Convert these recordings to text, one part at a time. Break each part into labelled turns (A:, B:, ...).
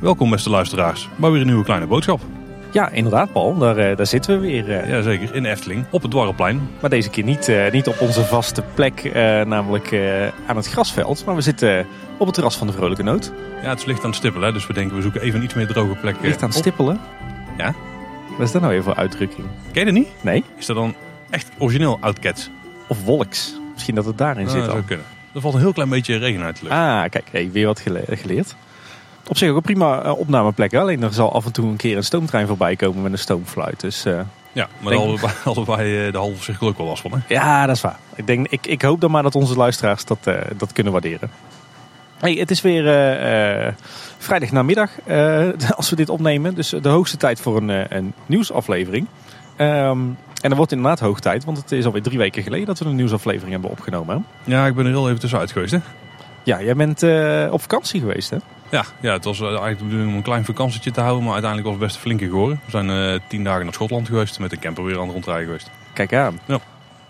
A: Welkom beste luisteraars bij weer een nieuwe kleine boodschap.
B: Ja, inderdaad Paul, daar, eh, daar zitten we weer. eh.
A: Jazeker, in Efteling, op het Dwarrelplein.
B: Maar deze keer niet, eh, niet op onze vaste plek, namelijk aan het grasveld. Maar we zitten op het terras van de Vrolijke Noot.
A: Ja, het is licht aan het stippelen, dus we denken we zoeken even een iets meer droge plek.
B: Ligt aan het stippelen.
A: Ja.
B: Wat is dat nou weer voor uitdrukking?
A: Ken je dat niet?
B: Nee?
A: Is dat dan echt origineel Outcats?
B: Of wolks? Misschien dat het daarin
A: Ah,
B: zit
A: dat zou kunnen. Er valt een heel klein beetje regen uit de lucht.
B: Ah, kijk, hey, weer wat gele- geleerd. Op zich ook een prima eh, opnameplek. Alleen er zal af en toe een keer een stoomtrein voorbij komen met een stoomfluit. Dus eh,
A: Ja, maar
B: Denk-
A: eh, de halve cirkel ook wel last van. Hè?
B: Ja, dat is waar. Ik, denk, ik, ik hoop dan maar dat onze luisteraars dat, dat kunnen waarderen. Hey, het is weer eh vrijdag namiddag als we dit opnemen. Dus de hoogste tijd voor een, een nieuwsaflevering. Ehm, en er wordt inderdaad hoog tijd, want het is alweer drie weken geleden dat we een nieuwsaflevering hebben opgenomen.
A: Ja, ik ben er heel even tussenuit geweest. Hè?
B: Ja, jij bent eh, op vakantie geweest hè?
A: Ja, ja, het was eh, eigenlijk de bedoeling om een klein vakantietje te houden, maar uiteindelijk was het best een flinke geworden. We zijn eh, tien dagen naar Schotland geweest, met de camper weer aan het rondrijden geweest.
B: Kijk aan.
A: Ja.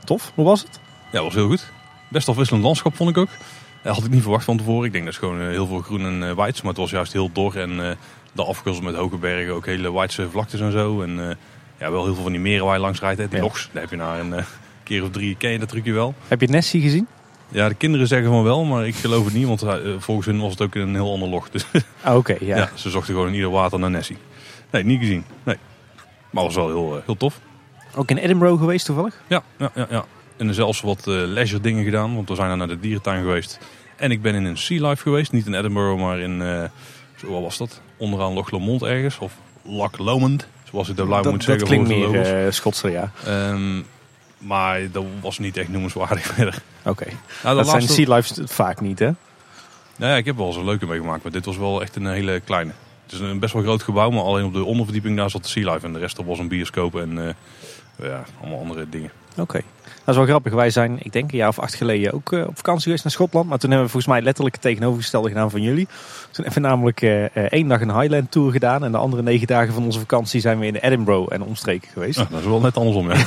B: Tof, hoe was het?
A: Ja, dat was heel goed. Best afwisselend landschap vond ik ook. Dat had ik niet verwacht van tevoren. Ik denk dat is gewoon heel veel groen en eh weids, maar het was juist heel dor en de afgewisseld met hoge bergen, ook hele weidse vlaktes en zo. En ja, wel heel veel van die meren waar je langs rijdt, hè. die
B: Ja.
A: loks. Daar heb je na een eh, keer of drie, ken je dat trucje wel?
B: Heb je Nessie gezien?
A: Ja, de kinderen zeggen van wel, maar ik geloof het niet, want eh, volgens hun was het ook een heel ander log. Dus
B: Ah, Oké, ja.
A: ja. ze zochten gewoon in ieder water naar Nessie. Nee, niet gezien. Nee. Maar was wel heel, eh, heel tof.
B: Ook in Edinburgh geweest toevallig?
A: Ja, ja, ja, ja. En zelfs wat leisure dingen gedaan, want we zijn dan naar de dierentuin geweest. En ik ben in een Sea Life geweest, niet in Edinburgh, maar in, zo wat was dat? Onderaan Loch Lomond ergens, of Loch Lomond, zoals ik de
B: dat
A: moet
B: dat
A: zeggen.
B: klinkt
A: volgens de
B: meer eh Schotse, ja.
A: Ehm, maar dat was niet echt noemenswaardig verder.
B: Oké.
A: Nou,
B: Dat zijn Sea Lives vaak niet, hè?
A: Nou ja, ik heb wel eens een leuke meegemaakt, maar dit was wel echt een hele kleine. Het is een best wel groot gebouw, maar alleen op de onderverdieping daar zat de Sea Life. En de rest was een bioscoop en eh, ja, allemaal andere dingen.
B: Oké. Dat is wel grappig. Wij zijn, ik denk een jaar of acht geleden ook eh, op vakantie geweest naar Schotland. Maar toen hebben we volgens mij letterlijk het tegenovergestelde gedaan van jullie. Toen hebben we namelijk eh, eh, één dag een Highland Tour gedaan. En de andere negen dagen van onze vakantie zijn we in Edinburgh en omstreken geweest.
A: Dat is wel net andersom, ja.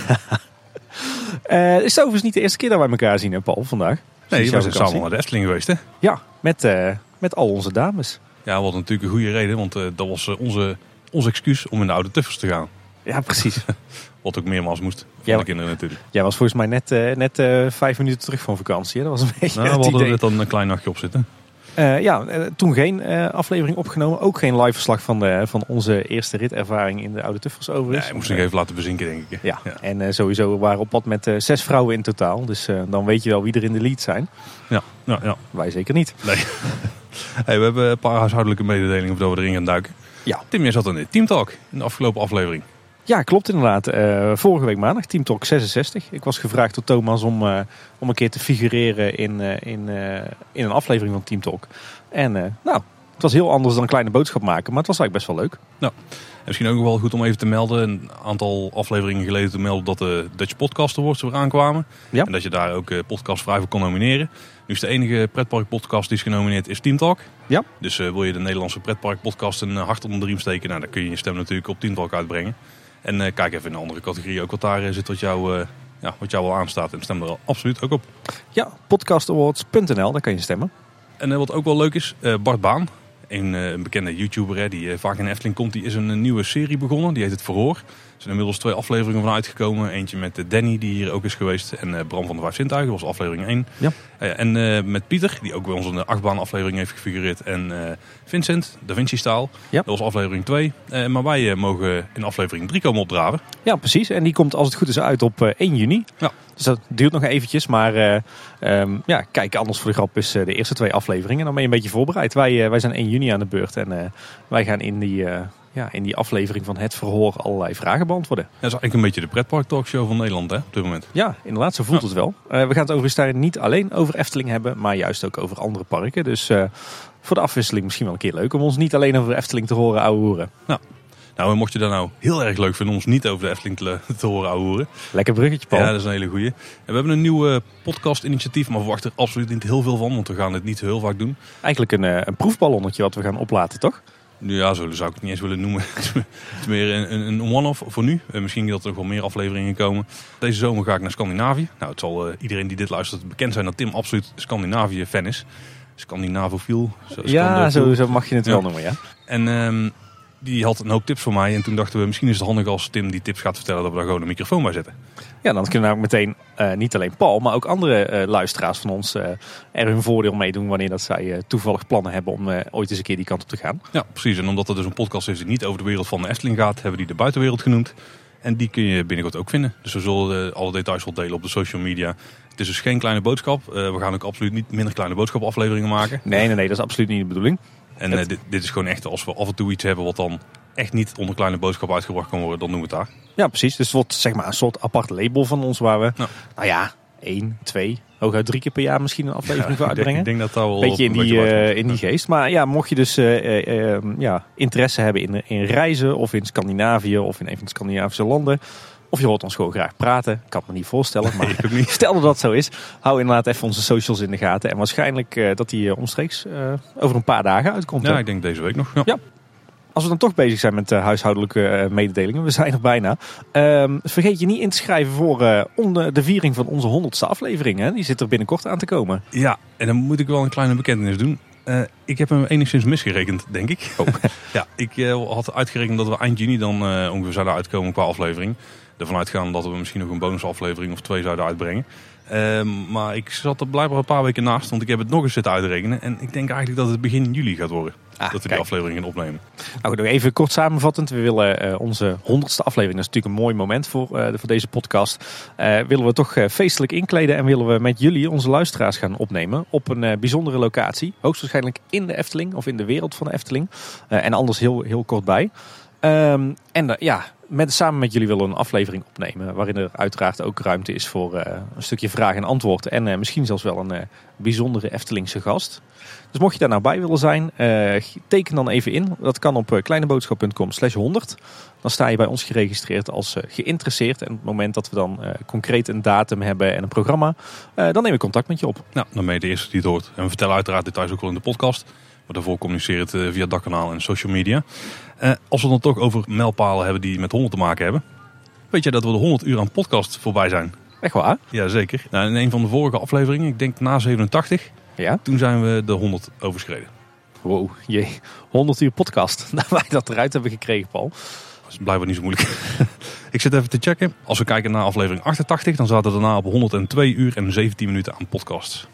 B: Eh, is het overigens niet de eerste keer dat wij elkaar zien, hè Paul, vandaag?
A: Nee, we zijn
B: vakantie.
A: samen naar de Efteling geweest, hè?
B: Ja, met, met al onze dames.
A: Ja, wat natuurlijk een goede reden, want dat was onze, ons excuus om in de oude tuffers te gaan.
B: Ja, precies.
A: Wat ook meermaals moest, voor
B: Ja,
A: de kinderen natuurlijk.
B: Jij was volgens mij net, eh, net eh, vijf minuten terug van vakantie. Hè? Dat was een beetje
A: Nou, we hadden er
B: idee.
A: dan een klein nachtje op zitten.
B: Eh, ja, toen geen aflevering opgenomen. Ook geen live verslag van, de, van onze eerste ritervaring in de Oude Tuffers
A: Ja,
B: overigens.
A: ik moest nog even laten bezinken, denk ik.
B: Ja,
A: ja.
B: en sowieso we waren op pad met zes vrouwen in totaal. Dus dan weet je wel wie er in de lead zijn.
A: Ja, ja, ja.
B: Wij zeker niet.
A: Nee. hey, we hebben een paar huishoudelijke mededelingen voordat we erin gaan duiken.
B: Ja.
A: Tim, jij zat in de Team Talk in de afgelopen aflevering.
B: Ja, klopt inderdaad. Eh, vorige week maandag, Team Talk 66. Ik was gevraagd door Thomas om, eh, om een keer te figureren in, eh, in, in een aflevering van Team Talk. En nou, het was heel anders dan een kleine boodschap maken. Maar het was eigenlijk best wel leuk.
A: En misschien ook wel goed om even te melden. Een aantal afleveringen geleden te melden dat de Dutch Podcast Awards weer aankwamen.
B: Ja.
A: En dat je daar ook eh, podcastvrij voor kon nomineren. Nu is de enige pretpark podcast die is genomineerd is Team Talk.
B: Ja.
A: Dus wil je de Nederlandse pretpark podcast een hart onder de riem steken. Nou, dan kun je je stem natuurlijk op Team Talk uitbrengen. En eh, kijk even in de andere categorieën ook wat daar eh, zit wat jou, eh, ja, wat jou wel aanstaat. En stem er absoluut ook op.
B: Ja, podcastawards.nl, daar kan je stemmen.
A: En wat ook wel leuk is, Bart Baan, een, een bekende YouTuber hè, die vaak in de Efteling komt, die is een, nieuwe serie begonnen. Die heet Het Verhoor. Er zijn inmiddels twee afleveringen van uitgekomen. Eentje met eh, Danny, die hier ook is geweest. En eh, Bram van de Vijf Zintuigen, was aflevering 1.
B: Ja.
A: Eh, en met Pieter, die ook bij ons in de achtbaan aflevering heeft gefigureerd. En Vincent, Da Vinci Staal,
B: Ja.
A: dat was aflevering 2. Eh, maar wij mogen in aflevering 3 komen opdraven.
B: Ja, precies. En die komt als het goed is uit op eh, 1 juni.
A: Ja.
B: Dus dat duurt nog eventjes. Maar eh, ehm, ja, kijk, anders voor de grap is de eerste twee afleveringen. Dan ben je een beetje voorbereid. Wij, wij zijn 1 juni aan de beurt. En wij gaan in die, ja, in die aflevering van het verhoor allerlei vragen beantwoorden.
A: Dat is eigenlijk een beetje de pretpark talkshow van Nederland hè, op dit moment.
B: Ja, inderdaad, zo voelt het wel. Eh, we gaan het overigens daar niet alleen over Efteling hebben. Maar juist ook over andere parken. Dus eh, voor de afwisseling misschien wel een keer leuk. Om ons niet alleen over Efteling te horen ouwe hoeren.
A: Nou, en mocht je dat nou heel erg leuk vinden om ons niet over de Efteling te, te horen ouwehoeren.
B: Lekker bruggetje, Paul.
A: Ja, dat is een hele goeie. En we hebben een nieuw eh, podcast-initiatief, maar we verwachten er absoluut niet heel veel van, want we gaan het niet heel vaak doen.
B: Eigenlijk een, eh, een proefballonnetje wat we gaan oplaten, toch?
A: Ja, zo zou ik het niet eens willen noemen. het is meer een, een, one-off voor nu. Uh, misschien dat er nog wel meer afleveringen komen. Deze zomer ga ik naar Scandinavië. Nou, het zal uh, iedereen die dit luistert bekend zijn dat Tim absoluut Scandinavië-fan is. Scandinavofiel.
B: Ja, zo, zo, mag je het wel noemen, ja.
A: En ehm, die had een hoop tips voor mij. En toen dachten we, misschien is het handig als Tim die tips gaat vertellen... dat we daar gewoon een microfoon bij zetten.
B: Ja, dan kunnen we meteen eh, niet alleen Paul, maar ook andere eh, luisteraars van ons eh, er hun voordeel mee doen wanneer dat zij toevallig plannen hebben om ooit eens een keer die kant op te gaan.
A: Ja, precies. En omdat het dus een podcast is die niet over de wereld van de Efteling gaat... hebben we die de buitenwereld genoemd. En die kun je binnenkort ook vinden. Dus we zullen alle details wel delen op de social media. Het is dus geen kleine boodschap. We gaan ook absoluut niet minder kleine boodschap afleveringen maken.
B: Nee, nee, nee, dat is absoluut niet de bedoeling.
A: En eh, dit, dit is gewoon echt als we af en toe iets hebben wat dan echt niet onder kleine boodschap uitgebracht kan worden, dan doen we het daar.
B: Ja, precies. Dus het wordt zeg maar een soort apart label van ons waar we,
A: Ja.
B: nou ja, één, twee, hooguit drie keer per jaar misschien een aflevering voor
A: ik, denk,
B: uitbrengen.
A: ik denk dat daar wel
B: beetje in
A: een
B: die,
A: beetje
B: eh, in die geest. Maar ja, mocht je dus eh, ja, interesse hebben in, in reizen of in Scandinavië of in een van de Scandinavische landen. Of je hoort ons gewoon graag praten. Ik kan het me niet voorstellen. Maar
A: niet.
B: stel dat dat zo is, hou inderdaad even onze socials in de gaten. En waarschijnlijk eh, dat die eh, omstreeks eh, over een paar dagen uitkomt.
A: Ja,
B: hè?
A: ik denk deze week nog. Ja.
B: Ja. Als we dan toch bezig zijn met huishoudelijke mededelingen, we zijn er bijna. Ehm, vergeet je niet in te schrijven voor onder de viering van onze honderdste aflevering. Hè? Die zit er binnenkort aan te komen.
A: Ja, en dan moet ik wel een kleine bekentenis doen. Ik heb hem enigszins misgerekend, denk ik.
B: Oh.
A: ja, ik had uitgerekend dat we eind juni dan ongeveer zouden uitkomen qua aflevering. Ervan uitgaan dat we misschien nog een bonusaflevering of twee zouden uitbrengen. Ehm, maar ik zat er blijkbaar een paar weken naast, want ik heb het nog eens zitten uitrekenen. En ik denk eigenlijk dat het begin juli gaat worden.
B: Ah,
A: dat we die
B: kijk.
A: aflevering gaan opnemen.
B: Nou, goed, nog even kort samenvattend. We willen eh, onze honderdste aflevering, dat is natuurlijk een mooi moment voor, eh, voor deze podcast. eh, willen we toch feestelijk inkleden en willen we met jullie, onze luisteraars, gaan opnemen op een bijzondere locatie. Hoogstwaarschijnlijk in de Efteling of in de wereld van de Efteling. En anders heel, heel kort bij. Ehm, en ja, met, samen met jullie willen een aflevering opnemen. Waarin er uiteraard ook ruimte is voor eh, een stukje vraag en antwoord. En eh, misschien zelfs wel een eh, bijzondere Eftelingse gast. Dus mocht je daar nou bij willen zijn, teken dan even in. Dat kan op kleineboodschap.com slash 100. Dan sta je bij ons geregistreerd als geïnteresseerd. En op het moment dat we dan concreet een datum hebben en een programma, dan neem ik contact met je op.
A: Nou, dan ben je de eerste die het hoort. En we vertellen uiteraard details ook wel in de podcast. Maar daarvoor communiceer het eh, via het dakkanaal en social media. Eh, als we dan toch over mijlpalen hebben die met 100 te maken hebben. Weet jij dat we de 100 uur aan podcast voorbij zijn?
B: Echt waar?
A: Jazeker. Nou, in een van de vorige afleveringen, ik denk na 87,
B: Ja.
A: toen zijn we de 100 overschreden.
B: Wow, jee. 100 uur podcast. Nou, wij dat eruit hebben gekregen, Paul.
A: Dat is blijkbaar niet zo moeilijk. ik zit even te checken. Als we kijken naar aflevering 88, dan zaten we daarna op 102 uur en 17 minuten aan podcasts.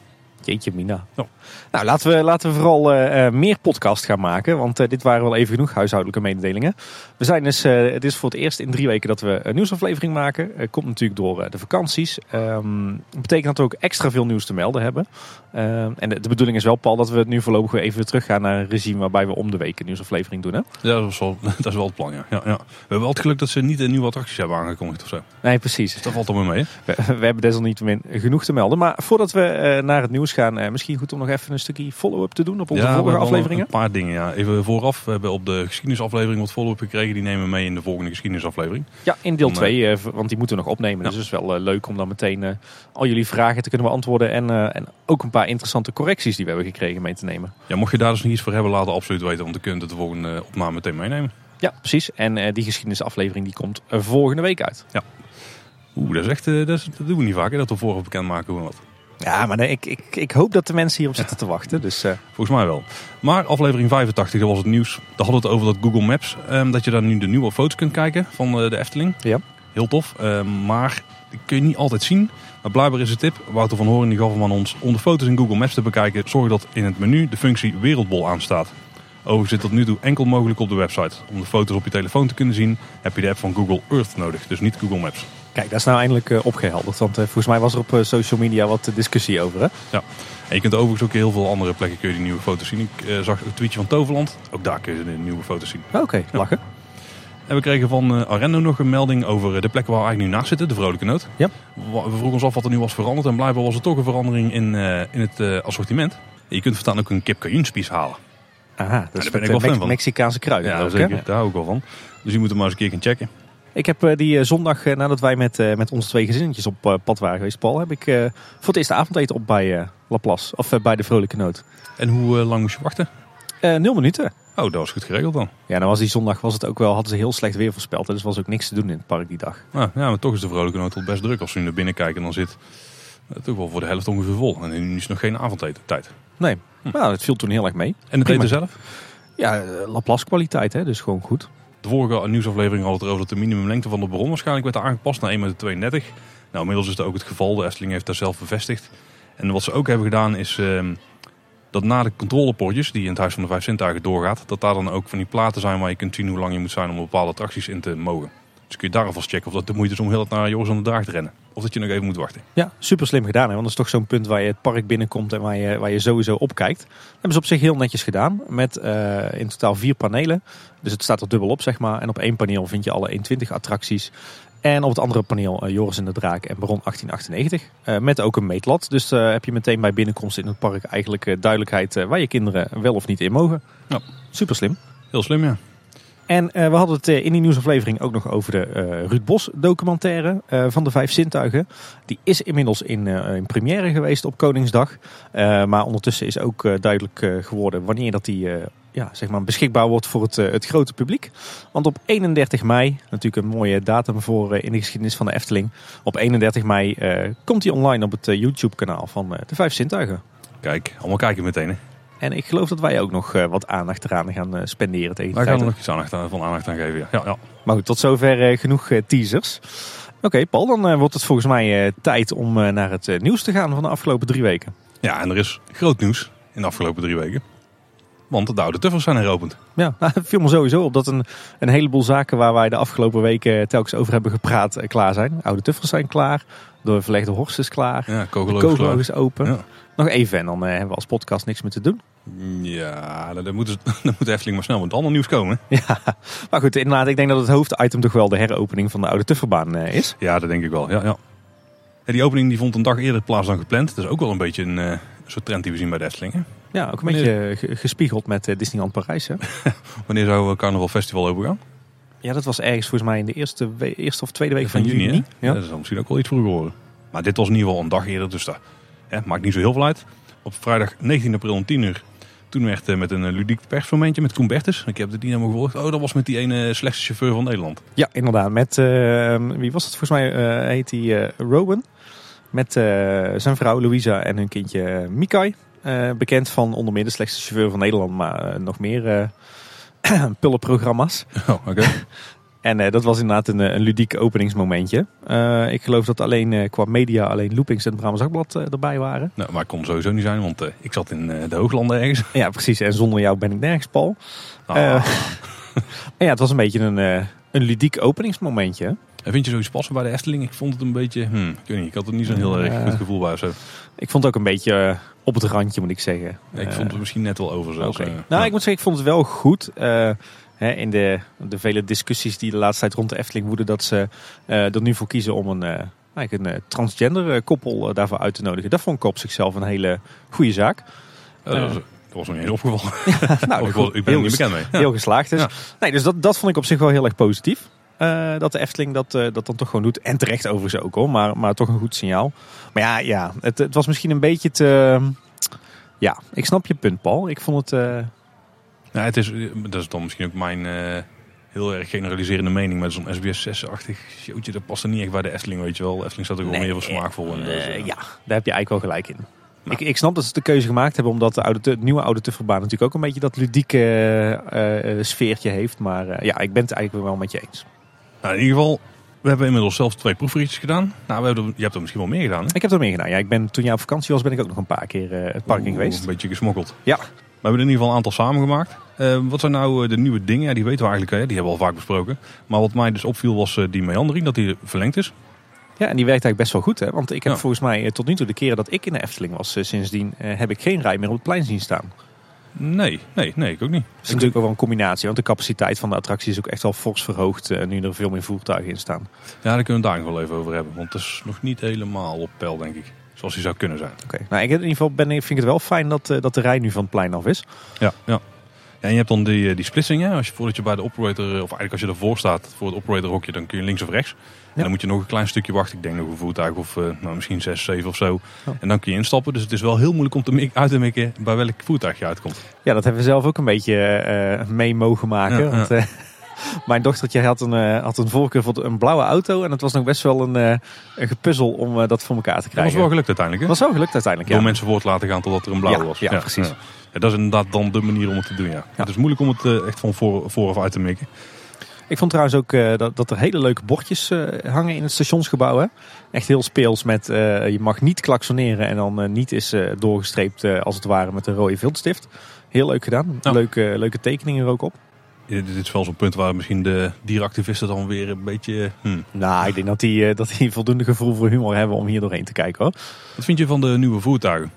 B: Jeetje mina.
A: Ja.
B: Nou, laten we, laten we vooral eh, eh, meer podcast gaan maken. Want eh, dit waren wel even genoeg huishoudelijke mededelingen. We zijn dus, eh, het is voor het eerst in drie weken dat we een nieuwsaflevering maken. Eh, komt natuurlijk door eh, de vakanties. Ehm, dat betekent dat we ook extra veel nieuws te melden hebben. Ehm, en de, de bedoeling is wel, Paul, dat we het nu voorlopig weer even weer terug gaan naar een regime waarbij we om de week een nieuwsaflevering doen. Hè?
A: Ja, dat is wel, dat is wel het plan, ja. ja, ja. We hebben wel het geluk dat ze niet een nieuwe attracties hebben aangekondigd of zo.
B: Nee, precies.
A: Dus dat valt er maar mee.
B: We, we hebben desalniettemin genoeg te melden. Maar voordat we eh, naar het nieuws gaan, eh, misschien goed om nog even een stukje follow-up te doen op onze
A: ja,
B: vorige afleveringen.
A: Een paar dingen, ja. Even vooraf. We hebben op de geschiedenisaflevering wat follow-up gekregen. Die nemen we mee in de volgende geschiedenisaflevering.
B: Ja, in deel
A: Dan,
B: 2, want die moeten we nog opnemen.
A: Ja.
B: Dus het is wel eh, leuk om dan meteen eh, al jullie vragen te kunnen beantwoorden. En, eh, en ook een paar interessante correcties die we hebben gekregen mee te nemen.
A: Ja, mocht je daar dus nog iets voor hebben, laat het absoluut weten. Want dan kun je het de volgende eh, opname meteen meenemen.
B: Ja, precies. En eh, die geschiedenisaflevering die komt eh, volgende week uit.
A: Oeh, dat is echt, eh, dat, is- dat doen we niet vaak, hè, dat we vooraf bekendmaken hoe en wat.
B: Ja, maar nee, ik, ik, ik hoop dat de mensen hierop zitten te wachten. Dus eh,
A: Volgens mij wel. Maar aflevering 85, dat was het nieuws. Daar hadden we het over dat Google Maps, ehm, dat je daar nu de nieuwe foto's kunt kijken van eh, de Efteling.
B: Ja.
A: Heel tof. Ehm, maar die kun je niet altijd zien. Maar blijkbaar is de tip, Wouter van Hoorn die gaf hem aan ons, om de foto's in Google Maps te bekijken, zorg dat in het menu de functie Wereldbol aanstaat. Overigens zit tot nu toe enkel mogelijk op de website. Om de foto's op je telefoon te kunnen zien, heb je de app van Google Earth nodig, dus niet Google Maps.
B: Kijk, dat is nou eindelijk eh, opgehelderd. Want eh, volgens mij was er op eh, social media wat discussie over. Hè?
A: En je kunt overigens ook heel veel andere plekken kun je die nieuwe foto's zien. Ik zag een tweetje van Toverland, ook daar kun je de nieuwe foto's zien.
B: Oké, lachen.
A: En we kregen van Arendo nog een melding over de plek waar we eigenlijk nu naast zitten, de Vrolijke Noot.
B: Ja.
A: We vroegen ons af wat er nu was veranderd en blijkbaar was er toch een verandering in, in het assortiment. En je kunt voortaan ook een kip cajunspies halen.
B: Aha, dat is
A: ben
B: met
A: ik wel fan van.
B: Mexicaanse kruiden. ook, hè?
A: zeker. Daar hou ik wel van. Dus je moet hem maar eens een keer gaan checken.
B: Ik heb eh, die eh, zondag, eh, nadat wij met, met onze twee gezinnetjes op pad waren geweest, Paul, heb ik voor het eerste avondeten op bij Laplace. Of bij de Vrolijke Noot.
A: En hoe lang moest je wachten?
B: Eh, nul minuten.
A: Oh, dat was goed geregeld dan.
B: Ja, dan was die zondag was het ook wel, hadden ze heel slecht weer voorspeld. Dus was ook niks te doen in het park die dag.
A: Nou, ja, maar toch is de Vrolijke Noot wel best druk. Als we nu naar binnen kijken, dan zit het toch wel voor de helft ongeveer vol. En nu is nog geen avondeten tijd.
B: Nee, nou, het viel toen heel erg mee.
A: En het eten zelf?
B: Ja, Laplace kwaliteit, hè, dus gewoon goed.
A: De vorige nieuwsaflevering had het erover dat de minimumlengte van de bron waarschijnlijk werd aangepast naar 1,32 meter. Nou, inmiddels is dat ook het geval. De Efteling heeft dat zelf bevestigd. En wat ze ook hebben gedaan is ehm, dat na de controlepoortjes die in het Huis van de Vijf Zintuigen doorgaat, dat daar dan ook van die platen zijn waar je kunt zien hoe lang je moet zijn om bepaalde attracties in te mogen. Dus kun je daar alvast checken of dat de moeite is om heel het naar Joris aan de Draag te rennen. Of dat je nog even moet wachten.
B: Ja, super slim gedaan. Hè? Want dat is toch zo'n punt waar je het park binnenkomt en waar je, waar je sowieso op kijkt. Dat hebben ze op zich heel netjes gedaan. Met eh, in totaal vier panelen. Dus het staat er dubbel op, zeg maar. En op één paneel vind je alle 120 attracties. En op het andere paneel eh, Joris en de Draak en Baron 1898. Eh, met ook een meetlat. Dus heb je meteen bij binnenkomst in het park eigenlijk duidelijkheid waar je kinderen wel of niet in mogen.
A: Ja.
B: Super slim.
A: Heel slim, ja.
B: En eh, we hadden het eh, in die nieuwsaflevering ook nog over de eh Ruud Bos documentaire van de Vijf Zintuigen. Die is inmiddels in, in première geweest op Koningsdag. Maar ondertussen is ook duidelijk geworden wanneer dat die ja, zeg maar beschikbaar wordt voor het, het grote publiek. Want op 31 mei, natuurlijk een mooie datum voor in de geschiedenis van de Efteling. Op 31 mei komt hij online op het YouTube kanaal van de Vijf Zintuigen.
A: Kijk, allemaal kijken meteen. Hè.
B: En ik geloof dat wij ook nog eh, wat aandacht eraan gaan eh, spenderen tegen de
A: Daar gaan we
B: tijd
A: nog iets aandacht aan, van aandacht aan geven. Ja, ja. ja.
B: Maar goed, tot zover eh, genoeg teasers. Oké, Paul, dan wordt het volgens mij tijd om naar het nieuws te gaan van de afgelopen drie weken.
A: ja, en er is groot nieuws in de afgelopen drie weken. Want de oude tuffers zijn heropend.
B: Ja, nou, het viel me sowieso op dat een, een heleboel zaken waar wij de afgelopen weken telkens over hebben gepraat klaar zijn. Oude tuffers zijn klaar, de verlegde horst is klaar,
A: Ja,
B: de
A: kogeloos.
B: kogelog is open.
A: Ja.
B: Nog even en dan hebben we als podcast niks meer te doen.
A: Ja, dan moet, dan moet Efteling maar snel met ander nieuws komen.
B: Ja, maar goed, inderdaad, ik denk dat het hoofditem toch wel de heropening van de oude tufferbaan eh, is.
A: Ja, dat denk ik wel. Ja, ja. En die opening die vond een dag eerder plaats dan gepland. Dat is ook wel een beetje een eh, soort trend die we zien bij de Efteling. hè.
B: Ja, ook een
A: Wanneer-
B: beetje ge- gespiegeld met eh, Disneyland Parijs. Hè?
A: Wanneer zou het Carnaval Festival overgaan?
B: Ja, dat was ergens volgens mij in de eerste, eerste of tweede week van,
A: Van juni? Ja. Dat zal misschien ook wel iets vroeger worden. Maar dit was in ieder geval een dag eerder, dus dat hè, maakt niet zo heel veel uit. Op vrijdag 19 april om 10 uur. Toen werd eh, met een eh, ludiek persmomentje met Koen Bertens. Ik heb de dynamo gevolgd. Oh, dat was met die ene slechtste chauffeur van Nederland.
B: Ja, inderdaad. Met, eh, wie was het volgens mij? eh, heet hij eh Rowan. Met eh, zijn vrouw Louisa en hun kindje eh, Mikai. Eh, bekend van onder meer de slechtste chauffeur van Nederland, maar eh, nog meer eh pullenprogramma's.
A: Oh, oké.
B: En eh, dat was inderdaad een, eh, een ludiek openingsmomentje. Eh, ik geloof dat alleen qua media alleen Loopings en het Brabants erbij waren.
A: nou, maar ik kon sowieso niet zijn, want ik zat in de Hooglanden ergens.
B: Ja, precies. En zonder jou ben ik nergens, Paul.
A: Ah.
B: Maar ja, het was een beetje een, een ludiek openingsmomentje.
A: En vind je zoiets passen bij de Efteling? Ik vond het een beetje, hmm, ik weet niet, ik had er niet zo'n heel erg goed gevoel bij of zo.
B: Ik vond het ook een beetje op het randje, moet ik zeggen.
A: ik vond het misschien net wel over zelfs. Eh.
B: nou,
A: Ja.
B: ik moet zeggen, ik vond het wel goed. Hè, in de, de vele discussies die de laatste tijd rond de Efteling woeden, dat ze eh, er nu voor kiezen om een, eh, eigenlijk een eh, transgender koppel daarvoor uit te nodigen. Dat vond ik op zichzelf een hele goede zaak.
A: Dat, was, me niet opgevallen.
B: nou,
A: Of ik, ben er
B: heel,
A: niet bekend mee. Ja.
B: heel geslaagd dus.
A: Ja.
B: Nee, dus dat, dat vond ik op zich wel heel erg positief. Dat de Efteling dat, dat dan toch gewoon doet. En terecht overigens ook hoor, maar, maar toch een goed signaal. Maar ja, ja het, het was misschien een beetje te... ja, ik snap je punt Paul. Ik vond het...
A: Ja, het is, dat is dan misschien ook mijn eh, heel erg generaliserende mening. Maar zo'n SBS 6-achtig showtje, dat past er niet echt bij de Efteling, weet je wel. De Efteling staat er gewoon
B: Nee,
A: meer voor smaakvol. in.
B: Eh,
A: Dus, eh,
B: ja, daar heb je eigenlijk wel gelijk in.
A: Nou.
B: Ik, ik snap dat ze de keuze gemaakt hebben omdat de oude, het nieuwe oude tufferbaan natuurlijk ook een beetje dat ludieke sfeertje heeft. Maar ja, ik ben het eigenlijk wel met je eens.
A: Nou, in ieder geval, we hebben inmiddels zelf twee proefritjes gedaan. Nou, we hebben, je hebt er misschien wel meer gedaan, hè?
B: Ik heb er meer gedaan. Ja, ik ben, toen jij op vakantie was, ben ik ook nog een paar keer het park in
A: Oeh,
B: geweest.
A: Een beetje gesmokkeld.
B: Ja.
A: We hebben er in ieder geval een aantal samengemaakt. Eh, wat zijn nou eh, de nieuwe dingen? Ja, die weten we eigenlijk, hè? die hebben we al vaak besproken. Maar wat mij dus opviel was eh, die meandering, dat die verlengd is.
B: Ja, en die werkt eigenlijk best wel goed. Hè? Want ik heb
A: Ja.
B: volgens mij eh, tot nu toe de keren dat ik in de Efteling was, sindsdien heb ik geen rij meer op het plein zien staan.
A: Nee, nee, nee, ik ook niet.
B: Dat is natuurlijk ook wel een combinatie. Want de capaciteit van de attractie is ook echt wel fors verhoogd eh, nu er veel meer voertuigen in staan.
A: Ja, daar kunnen we het daar nog wel even over hebben. Want het is nog niet helemaal op peil, denk ik. Zoals die zou kunnen zijn.
B: Oké. Nou, ik, in ieder geval ben, vind ik het wel fijn dat, eh, dat de rij nu van het plein af is.
A: Ja, ja. Ja, en je hebt dan die, eh, die splitsing. Hè? Als je voordat je bij de operator, eh, of eigenlijk als je ervoor staat voor het operator hokje, dan kun je links of rechts. En dan moet je nog een klein stukje wachten. Ik denk nog een voertuig of uh, nou, misschien 6, 7 of zo.
B: Oh.
A: En dan kun je instappen. Dus het is wel heel moeilijk om te uit te mikken bij welk voertuig je uitkomt.
B: Ja, dat hebben we zelf ook een beetje eh, mee mogen maken.
A: Ja, ja.
B: Want, eh, mijn dochtertje had een, eh, had een voorkeur voor een blauwe auto. En het was nog best wel een, eh, een gepuzzel om eh, dat voor elkaar te
A: Dat
B: krijgen.
A: was wel gelukt uiteindelijk. Hè?
B: was wel gelukt uiteindelijk,
A: Door
B: ja.
A: mensen voor te laten gaan totdat er een blauwe was.
B: ja, precies.
A: Ja, dat is inderdaad dan de manier om het te doen. Ja. Het is moeilijk om het eh, echt van voor, vooraf uit te mikken.
B: Ik vond trouwens ook eh, dat, dat er hele leuke bordjes eh, hangen in het stationsgebouw. Hè? Echt heel speels met je mag niet klaksoneren en dan niet is doorgestreept als het ware met een rode viltstift. Heel leuk gedaan.
A: Ja.
B: Leuke, leuke tekeningen er ook op.
A: Ja, Dit is wel zo'n punt waar misschien de dieractivisten dan weer een beetje... Hmm.
B: Nou, ik denk dat die, dat die voldoende gevoel voor humor hebben om hier doorheen te kijken hoor.
A: Wat vind je van de nieuwe voertuigen?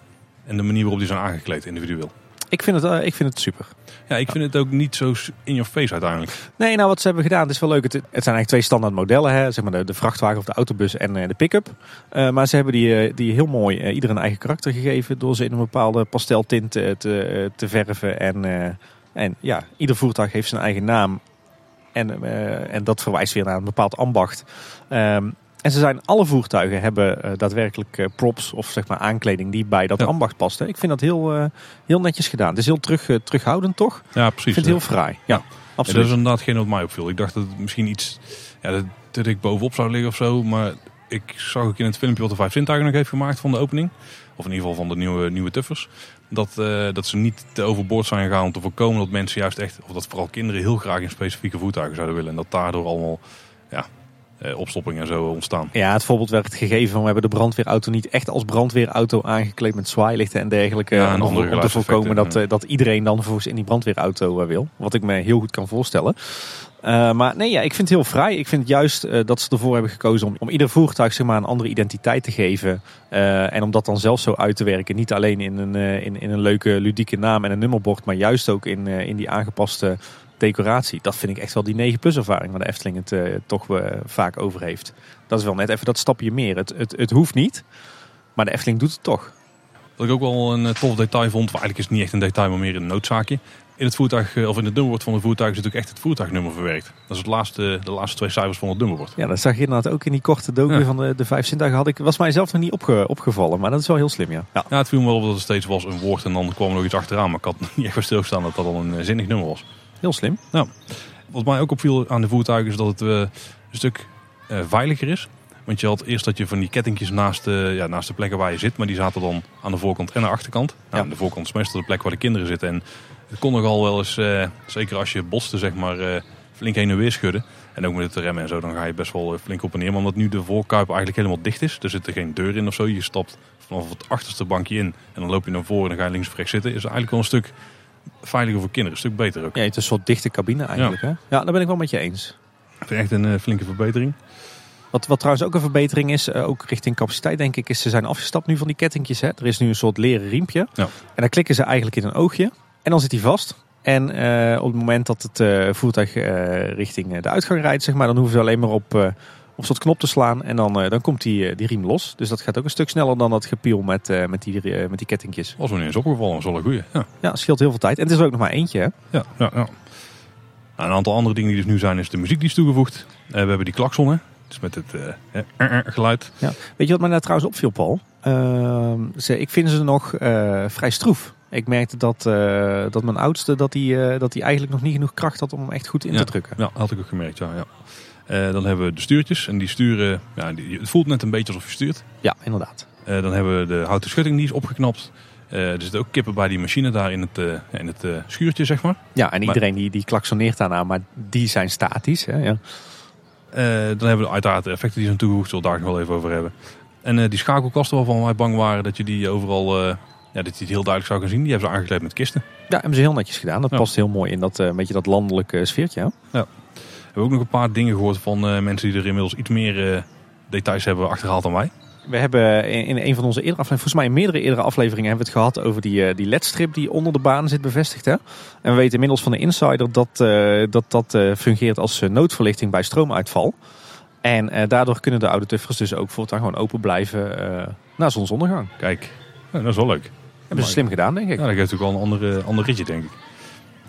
A: En de manier waarop die zijn aangekleed individueel?
B: Ik vind het, eh, ik vind het super.
A: Ja, ik vind het ook niet zo in your face uiteindelijk.
B: Nee, nou wat ze hebben gedaan, het is wel leuk. Het, het zijn eigenlijk twee standaard modellen, hè? zeg maar de, de vrachtwagen of de autobus en eh, de pick-up. Eh, maar ze hebben die, die heel mooi eh, ieder een eigen karakter gegeven door ze in een bepaalde pasteltint te, te verven. En, en ja, ieder voertuig heeft zijn eigen naam. En, en dat verwijst weer naar een bepaald ambacht. Ehm, en ze zijn, alle voertuigen hebben eh, daadwerkelijk eh, props of zeg maar aankleding die bij dat
A: Ja.
B: ambacht past. Hè. Ik vind dat heel, eh, heel netjes gedaan. Het is heel terug, terughoudend toch?
A: Ja,
B: Ik
A: precies.
B: vind het heel fraai. Ja,
A: Ja,
B: absoluut.
A: dat is inderdaad geen wat mij opviel. Ik dacht dat het misschien iets ja, dat, dat ik bovenop zou liggen of zo. Maar ik zag ook in het filmpje wat de Vijf Zintuigen nog heeft gemaakt van de opening. Of in ieder geval van de nieuwe, nieuwe tuffers. Dat, dat ze niet te overboord zijn gegaan om te voorkomen dat mensen juist echt... Of dat vooral kinderen heel graag in specifieke voertuigen zouden willen. En dat daardoor allemaal ja, opstoppingen en zo ontstaan.
B: Ja, het voorbeeld werd gegeven van we hebben de brandweerauto niet echt als brandweerauto aangekleed met zwaailichten en dergelijke.
A: Ja, en
B: om, te voorkomen dat, eh, dat iedereen dan vervolgens in die brandweerauto eh, wil. Wat ik me heel goed kan voorstellen. Eh, maar nee, ja, ik vind het heel vrij. Ik vind juist eh, dat ze ervoor hebben gekozen om, om ieder voertuig zeg maar, een andere identiteit te geven. Eh, en om dat dan zelf zo uit te werken. Niet alleen in een, eh, in, in een leuke ludieke naam en een nummerbord. Maar juist ook in, eh, in die aangepaste decoratie. Dat vind ik echt wel die 9 plus ervaring waar de Efteling het eh, toch eh, vaak over heeft. Dat is wel net even dat stapje meer. Het, het, het hoeft niet, maar de Efteling doet het toch.
A: Wat ik ook wel een eh, tof detail vond. Maar eigenlijk is het niet echt een detail, maar meer een noodzaakje. In het voertuig, of in het nummerbord van het voertuig zit ook echt het voertuignummer verwerkt. Dat is het laatste, de laatste twee cijfers van het nummerbord.
B: Ja, dat zag je inderdaad ook in die korte docu
A: Ja.
B: van de, de vijf zintuigen. Had ik, was mij zelf nog niet opge, opgevallen, maar dat is wel heel slim, ja. ja.
A: Ja, het viel me wel op dat het steeds was een woord en dan kwam er nog iets achteraan. Maar ik had niet echt bij stilgestaan dat dat al een zinnig nummer was.
B: Heel slim.
A: Wat mij ook opviel aan de voertuigen is dat het eh, een stuk eh, veiliger is. Want je had eerst dat je van die kettingjes naast de, ja, naast de plekken waar je zit. Maar die zaten dan aan de voorkant en de achterkant. Nou,
B: Ja.
A: aan de voorkant is meestal de plek waar de kinderen zitten. En het kon nogal wel eens, eh, zeker als je botste, zeg maar, eh, flink heen en weer schudden. En ook met het remmen en zo, dan ga je best wel eh, flink op en neer. Maar omdat nu de voorkuip eigenlijk helemaal dicht is. Er zit er geen deur in of zo. Je stapt vanaf het achterste bankje in. En dan loop je naar voren en dan ga je links of rechts zitten. Is eigenlijk wel een stuk veiliger voor kinderen. Een stuk beter ook.
B: Ja, het is een soort dichte cabine eigenlijk, hè? Ja, daar ben ik wel met je eens.
A: Ik vind echt een eh, flinke verbetering.
B: Wat, wat trouwens ook een verbetering is, eh, ook richting capaciteit denk ik, is ze zijn afgestapt nu van die kettingjes. Hè. Er is nu een soort leren riempje.
A: Ja.
B: En dan klikken ze eigenlijk in een oogje. En dan zit hij vast. En eh, op het moment dat het voertuig richting de uitgang rijdt, zeg maar, dan hoeven ze alleen maar op, op soort knop te slaan. En dan, eh, dan komt die, eh, die riem los. Dus dat gaat ook een stuk sneller dan dat gepiel met, eh, met, die, met die kettingjes.
A: Was me niet eens opgevallen, dat is wel een goeie. Ja,
B: Ja, scheelt heel veel tijd. En het is er ook nog maar eentje. Hè.
A: ja, ja. ja. Nou, een aantal andere dingen die dus nu zijn, is de muziek die is toegevoegd. We hebben die klakson, hè. Dus met het eh, geluid.
B: Weet je wat mij daar trouwens opviel, Paul? Ehm, ze, ik vind ze nog vrij stroef. Ik merkte dat, dat mijn oudste dat die, dat die eigenlijk nog niet genoeg kracht had om hem echt goed in
A: Ja.
B: te drukken.
A: Ja, had ik ook gemerkt, ja. ja. Eh, dan hebben we de stuurtjes. En die sturen, ja, die, het voelt net een beetje alsof je stuurt.
B: Ja, inderdaad.
A: Eh, dan hebben we de houten schutting, die is opgeknapt. Eh, er zitten ook kippen bij die machine daar in het, in het schuurtje, zeg maar.
B: Ja, en iedereen die, die klaksoneert daarna, maar die zijn statisch. Hè? Ja.
A: Dan hebben we uiteraard de effecten die zijn toegevoegd. Zullen we daar nog wel even over hebben. En die schakelkasten waarvan wij bang waren dat je die overal... ja, dat je het heel duidelijk zou gaan zien. Die hebben ze aangekleed met kisten.
B: ja, hebben ze heel netjes gedaan. Dat
A: Ja.
B: past heel mooi in dat, beetje dat landelijke sfeertje. hè?
A: We hebben ook nog een paar dingen gehoord van eh, mensen die er inmiddels iets meer eh, details hebben achterhaald dan wij.
B: We hebben in, een van onze eerdere afleveringen, volgens mij in meerdere eerdere afleveringen, hebben we het gehad over die, eh, die ledstrip die onder de baan zit bevestigd. Hè? En we weten inmiddels van de insider dat dat, dat fungeert als noodverlichting bij stroomuitval. En daardoor kunnen de oude tuffers dus ook voortaan gewoon open blijven na zonsondergang.
A: Kijk, dat is wel leuk.
B: Hebben ze slim gedaan, denk ik.
A: Dat geeft ook wel een andere, ander ritje, denk ik.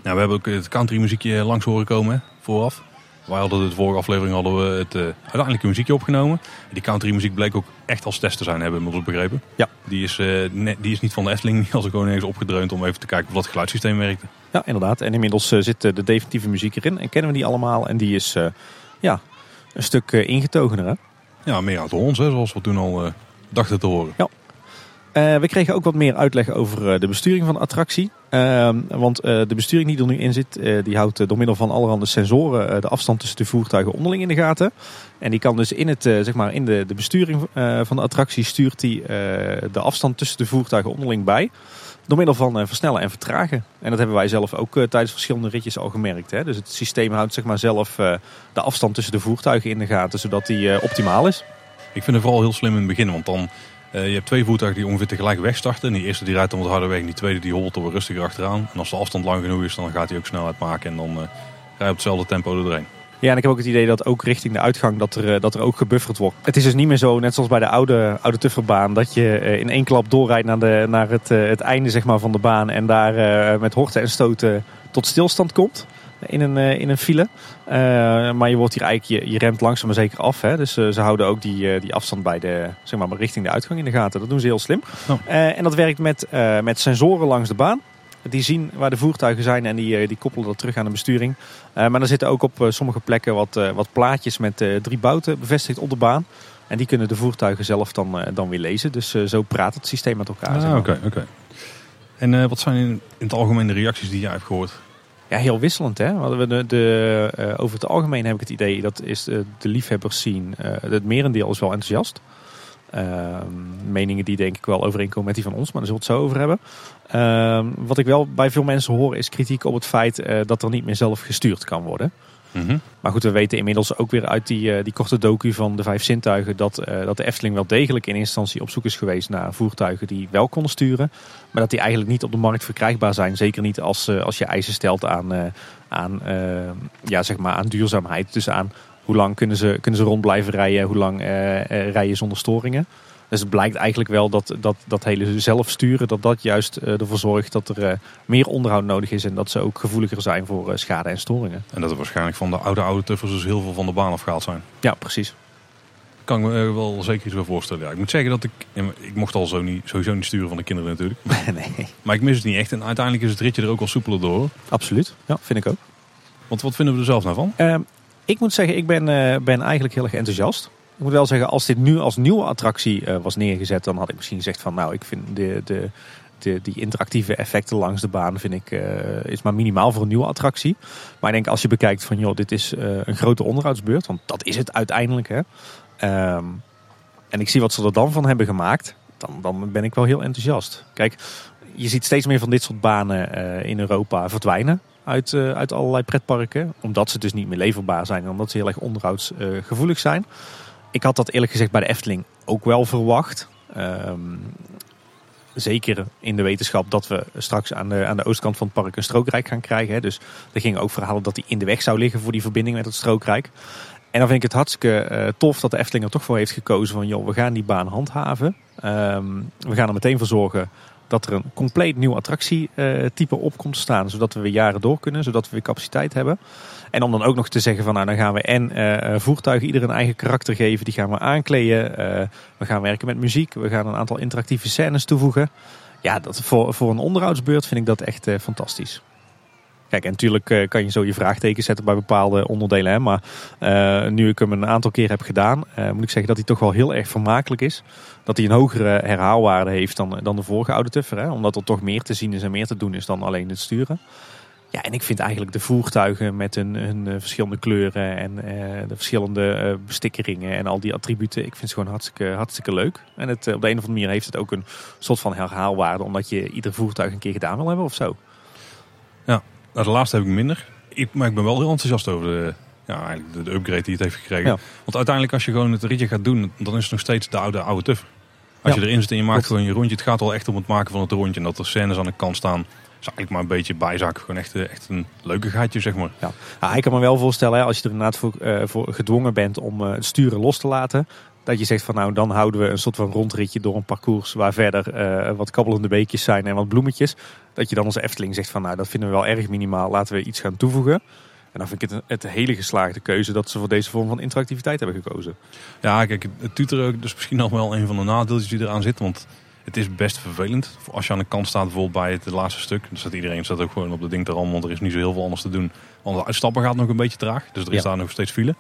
A: Nou, we hebben ook het country muziekje langs horen komen vooraf. Wij hadden de vorige aflevering hadden we het uh, uiteindelijke muziekje opgenomen. Die country muziek bleek ook echt als test te zijn, hebben we inmiddels begrepen.
B: Ja.
A: Die is, uh, ne die is niet van de Efteling, die als ik gewoon ergens opgedreund om even te kijken of dat geluidssysteem werkte.
B: Ja, inderdaad. En inmiddels uh, zit de definitieve muziek erin en kennen we die allemaal. En die is ja, een stuk ingetogener. Hè?
A: Ja, meer uit ons, hè, zoals we toen al dachten te horen.
B: Ja. Uh, we kregen ook wat meer uitleg over uh, de besturing van de attractie. Uh, want de besturing die er nu in zit, die houdt door middel van allerhande sensoren de afstand tussen de voertuigen onderling in de gaten. En die kan dus in, het, zeg maar in de, de besturing van de attractie stuurt die de afstand tussen de voertuigen onderling bij. Door middel van versnellen en vertragen. En dat hebben wij zelf ook tijdens verschillende ritjes al gemerkt. Hè? Dus het systeem houdt zeg maar zelf de afstand tussen de voertuigen in de gaten, zodat die optimaal is.
A: Ik vind het vooral heel slim in het begin, want dan uh, je hebt twee voertuigen die ongeveer tegelijk wegstarten. En die eerste die rijdt dan wat harder weg en die tweede die holt er rustiger achteraan. En als de afstand lang genoeg is, dan gaat hij ook snelheid maken en dan uh, je op hetzelfde tempo er doorheen.
B: Ja, en ik heb ook het idee dat ook richting de uitgang dat er, dat er ook gebufferd wordt. Het is dus niet meer zo, net zoals bij de oude, oude Tufferbaan, dat je in één klap doorrijdt naar, de, naar het, het einde zeg maar, van de baan en daar met horten en stoten tot stilstand komt in een, eh, in een file. Eh, maar je wordt hier eigenlijk, je, je remt langzaam maar zeker af. Hè? Dus eh, ze houden ook die, die afstand bij de, zeg maar, richting de uitgang in de gaten. Dat doen ze heel slim. Oh. en dat werkt met, met sensoren langs de baan. Die zien waar de voertuigen zijn en die, die koppelen dat terug aan de besturing. maar er zitten ook op sommige plekken wat, wat plaatjes met drie bouten bevestigd op de baan. En die kunnen de voertuigen zelf dan, dan weer lezen. Dus zo praat het systeem met elkaar.
A: Ah, Oké, oké. En wat zijn in, in, het algemeen de reacties die jij hebt gehoord?
B: Ja, heel wisselend. Hè? We de, uh, over het algemeen heb ik het idee dat is de, de liefhebbers zien. Uh, het merendeel is wel enthousiast. Uh, meningen die denk ik wel overeenkomen met die van ons, maar daar zullen we het zo over hebben. Ehm, wat ik wel bij veel mensen hoor is kritiek op het feit eh, dat er niet meer zelf gestuurd kan worden. Mhm. Maar goed, we weten inmiddels ook weer uit die, die korte docu van de vijf zintuigen dat, dat de Efteling wel degelijk in instantie op zoek is geweest naar voertuigen die wel konden sturen. Maar dat die eigenlijk niet op de markt verkrijgbaar zijn. Zeker niet als, eh, als je eisen stelt aan, eh, aan, eh, ja, zeg maar aan duurzaamheid. Dus aan hoe lang kunnen ze, kunnen ze rond blijven rijden, hoe lang rijden zonder storingen. Dus het blijkt eigenlijk wel dat dat, dat hele zelfsturen, dat dat juist ervoor zorgt dat er meer onderhoud nodig is. En dat ze ook gevoeliger zijn voor schade en storingen.
A: En dat er waarschijnlijk van de oude oude tuffers dus heel veel van de baan afgehaald zijn.
B: Ja, precies
A: kan ik me wel zeker iets voorstellen. Ja, ik moet zeggen dat ik... Ik mocht al zo niet, sowieso niet sturen van de kinderen natuurlijk.
B: nee.
A: Maar ik mis het niet echt. En uiteindelijk is het ritje er ook al soepeler door.
B: Absoluut. Ja, vind ik ook.
A: Want wat vinden we er zelf nou van?
B: Uh, ik moet zeggen, ik ben, uh, ben eigenlijk heel erg enthousiast. Ik moet wel zeggen, als dit nu als nieuwe attractie uh, was neergezet... dan had ik misschien gezegd van... nou, ik vind de, de, de, die interactieve effecten langs de baan vind ik, uh, is maar minimaal voor een nieuwe attractie. Maar ik denk als je bekijkt van joh, dit is uh, een grote onderhoudsbeurt. Want dat is het uiteindelijk. Hè. Um, en ik zie wat ze er dan van hebben gemaakt. Dan, dan ben ik wel heel enthousiast. Kijk, je ziet steeds meer van dit soort banen in Europa verdwijnen. Uit, uit allerlei pretparken. Omdat ze dus niet meer leverbaar zijn. En omdat ze heel erg onderhoudsgevoelig zijn. Ik had dat eerlijk gezegd bij de Efteling ook wel verwacht. Um, zeker in de wetenschap dat we straks aan de, aan de oostkant van het park een strookrijk gaan krijgen. Hè. Dus er gingen ook verhalen dat die in de weg zou liggen voor die verbinding met het strookrijk. En dan vind ik het hartstikke uh, tof dat de Efteling er toch voor heeft gekozen van joh, we gaan die baan handhaven. Um, we gaan er meteen voor zorgen dat er een compleet nieuw attractietype uh, op komt te staan. Zodat we weer jaren door kunnen, zodat we weer capaciteit hebben. En om dan ook nog te zeggen van nou dan gaan we en uh, voertuigen ieder een eigen karakter geven. Die gaan we aankleden. we gaan werken met muziek. We gaan een aantal interactieve scènes toevoegen. Ja, dat voor, voor een onderhoudsbeurt vind ik dat echt fantastisch. Kijk, en natuurlijk eh, kan je zo je vraagteken zetten bij bepaalde onderdelen. Hè, maar nu ik hem een aantal keer heb gedaan, moet ik zeggen dat hij toch wel heel erg vermakelijk is. Dat hij een hogere herhaalwaarde heeft dan, dan de vorige oude tuffer. Hè, omdat er toch meer te zien is en meer te doen is dan alleen het sturen. Ja, en ik vind eigenlijk de voertuigen met hun, hun verschillende kleuren en de verschillende bestikkeringen en al die attributen, ik vind ze gewoon hartstikke, hartstikke leuk. En het, op de een of andere manier heeft het ook een soort van herhaalwaarde, omdat je ieder voertuig een keer gedaan wil hebben of zo.
A: Ja, nou, de laatste heb ik minder. Ik, maar ik ben wel heel enthousiast over de, ja, eigenlijk de, upgrade die het heeft gekregen. Want uiteindelijk als je gewoon het ritje gaat doen, dan is het nog steeds de oude, oude tuffer. Als je erin zit en je maakt gewoon je rondje, het gaat wel echt om het maken van het rondje. En dat er scènes aan de kant staan, is eigenlijk maar een beetje bijzaak. Gewoon echt, eh, echt een leuke gaatje, zeg maar.
B: Ja. ik kan me wel voorstellen, hè, als je er inderdaad voor, uh, voor gedwongen bent om uh, het sturen los te laten. Dat je zegt van nou dan houden we een soort van rondritje door een parcours waar verder eh, wat kabbelende beekjes zijn en wat bloemetjes. Dat je dan als Efteling zegt van nou dat vinden we wel erg minimaal, laten we iets gaan toevoegen. En dan vind ik het een, het hele geslaagde keuze dat ze voor deze vorm van interactiviteit hebben gekozen.
A: Ja, kijk, het tuteren ook dus misschien nog wel een van de nadeeltjes die eraan zitten. Want het is best vervelend. Als je aan de kant staat bijvoorbeeld bij het laatste stuk. Dan staat iedereen staat ook gewoon op de ding rammen. Want er is niet zo heel veel anders te doen. Want de uitstappen gaat nog een beetje traag. Dus er is
B: Ja.
A: daar nog steeds file.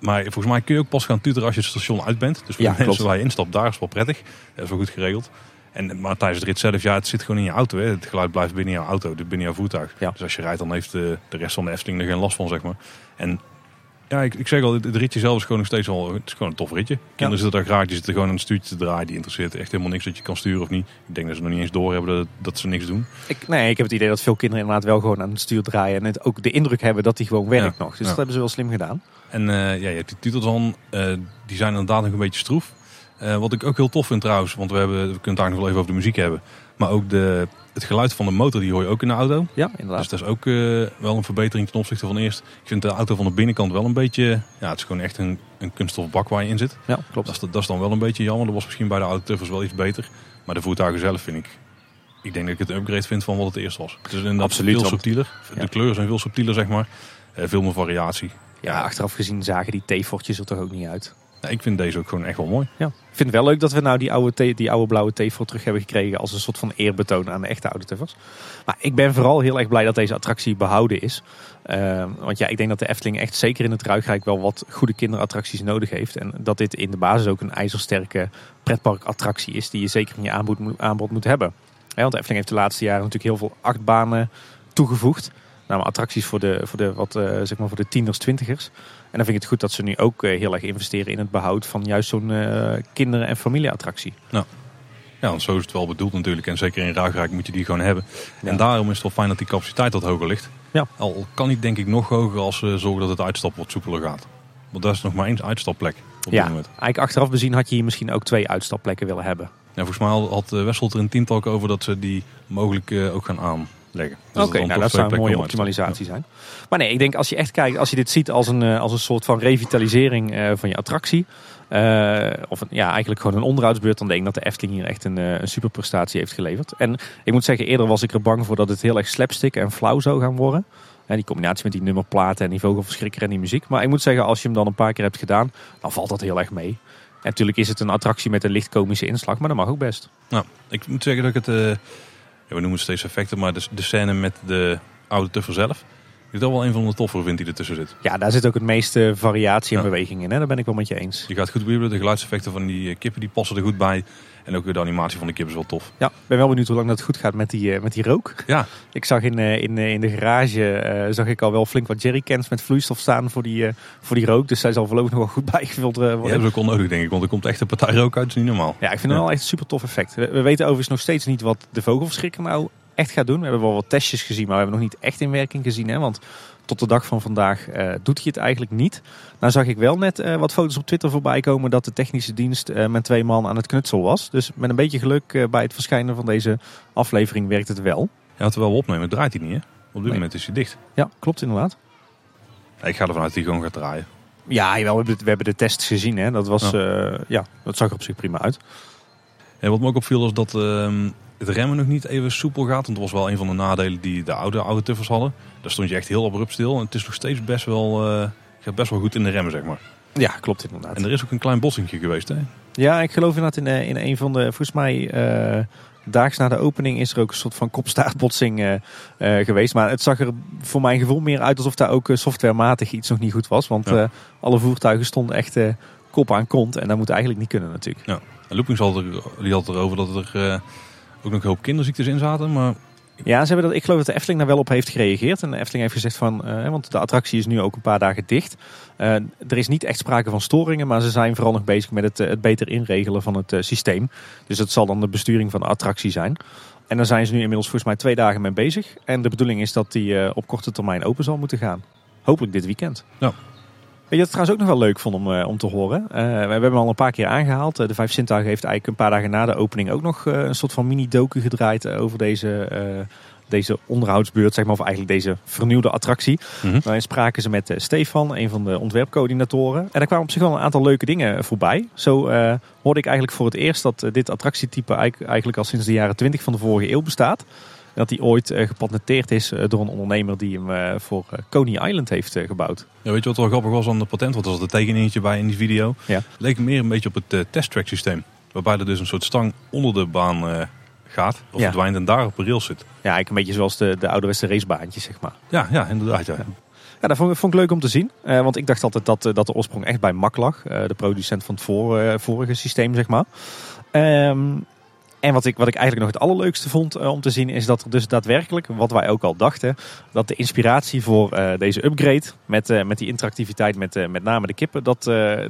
A: Maar volgens mij kun je ook pas gaan tuteren als je het station uit bent. Dus voor
B: Ja,
A: de mensen waar je instapt, daar is het wel prettig. Dat is wel goed geregeld. En, maar tijdens de rit zelf, ja, het zit gewoon in je auto. Hè. Het geluid blijft binnen jouw auto, dus binnen jouw voertuig.
B: Ja.
A: Dus als je rijdt, dan heeft de, de rest van de Efteling er geen last van, zeg maar. En ja, ik, ik zeg al, het, het ritje zelf is gewoon nog steeds al, het is gewoon een tof ritje. Kinderen zitten daar graag, die zitten gewoon aan het stuurtje te draaien. Die interesseert echt helemaal niks dat je kan sturen of niet. Ik denk dat ze nog niet eens doorhebben dat, dat ze niks doen.
B: Ik, nee, ik heb het idee dat veel kinderen inderdaad wel gewoon aan het stuur draaien. En het ook de indruk hebben dat die gewoon werkt nog. Dus
A: Ja.
B: dat hebben ze wel slim gedaan.
A: En eh, ja, je hebt die titels dan, eh, die zijn inderdaad nog een beetje stroef. Eh, wat ik ook heel tof vind trouwens, want we, hebben, we kunnen het daar nog wel even over de muziek hebben. Maar ook de, het geluid van de motor, die hoor je ook in de auto.
B: Ja, inderdaad.
A: Dus dat is ook eh, wel een verbetering ten opzichte van eerst. Ik vind de auto van de binnenkant wel een beetje... Ja, het is gewoon echt een, een kunststof bak waar je in zit.
B: ja, klopt.
A: Dat is, dat is dan wel een beetje jammer. Dat was misschien bij de auto Tuffers wel iets beter. Maar de voertuigen zelf vind ik... Ik denk dat ik het een upgrade vind van wat het eerst was. Het is inderdaad
B: Absoluut,
A: veel subtieler.
B: Ja.
A: De kleuren zijn veel subtieler, zeg maar. Eh, veel meer variatie.
B: Ja, achteraf gezien zagen die T-fortjes er toch ook niet uit.
A: Ja, ik vind deze ook gewoon echt wel mooi.
B: Ja. Ik vind het wel leuk dat we nou die oude, die oude blauwe T-fort terug hebben gekregen als een soort van eerbetoon aan de echte oude. Maar ik ben vooral heel erg blij dat deze attractie behouden is. Ehm, want ja, ik denk dat de Efteling echt zeker in het Ruigrijk wel wat goede kinderattracties nodig heeft. En dat dit in de basis ook een ijzersterke pretparkattractie is die je zeker in je aanbod, aanbod moet hebben. Want de Efteling heeft de laatste jaren natuurlijk heel veel achtbanen toegevoegd. Nou, attracties voor de, voor de, wat, eh, zeg maar voor de tieners, twintigers. En dan vind ik het goed dat ze nu ook eh, heel erg investeren in het behoud van juist zo'n eh, kinderen- en familieattractie.
A: Ja, want zo is het wel bedoeld natuurlijk. En zeker in Ruigrijk moet je die gewoon hebben.
B: Ja.
A: En daarom is het wel fijn dat die capaciteit wat hoger ligt.
B: Ja.
A: Al kan die denk ik nog hoger als ze zorgen dat het uitstappen wat soepeler gaat. Want daar is nog maar één uitstapplek op
B: Ja,
A: dit moment.
B: eigenlijk achteraf bezien had je hier misschien ook twee uitstapplekken willen hebben.
A: Ja, volgens mij had eh, Wessel er een tiental over dat ze die mogelijk eh, ook gaan aanleggen. Dus
B: Oké, nou dat zou een mooie optimalisatie zijn. Maar nee, ik denk als je echt kijkt, als je dit ziet als een, eh, als een soort van revitalisering eh, van je attractie. eh, of een, ja, eigenlijk gewoon een onderhoudsbeurt. Dan denk ik dat de Efteling hier echt een, een superprestatie heeft geleverd. En ik moet zeggen, eerder was ik er bang voor dat het heel erg slapstick en flauw zou gaan worden. Ja, die combinatie met die nummerplaten en die vogelverschrikker en die muziek. Maar ik moet zeggen, als je hem dan een paar keer hebt gedaan, dan valt dat heel erg mee. En natuurlijk is het een attractie met een licht komische inslag, maar dat mag ook best.
A: Nou, ik moet zeggen dat ik het... we noemen het steeds effecten, maar de, de scène met de oude tuffer zelf... Ik dat wel een van de toffere vind die ertussen zit.
B: Ja, daar zit ook het meeste variatie en
A: Ja.
B: beweging in. Hè? Daar ben ik wel met je eens.
A: Je gaat goed wiebelen, de geluidseffecten van die kippen die passen er goed bij. En ook de animatie van de kippen is wel tof.
B: Ja, ik ben wel benieuwd hoe lang dat goed gaat met die, eh, met die rook.
A: Ja,
B: Ik zag in, eh, in, eh, in de garage zag ik al wel flink wat jerrycans met vloeistof staan voor die, voor die rook. Dus zij zal voorlopig nog wel goed bijgevuld worden.
A: hebben ze ook wel nodig denk ik. Want er komt echt een partij rook uit, dat is niet normaal.
B: Ja, ik vind het wel echt een super tof effect. We, we weten overigens nog steeds niet wat de vogelverschrikker nou echt gaat doen. We hebben wel wat testjes gezien, maar we hebben nog niet echt in werking gezien. Hè? Want tot de dag van vandaag doet hij het eigenlijk niet. Nou zag ik wel net eh, wat foto's op Twitter voorbij komen dat de technische dienst eh, met twee man aan het knutsel was. Dus met een beetje geluk eh, bij het verschijnen van deze aflevering werkt het wel.
A: Ja, terwijl we opnemen, draait hij niet hè. Op dit
B: Nee.
A: moment is hij dicht.
B: Ja, klopt inderdaad.
A: Ja, ik ga ervan uit dat hij gewoon gaat draaien.
B: Ja, jawel, we hebben, de, we hebben de tests gezien. Hè. Dat, was, ja. ja, dat zag er op zich prima uit.
A: En wat me ook opviel was dat ehm, het remmen nog niet even soepel gaat. Want dat was wel een van de nadelen die de oude, oude tuffers hadden. Daar stond je echt heel abrupt stil. En het is nog steeds best wel, gaat best wel goed in de remmen, zeg maar.
B: Ja, klopt inderdaad.
A: En er is ook een klein bossingje geweest, hè?
B: Ja, ik geloof inderdaad in, eh, in een van de, volgens mij eh, daags na de opening is er ook een soort van kopstaartbotsing eh, geweest. Maar het zag er voor mijn gevoel meer uit alsof daar ook softwarematig iets nog niet goed was. Want
A: Ja.
B: alle voertuigen stonden echt kop aan kont en dat moet eigenlijk niet kunnen natuurlijk.
A: En Loopings had, er, die had erover dat er ook nog een hoop kinderziektes in zaten. Maar
B: Ja, ze hebben dat, ik geloof dat de Efteling daar wel op heeft gereageerd. En de Efteling heeft gezegd van, eh, want de attractie is nu ook een paar dagen dicht. Eh, er is niet echt sprake van storingen, maar ze zijn vooral nog bezig met het, eh, het beter inregelen van het systeem. Dus dat zal dan de besturing van de attractie zijn. En daar zijn ze nu inmiddels volgens mij twee dagen mee bezig. En de bedoeling is dat die op korte termijn open zal moeten gaan. Hopelijk dit weekend.
A: Ja.
B: Je wat ik trouwens ook nog wel leuk vond om, eh, om te horen? Eh, we hebben hem al een paar keer aangehaald. Eh, de Vijf Zintuigen heeft eigenlijk een paar dagen na de opening ook nog een soort van mini-docu gedraaid over deze deze onderhoudsbeurt, zeg maar, of eigenlijk deze vernieuwde attractie.
A: Mhm.
B: Daarin spraken ze met Stefan, een van de ontwerpcoördinatoren. En daar kwamen op zich wel een aantal leuke dingen voorbij. Zo eh, hoorde ik eigenlijk voor het eerst dat dit attractietype eigenlijk eigenlijk al sinds de jaren 20 van de vorige eeuw bestaat. Dat die ooit eh, gepatenteerd is eh, door een ondernemer die hem eh, voor Coney Island heeft gebouwd.
A: Ja, weet je wat wel grappig was aan de patent? Want er zat een tekeningetje bij in die video.
B: Ja.
A: Leek meer een beetje op het testtrack systeem. Waarbij er dus een soort stang onder de baan gaat. Of
B: Ja.
A: verdwijnt en daar op een rail zit.
B: Ja, eigenlijk een beetje zoals de, de ouderwetse racebaantjes, zeg maar.
A: Ja, ja inderdaad. Ja.
B: Ja, dat vond, vond ik leuk om te zien. Want ik dacht altijd dat, dat de oorsprong echt bij Mack lag. de producent van het voor, vorige systeem, zeg maar. Ehm, en wat ik, wat ik eigenlijk nog het allerleukste vond eh, om te zien... is dat er dus daadwerkelijk, wat wij ook al dachten... dat de inspiratie voor eh, deze upgrade... met, eh, met die interactiviteit met met name de kippen... Dat,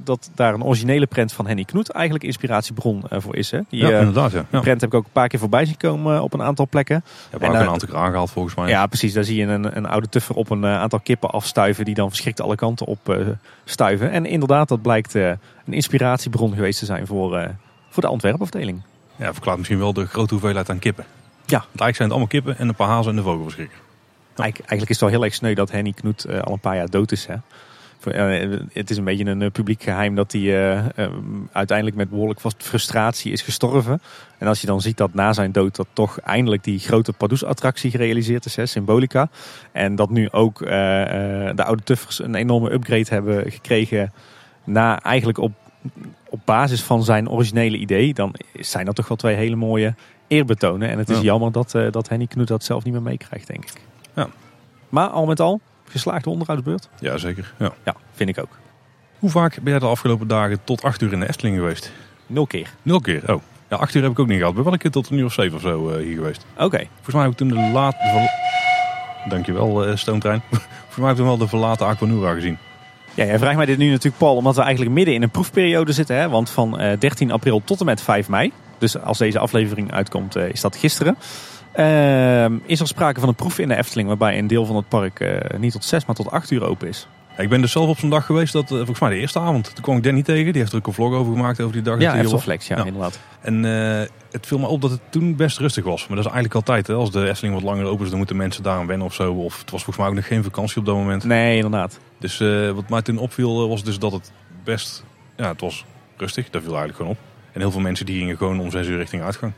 B: dat daar een originele prent van Henny Knoet... eigenlijk inspiratiebron voor is. Hè? Die,
A: Ja, inderdaad. Ja.
B: die
A: Ja.
B: prent heb ik ook een paar keer voorbij zien komen op een aantal plekken.
A: We ook een aantal keer aangehaald volgens mij.
B: Ja, precies. Daar zie je een, een oude tuffer op een aantal kippen afstuiven die dan verschrikt alle kanten op stuiven. En inderdaad, dat blijkt een inspiratiebron geweest te zijn voor, voor de ontwerpafdeling.
A: Ja, verklaart misschien wel de grote hoeveelheid aan kippen.
B: Ja.
A: Eigenlijk zijn het allemaal kippen en een paar hazen en de vogelverschrikker.
B: Eigenlijk, eigenlijk is het wel heel erg sneu dat Henny Knoet eh, al een paar jaar dood is. Hè? Voor- eh, het is een beetje een eh, publiek geheim dat hij eh, eh, uiteindelijk met behoorlijk vast frustratie is gestorven. En als je dan ziet dat na zijn dood dat toch eindelijk die grote Pardoes-attractie gerealiseerd is, hè, Symbolica. En dat nu ook de oude tuffers een enorme upgrade hebben gekregen na eigenlijk op, op basis van zijn originele idee. Dan zijn dat toch wel twee hele mooie eerbetonen. En het is
A: Ja.
B: jammer dat, eh, dat Henny Knoet dat zelf niet meer meekrijgt, denk ik.
A: Ja.
B: Maar al met al, geslaagde onderhoudsbeurt?
A: Ja, zeker. Ja.
B: Ja, vind ik ook.
A: Hoe vaak ben jij de afgelopen dagen tot acht uur in de Efteling geweest?
B: Nul keer.
A: Nul keer. Oh. Ja, acht uur heb ik ook niet gehad. Ben wel een keer tot een uur of zeven of zo eh, hier geweest.
B: Oké.
A: Volgens mij heb ik toen de laat... Dankjewel, eh Stoomtrein. Volgens mij heb ik toen wel de verlaten Aquanura gezien.
B: Ja, jij vraagt mij dit nu natuurlijk, Paul, omdat we eigenlijk midden in een proefperiode zitten. Hè? Want van eh, 13 april tot en met 5 mei, dus als deze aflevering uitkomt, eh, is dat gisteren. Ehm, is er sprake van een proef in de Efteling waarbij een deel van het park eh, niet tot 6, maar tot 8 uur open is.
A: Ja, ik ben dus zelf op zo'n dag geweest, dat, eh, volgens mij de eerste avond. Toen kwam ik Danny tegen, die heeft er ook een vlog over gemaakt over die dag.
B: Ja,
A: was.
B: Eftelflex, ja,
A: Ja.
B: inderdaad.
A: En eh, het viel me op dat het toen best rustig was. Maar dat is eigenlijk altijd. Hè. Als de Efteling wat langer open is, dan moeten mensen daar aan wennen of zo. Of het was volgens mij ook nog geen vakantie op dat moment.
B: Nee, inderdaad.
A: Dus eh, wat mij toen opviel eh, was dus dat het best... Ja, het was rustig. Dat viel eigenlijk gewoon op. En heel veel mensen die gingen gewoon om zes uur richting uitgang.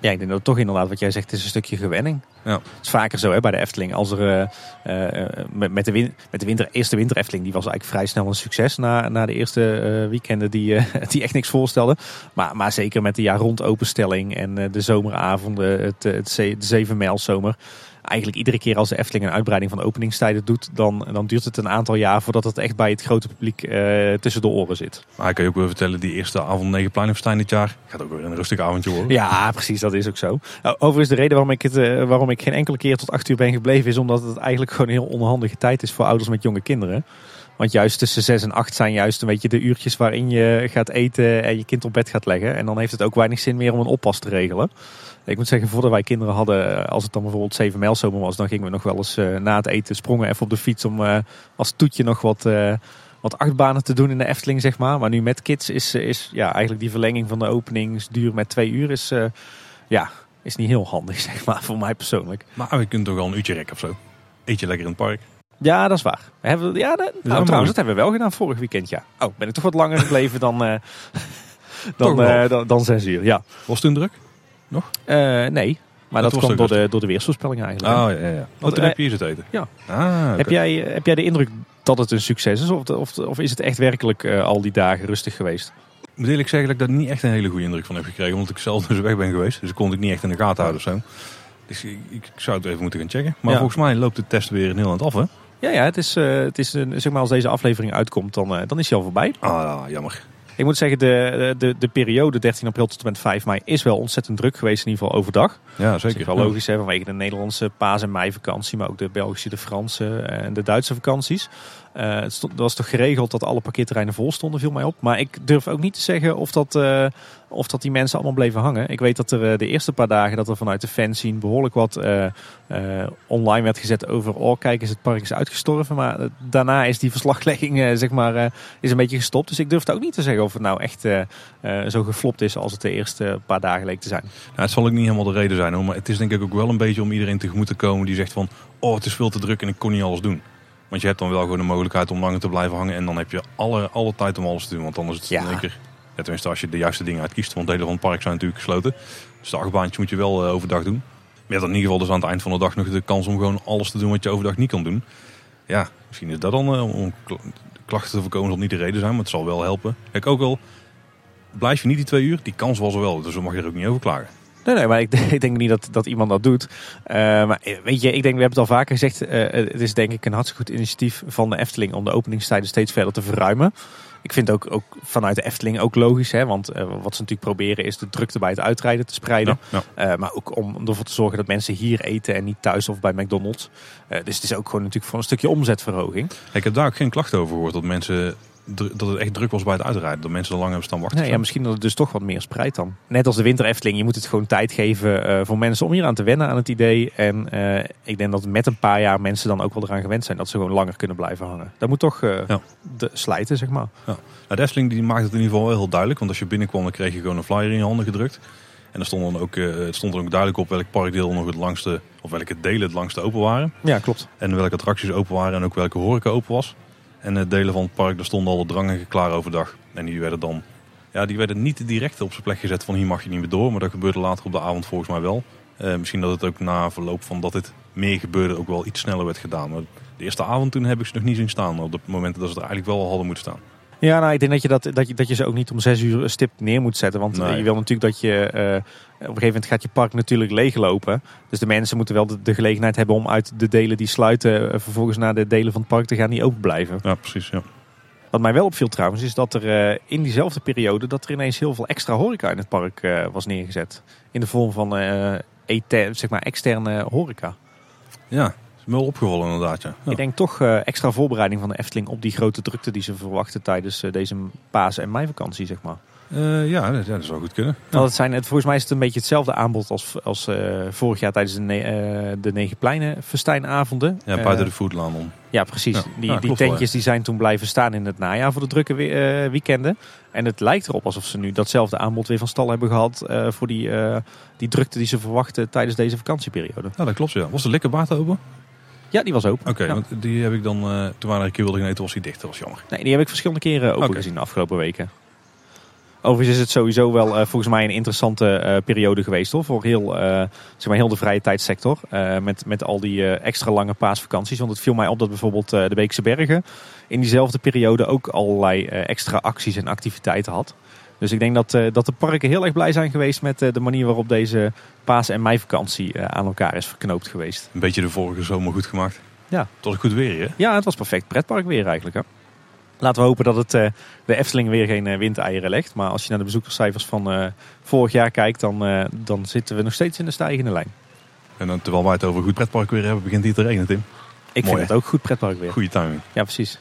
B: Ja, ik denk dat toch inderdaad, wat jij zegt, het is een stukje gewenning.
A: Ja.
B: Het is vaker zo hè, bij de Efteling. Als er eh, met, met de, win, met de winter, eerste winter Efteling, die was eigenlijk vrij snel een succes na, na de eerste weekenden die, die echt niks voorstelden. Maar, maar zeker met de jaar rond openstelling en de zomeravonden, het, het, de zeven mijl zomer. Eigenlijk iedere keer als de Efteling een uitbreiding van de openingstijden doet, dan, dan duurt het een aantal jaar voordat het echt bij het grote publiek eh, tussen de oren zit.
A: Maar ik kan je ook wel vertellen, die eerste avond Negenpleinenfestijn dit jaar... gaat ook weer een rustig avondje worden.
B: Ja, precies, dat is ook zo. Nou, overigens, de reden waarom ik, het, eh, waarom ik geen enkele keer tot acht uur ben gebleven, is omdat het eigenlijk gewoon een heel onhandige tijd is voor ouders met jonge kinderen. Want juist tussen zes en acht zijn juist een beetje de uurtjes waarin je gaat eten en je kind op bed gaat leggen. En dan heeft het ook weinig zin meer om een oppas te regelen. Ik moet zeggen, voordat wij kinderen hadden, als het dan bijvoorbeeld 7 mijl zomer was, dan gingen we nog wel eens eh, na het eten sprongen even op de fiets om eh, als toetje nog wat, eh, wat achtbanen te doen in de Efteling, zeg maar. Maar nu met kids is, is ja, eigenlijk die verlenging van de openingsduur met twee uur is, ja, is niet heel handig, zeg maar, voor mij persoonlijk.
A: Maar je kunt toch wel een uurtje rekken of zo. Eet je lekker in het park.
B: Ja, dat is waar. We hebben, ja, dat- nou,
A: mooi.
B: trouwens, dat hebben we wel gedaan vorig weekend, ja. Oh, ben ik toch wat langer gebleven dan, eh, dan, eh, dan, dan zes uur, ja.
A: Was het toen druk?
B: Eh, nee, maar
A: Dat
B: dat,
A: ook
B: door de, door de weersvoorspellingen eigenlijk.
A: Oh ja, ja. Want, toen heb je hier zitten eten.
B: ja.
A: Ah.
B: Heb, jij, heb jij de indruk dat het een succes is? Of, of, of is het echt werkelijk al die dagen rustig geweest?
A: Ik moet eerlijk zeggen dat ik daar niet echt een hele goede indruk van heb gekregen. Omdat ik zelf dus weg ben geweest. Dus ik kon het niet echt in de gaten houden of zo. Dus ik, ik zou het even moeten gaan checken. Maar
B: Ja.
A: volgens mij loopt de test weer in Nederland af, hè?
B: Ja, ja het is, eh, het is een, zeg maar als deze aflevering uitkomt, dan, eh, dan is hij al voorbij.
A: Ah, jammer.
B: Ik moet zeggen, de, de, de periode 13 april tot en met 5 mei is wel ontzettend druk geweest, in ieder geval overdag.
A: Ja,
B: Dat
A: zeker.
B: is wel logisch hè, vanwege de Nederlandse paas- en meivakantie, maar ook de Belgische, de Franse en de Duitse vakanties. Eh, het was toch geregeld dat alle parkeerterreinen vol stonden, viel mij op. Maar ik durf ook niet te zeggen of dat, eh, of dat die mensen allemaal bleven hangen. Ik weet dat er de eerste paar dagen dat er vanuit de fanzine behoorlijk wat online werd gezet over, oh kijk eens het park is uitgestorven. Maar daarna is die verslaglegging zeg maar is een beetje gestopt. Dus ik durf ook niet te zeggen of het nou echt zo geflopt is als het de eerste paar dagen leek te zijn.
A: Nou, het zal ook niet helemaal de reden zijn hoor, maar het is denk ik ook wel een beetje om iedereen tegemoet te komen die zegt van, oh het is veel te druk en ik kon niet alles doen. Want je hebt dan wel gewoon de mogelijkheid om langer te blijven hangen. En dan heb je alle, alle tijd om alles te doen. Want anders is het
B: ja.
A: in één keer... Ja, tenminste, als je de juiste dingen uitkiest. Want delen van het park zijn natuurlijk gesloten. Dus de achtbaantje moet je wel uh, overdag doen. Maar je hebt in ieder geval dus aan het eind van de dag nog de kans om gewoon alles te doen wat je overdag niet kan doen. Ja, misschien is dat dan uh, om klachten te voorkomen zal niet de reden zijn. Maar het zal wel helpen. Kijk, ook al blijf je niet die twee uur. Die kans was er wel. Dus dan mag je er ook niet over klagen.
B: Nee, nee, maar ik, ik, denk niet dat, dat iemand dat doet. Uh, maar weet je, ik denk, we hebben het al vaker gezegd. Uh, het is denk ik een hartstikke goed initiatief van de Efteling om de openingstijden steeds verder te verruimen. Ik vind ook, ook vanuit de Efteling ook logisch. Hè, want uh, wat ze natuurlijk proberen is de drukte bij het uitrijden te spreiden.
A: Ja, ja.
B: maar ook om ervoor te zorgen dat mensen hier eten en niet thuis of bij McDonald's. dus het is ook gewoon natuurlijk voor een stukje omzetverhoging.
A: Ik heb daar ook geen klachten over gehoord dat mensen dat het echt druk was bij het uitrijden. Dat mensen er lang hebben staan wachten.
B: Nee, ja, misschien dat het dus toch wat meer spreidt dan. Net als de winter Efteling. Je moet het gewoon tijd geven uh, voor mensen om hier aan te wennen aan het idee. En uh, ik denk dat met een paar jaar mensen dan ook wel eraan gewend zijn. Dat ze gewoon langer kunnen blijven hangen. Dat moet toch uh,
A: ja.
B: de slijten, zeg maar.
A: Ja. Nou, de Efteling die maakt het in ieder geval wel heel duidelijk. Want als je binnenkwam dan kreeg je gewoon een flyer in je handen gedrukt. En er stond dan ook, het stond er ook duidelijk op welk parkdeel nog het langste, of welke delen het langste open waren.
B: Ja, klopt.
A: En welke attracties open waren en ook welke horeca open was. En de delen van het park, daar stonden al de drangen klaar overdag. En die werden dan ja, die werden niet direct op zijn plek gezet van hier mag je niet meer door. Maar dat gebeurde later op de avond volgens mij wel. Uh, misschien dat het ook na verloop van dat dit meer gebeurde ook wel iets sneller werd gedaan. Maar de eerste avond toen heb ik ze nog niet zien staan. Op de momenten dat ze er eigenlijk wel al hadden moeten staan.
B: Ja, nou, ik denk dat je, dat, dat, je, dat je ze ook niet om zes uur stip neer moet zetten. Want
A: Nee.
B: je wil natuurlijk dat je... eh, een gegeven moment gaat je park natuurlijk leeglopen. Dus de mensen moeten wel de, de gelegenheid hebben om uit de delen die sluiten... eh, vervolgens naar de delen van het park te gaan die open blijven.
A: Ja, precies. Ja.
B: Wat mij wel opviel trouwens, is dat er eh, in diezelfde periode... dat er ineens heel veel extra horeca in het park eh, was neergezet. In de vorm van zeg maar externe horeca.
A: ja, is me wel opgevallen inderdaad. Ja. Ja.
B: Ik denk toch extra voorbereiding van de Efteling op die grote drukte die ze verwachten tijdens deze paas- en meivakantie, zeg maar.
A: Eh, ja, dat, dat zou goed kunnen.
B: Het zijn, het, volgens mij is het een beetje hetzelfde aanbod als, als eh, vorig jaar tijdens de, ne eh, de Negen Pleinen festijnavonden.
A: Ja, buiten de foodlaan om.
B: ja, precies.
A: Ja.
B: Die,
A: Ja,
B: die
A: wel,
B: tentjes die zijn toen blijven staan in het najaar voor de drukke we- weekenden. En het lijkt erop alsof ze nu datzelfde aanbod weer van stal hebben gehad eh, voor die, die drukte die ze verwachten tijdens deze vakantieperiode.
A: Ja, dat klopt. Ja. Was de likkerbaard open?
B: Ja, die was open.
A: Oké, want die heb ik dan, toen we er een keer wilden gaan eten, was die dicht. Dat was jammer.
B: Nee, die heb ik verschillende keren open gezien de afgelopen weken. Overigens is het sowieso wel eh, volgens mij een interessante eh, periode geweest hoor, voor heel, eh, zeg maar heel de vrije tijdsector. Met, met al die extra lange paasvakanties. Want het viel mij op dat bijvoorbeeld de Beekse Bergen in diezelfde periode ook allerlei extra acties en activiteiten had. Dus ik denk dat, dat de parken heel erg blij zijn geweest met de manier waarop deze paas- en meivakantie aan elkaar is verknoopt geweest.
A: Een beetje de vorige zomer goed gemaakt.
B: Ja.
A: Het was goed weer, hè?
B: Ja, het was perfect pretpark weer eigenlijk. Hè? Laten we hopen dat het, eh, de Efteling weer geen eh, windeieren legt. Maar als je naar de bezoekerscijfers van eh, vorig jaar kijkt, dan, dan zitten we nog steeds in de stijgende lijn.
A: En dan, terwijl wij het over goed pretpark weer hebben, begint hier te regenen, Tim.
B: Ik
A: Mooi,
B: vind het ook goed pretpark weer.
A: Goede timing.
B: Ja, precies.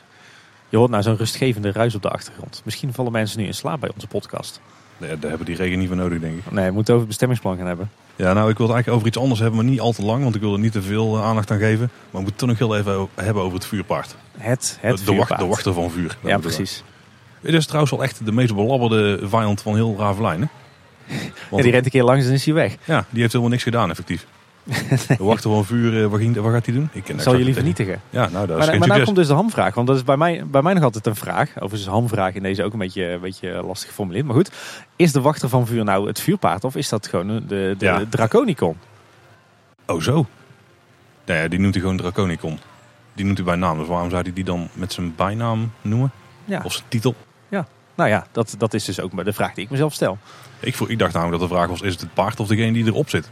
B: Je hoort nou zo'n rustgevende ruis op de achtergrond. Misschien vallen mensen nu in slaap bij onze podcast.
A: Ja, daar hebben die regen niet voor nodig, denk ik.
B: Nee, we moeten over bestemmingsplan gaan hebben.
A: Ja, nou, ik wil het eigenlijk over iets anders hebben, maar niet al te lang. Want ik wil er niet te veel eh, aandacht aan geven. Maar we moeten het toch nog heel even hebben over het vuurpaard.
B: Het, het
A: de, wacht,
B: vuurpaard.
A: de wachter van vuur.
B: Ja, precies.
A: Dit is trouwens wel echt de meest belabberde vijand van heel Ravelijn. Hè?
B: Ja,
A: Want,
B: die rent een keer langs en is hij weg.
A: ja, die heeft helemaal niks gedaan, effectief. De wachter van vuur, eh, wat, ging, wat gaat hij doen? Ik ken
B: Zal je
A: exact
B: liever
A: niet.
B: vernietigen?
A: Ja, nou, dat is
B: Maar, maar nou
A: succes.
B: komt dus de hamvraag. Want dat is bij mij, bij mij nog altijd een vraag. Overigens is hamvraag in deze ook een beetje, een beetje lastig geformuleerd. Maar goed, is de wachter van vuur nou het vuurpaard? Of is dat gewoon de, de
A: Ja.
B: Draconicon?
A: Oh, zo. Nou ja, die noemt hij gewoon Draconicon. Die noemt hij bij naam. Dus waarom zou hij die dan met zijn bijnaam noemen?
B: Ja.
A: Of zijn titel?
B: Nou ja, dat, dat is dus ook maar de vraag die ik mezelf stel.
A: Ik, ik dacht namelijk dat de vraag was, is het het paard of degene die erop zit?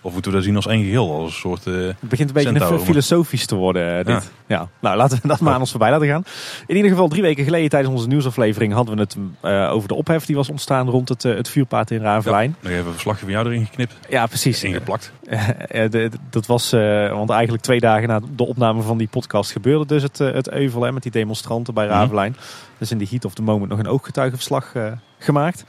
A: Of moeten we dat zien als één geheel? Als een soort... eh,
B: Het begint een beetje
A: Centaur,
B: filosofisch te worden, eh, dit. Ja. Nou, laten we dat maar aan ons voorbij laten gaan. In ieder geval, drie weken geleden tijdens onze nieuwsaflevering hadden we het eh, over de ophef die was ontstaan rond het, eh, het vuurpaard in Ravenlijn.
A: nog even een verslagje van jou erin geknipt.
B: Ja, precies.
A: Ingeplakt.
B: De- dat was, want eigenlijk twee dagen na de opname van die podcast gebeurde dus het, het euvel hè, met die demonstranten bij
A: Mhm.
B: Ravenlijn. Dus in de heat of the moment nog een ooggetuigenverslag gemaakt.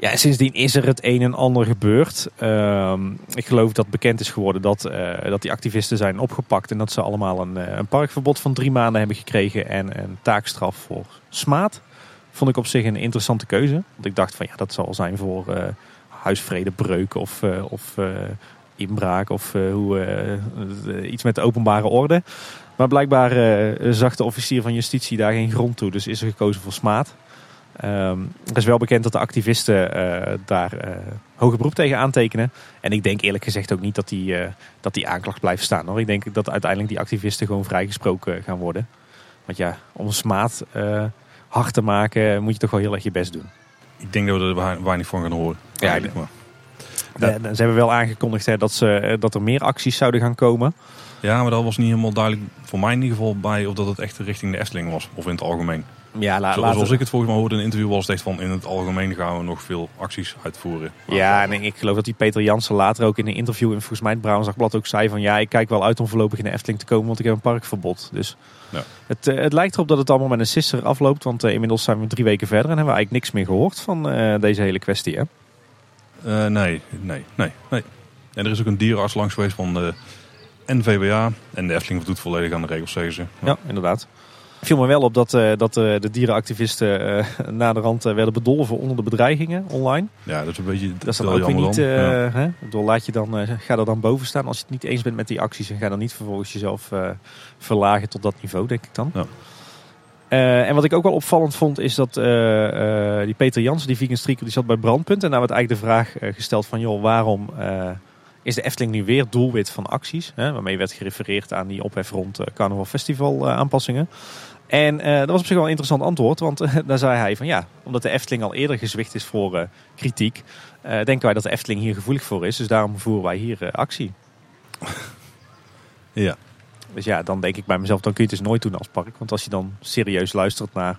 B: Ja, en sindsdien is er het een en ander gebeurd. Ehm, ik geloof dat bekend is geworden dat, eh, dat die activisten zijn opgepakt. En dat ze allemaal een, eh, een parkverbod van drie maanden hebben gekregen. En een taakstraf voor smaad. Vond ik op zich een interessante keuze. Want ik dacht van ja, dat zal zijn voor uh, huisvredebreuk of, of inbraak. Of hoe, iets met de openbare orde. Maar blijkbaar zag de officier van justitie daar geen grond toe. Dus is er gekozen voor smaad. Um, er is wel bekend dat de activisten uh, daar uh, hoger beroep tegen aantekenen. En ik denk eerlijk gezegd ook niet dat die, uh, dat die aanklacht blijft staan. Hoor. Ik denk dat uiteindelijk die activisten gewoon vrijgesproken gaan worden. Want ja, om een smaad hard te maken moet je toch wel heel erg je best doen.
A: Ik denk dat we er weinig van gaan horen.
B: Ja, maar. Ze hebben wel aangekondigd hè, dat, ze, dat er meer acties zouden gaan komen.
A: Ja, maar dat was niet helemaal duidelijk voor mij in ieder geval bij of dat het echt richting de Efteling was. Of in het algemeen.
B: Ja, la,
A: Zoals ik het volgens mij hoorde in een interview was het echt van in het algemeen gaan we nog veel acties uitvoeren.
B: ja, en ik geloof dat die Peter Jansen later ook in een interview in volgens mij het Brabants ook zei van ja, ik kijk wel uit om voorlopig in de Efteling te komen, want ik heb een parkverbod. Dus ja. het, uh, het lijkt erop dat het allemaal met een sisser afloopt, want uh, inmiddels zijn we drie weken verder en hebben we eigenlijk niks meer gehoord van uh, deze hele kwestie. Hè?
A: nee, nee, nee, nee. En er is ook een dierenarts langs geweest van de NVWA en de Efteling doet volledig aan de regels, zeggen ze.
B: Ja, ja inderdaad viel me wel op dat, uh, dat uh, de dierenactivisten uh, na de rand werden bedolven onder de bedreigingen online.
A: Ja, dat is een beetje.
B: Dat is dan ook weer niet. Ja. Hè? Door, laat je dan, ga er dan boven staan als je het niet eens bent met die acties en ga dan niet vervolgens jezelf verlagen tot dat niveau, denk ik dan. Ja. en wat ik ook wel opvallend vond is dat die Peter Jansen, die vegan streaker, die zat bij Brandpunt. En daar werd eigenlijk de vraag gesteld van, joh, waarom is de Efteling nu weer doelwit van acties? Hè, waarmee werd gerefereerd aan die ophef rond Carnaval Festival aanpassingen. En uh, dat was op zich wel een interessant antwoord, want uh, daar zei hij van ja, omdat de Efteling al eerder gezwicht is voor uh, kritiek, denken wij dat de Efteling hier gevoelig voor is. Dus daarom voeren wij hier actie.
A: ja.
B: Dus ja, dan denk ik bij mezelf, dan kun je het dus nooit doen als park. Want als je dan serieus luistert naar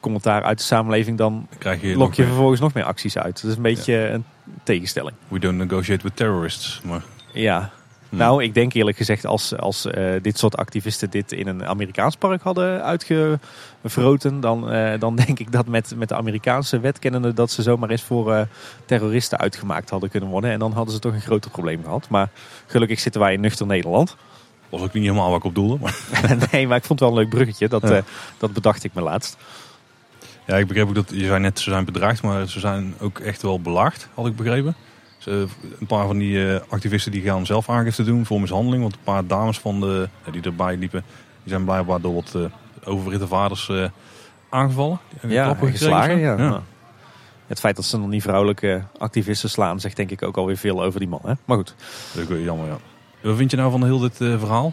B: commentaar uit de samenleving, dan Krijg je lok je vervolgens nog meer acties uit. Dat is een beetje een tegenstelling.
A: We don't negotiate with terrorists. Maar...
B: Ja, Hmm. Nou, ik denk eerlijk gezegd, als, als uh, dit soort activisten dit in een Amerikaans park hadden uitgevroten, dan, uh, dan denk ik dat met, met de Amerikaanse wetkennende dat ze zomaar eens voor uh, terroristen uitgemaakt hadden kunnen worden. En dan hadden ze toch een groter probleem gehad. Maar gelukkig zitten wij in nuchter Nederland.
A: Was ook niet helemaal wat ik op doelde. Maar...
B: nee, maar ik vond het wel een leuk bruggetje. Dat, ja. dat bedacht ik me laatst.
A: Ja, ik begreep ook dat je zei net ze zijn bedreigd, maar ze zijn ook echt wel belaagd, had ik begrepen. Eh, een paar van die eh, activisten die gaan zelf aangifte doen voor mishandeling. Want een paar dames van de, die erbij liepen, die zijn blijkbaar door wat overritte vaders aangevallen.
B: Ja, geslagen. Ja. ja. Het feit dat ze nog niet vrouwelijke activisten slaan, zegt denk ik ook alweer veel over die man. Hè? Maar goed.
A: Dat is jammer, ja. Wat vind je nou van heel dit verhaal?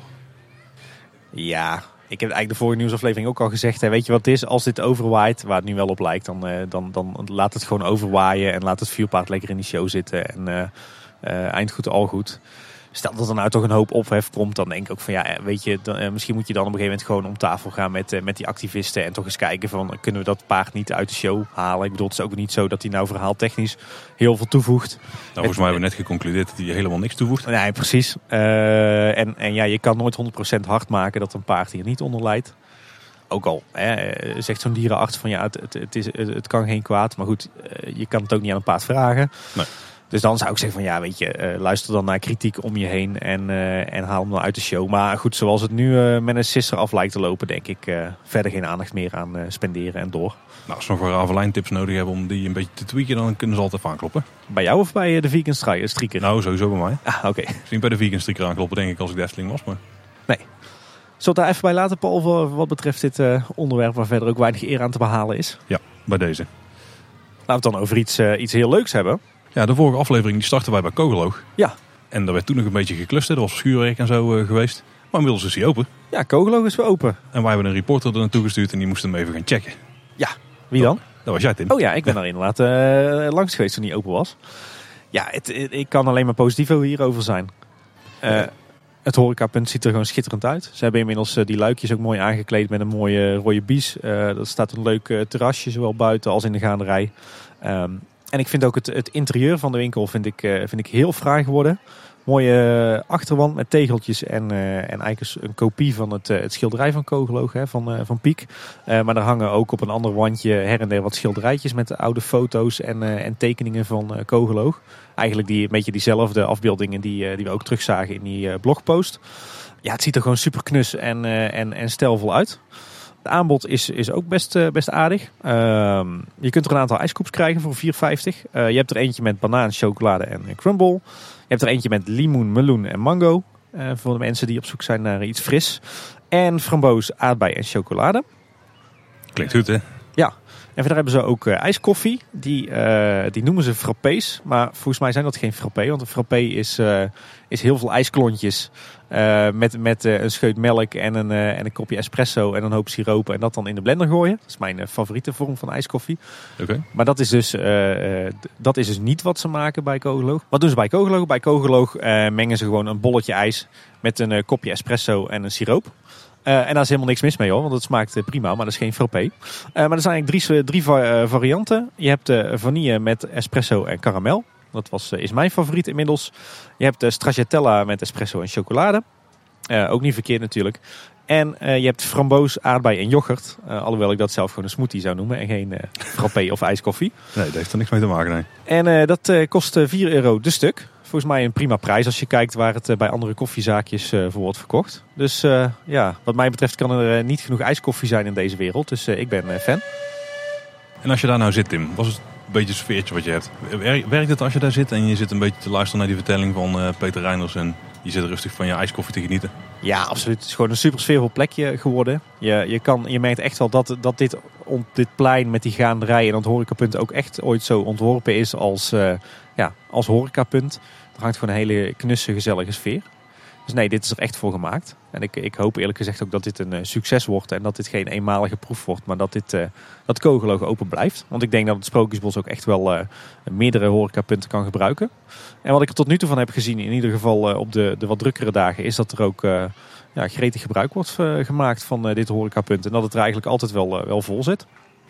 B: Ja, ik heb eigenlijk de vorige nieuwsaflevering ook al gezegd. Hè, weet je wat het is? Als dit overwaait, waar het nu wel op lijkt, dan, uh, dan, dan laat het gewoon overwaaien. En laat het vuurpaard lekker in die show zitten. En uh, uh, eind goed, al goed stel dat er nou toch een hoop ophef komt, dan denk ik ook van ja, weet je, dan, eh, misschien moet je dan op een gegeven moment gewoon om tafel gaan met, uh, met die activisten en toch eens kijken van kunnen we dat paard niet uit de show halen. Ik bedoel, het is ook niet zo dat hij nou verhaaltechnisch heel veel toevoegt. Nou,
A: volgens mij hebben we net geconcludeerd dat hij helemaal niks toevoegt.
B: Nee, precies. Uh, en, en ja, je kan nooit 100% hard maken dat een paard hier niet onder leidt. Ook al hè, zegt zo'n dierenarts van ja, het, het, het, is, het kan geen kwaad. Maar goed, je kan het ook niet aan een paard vragen.
A: Nee.
B: Dus dan zou ik zeggen van ja, weet je, uh, luister dan naar kritiek om je heen en, uh, en haal hem dan uit de show. Maar goed, zoals het nu uh, met een sisser af lijkt te lopen, denk ik verder geen aandacht meer aan spenderen en door.
A: Nou, als we nog wel Ravelijn tips nodig hebben om die een beetje te tweaken, dan kunnen ze altijd aankloppen.
B: Bij jou of bij de vegan strieker?
A: Nou, sowieso bij mij.
B: Ah, oké.
A: Okay. Misschien bij de vegan strieker aankloppen, denk ik, als ik Destling was. Maar...
B: Nee. Zullen we daar even bij laten, Paul, voor wat betreft dit onderwerp waar verder ook weinig eer aan te behalen is?
A: Ja, bij deze.
B: Laten we het dan over iets, iets heel leuks hebben.
A: Ja, de vorige aflevering die startten wij bij Kogeloog.
B: Ja.
A: En daar werd toen nog een beetje geklusterd. Er was schuurwerk en zo uh, geweest. Maar inmiddels is hij open.
B: Ja, Kogeloog is weer open.
A: En wij hebben een reporter er naartoe gestuurd en die moest hem even gaan checken.
B: Ja, wie dan?
A: Dat was jij, Tim.
B: Oh ja, ik ben daar inderdaad uh, langs geweest toen hij open was. Ja, het, ik kan alleen maar positief hierover zijn. Uh, het horecapunt ziet er gewoon schitterend uit. Ze hebben inmiddels die luikjes ook mooi aangekleed met een mooie rode bies. er staat een leuk terrasje, zowel buiten als in de gaanderij. Um, En ik vind ook het, het interieur van de winkel vind ik, eh, vind ik heel fraai geworden. Mooie eh, achterwand met tegeltjes en, eh, en eigenlijk een kopie van het, het schilderij van Kogeloog, hè, van, van Piek. Maar er hangen ook op een ander wandje her en der wat schilderijtjes met oude foto's en, en tekeningen van Kogeloog. Eigenlijk die, een beetje diezelfde afbeeldingen die, die we ook terugzagen in die blogpost. Ja, het ziet er gewoon super knus en, en, en stijlvol uit. Het aanbod is, is ook best, eh, best aardig. Ehm, je kunt er een aantal ijskoops krijgen voor 4,50. Eh, je hebt er eentje met banaan, chocolade en eh, crumble. Je hebt er eentje met limoen, meloen en mango. voor de mensen die op zoek zijn naar iets fris. En framboos, aardbei en chocolade.
A: Klinkt goed, hè?
B: En verder hebben ze ook eh, ijskoffie. Die, eh, die noemen ze frappés. Maar volgens mij zijn dat geen frappé. Want een frappé is, eh, is heel veel ijsklontjes. met met een scheut melk en een, en een kopje espresso en een hoop siroop. En dat dan in de blender gooien. Dat is mijn favoriete vorm van ijskoffie.
A: Oké. Maar
B: Maar dat is, dus, dat is dus niet wat ze maken bij Kogeloog. Wat doen ze bij Kogeloog? Bij Kogeloog mengen ze gewoon een bolletje ijs met een kopje espresso en een siroop. Eh, en daar is helemaal niks mis mee hoor, want het smaakt eh, prima, maar dat is geen frappé. Eh, maar er zijn eigenlijk drie, drie va- varianten. Je hebt vanille met espresso en karamel. Dat was, is mijn favoriet inmiddels. Je hebt de stracciatella met espresso en chocolade. Ook niet verkeerd natuurlijk. En je hebt framboos, aardbei en yoghurt. Alhoewel ik dat zelf gewoon een smoothie zou noemen en geen frappé of ijskoffie.
A: Nee, dat heeft er niks mee te maken, nee.
B: En dat kost eh, 4 euro de stuk. Volgens mij een prima prijs als je kijkt waar het eh, bij andere koffiezaakjes eh, voor wordt verkocht. Dus eh, ja, wat mij betreft kan er niet genoeg ijskoffie zijn in deze wereld. Dus ik ben fan.
A: En als je daar nou zit, Tim, was het een beetje het sfeertje wat je hebt? Wer- Werkt het als je daar zit en je zit een beetje te luisteren naar die vertelling van Peter Reinders en je zit rustig van je ijskoffie te genieten?
B: Ja, absoluut. Het is gewoon een super sfeervol plekje geworden. Je, je, kan, je merkt echt wel dat, dat dit, on- dit plein met die gaanderij en dat horecapunt ook echt ooit zo ontworpen is als, eh, ja, als horecapunt. Er hangt gewoon een hele knusse, gezellige sfeer. Dus nee, dit is er echt voor gemaakt. En ik, ik hoop eerlijk gezegd ook dat dit een eh, succes wordt. En dat dit geen eenmalige proef wordt. Maar dat dit eh, dat Kogeloog open blijft. Want ik denk dat het Sprookjesbos ook echt wel eh, meerdere horecapunten kan gebruiken. En wat ik er tot nu toe van heb gezien, in ieder geval op de, de wat drukkere dagen, is dat er ook ja, gretig gebruik wordt gemaakt van dit horecapunt. En dat het er eigenlijk altijd wel, wel vol zit.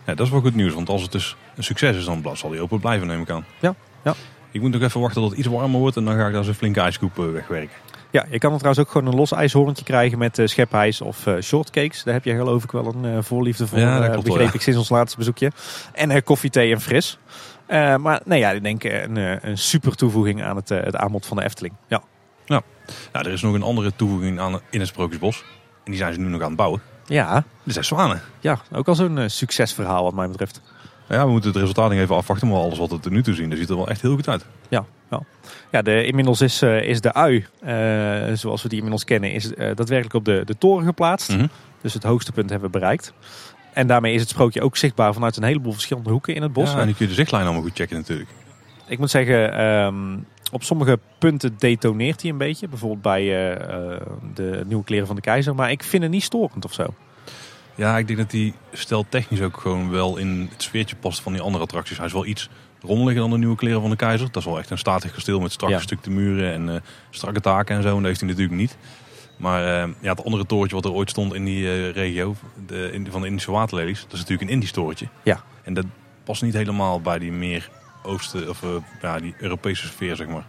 A: Ja, dat is wel goed nieuws, want als het dus een succes is, dan zal die open blijven, neem ik aan.
B: Ja, ja.
A: Ik moet nog even wachten tot het iets warmer wordt en dan ga ik daar zo'n flinke ijskoep eh, wegwerken.
B: Ja, je kan er trouwens ook gewoon een los ijshoorntje krijgen met eh, schepijs of eh, shortcakes. Daar heb je geloof ik wel een voorliefde voor,
A: Ja, klopt
B: begreep
A: ja.
B: ik sinds ons laatste bezoekje. En koffie, thee en fris. Maar nee, ja, ik denk een, een super toevoeging aan het, het aanbod van de Efteling. Ja.
A: Nou, er is nog een andere toevoeging aan in het Sprookjesbos. En die zijn ze nu nog aan het bouwen.
B: Ja,
A: Er zijn zwanen.
B: ja, ook al zo'n succesverhaal wat mij betreft.
A: Ja, we moeten het resultaat nog even afwachten, maar alles wat we tot nu toe zien, dat ziet er wel echt heel goed uit.
B: Ja, ja. ja de, inmiddels is, eh, is de ui, eh, zoals we die inmiddels kennen, is eh, daadwerkelijk op de, de toren geplaatst.
A: Mhm.
B: Dus het hoogste punt hebben we bereikt. En daarmee is het sprookje ook zichtbaar vanuit een heleboel verschillende hoeken in het bos.
A: Ja, en die kun je de zichtlijn allemaal goed checken natuurlijk.
B: Ik moet zeggen, ehm, op sommige punten detoneert hij een beetje. Bijvoorbeeld bij de nieuwe kleren van de keizer. Maar ik vind het niet storend of zo.
A: Ja, ik denk dat die stel technisch ook gewoon wel in het sfeertje past van die andere attracties. Hij is wel iets rommeliger dan de nieuwe kleren van de keizer. Dat is wel echt een statig kasteel met strak
B: Ja.
A: gestukte muren en eh, strakke taken en zo. En dat heeft hij natuurlijk niet. Maar eh, ja, het andere torentje wat er ooit stond in die eh, regio, de, in, van de Indische waterlelies, dat is natuurlijk een Indisch torentje.
B: Ja.
A: En dat past niet helemaal bij die meer oosten, of ja, die Europese sfeer, zeg maar.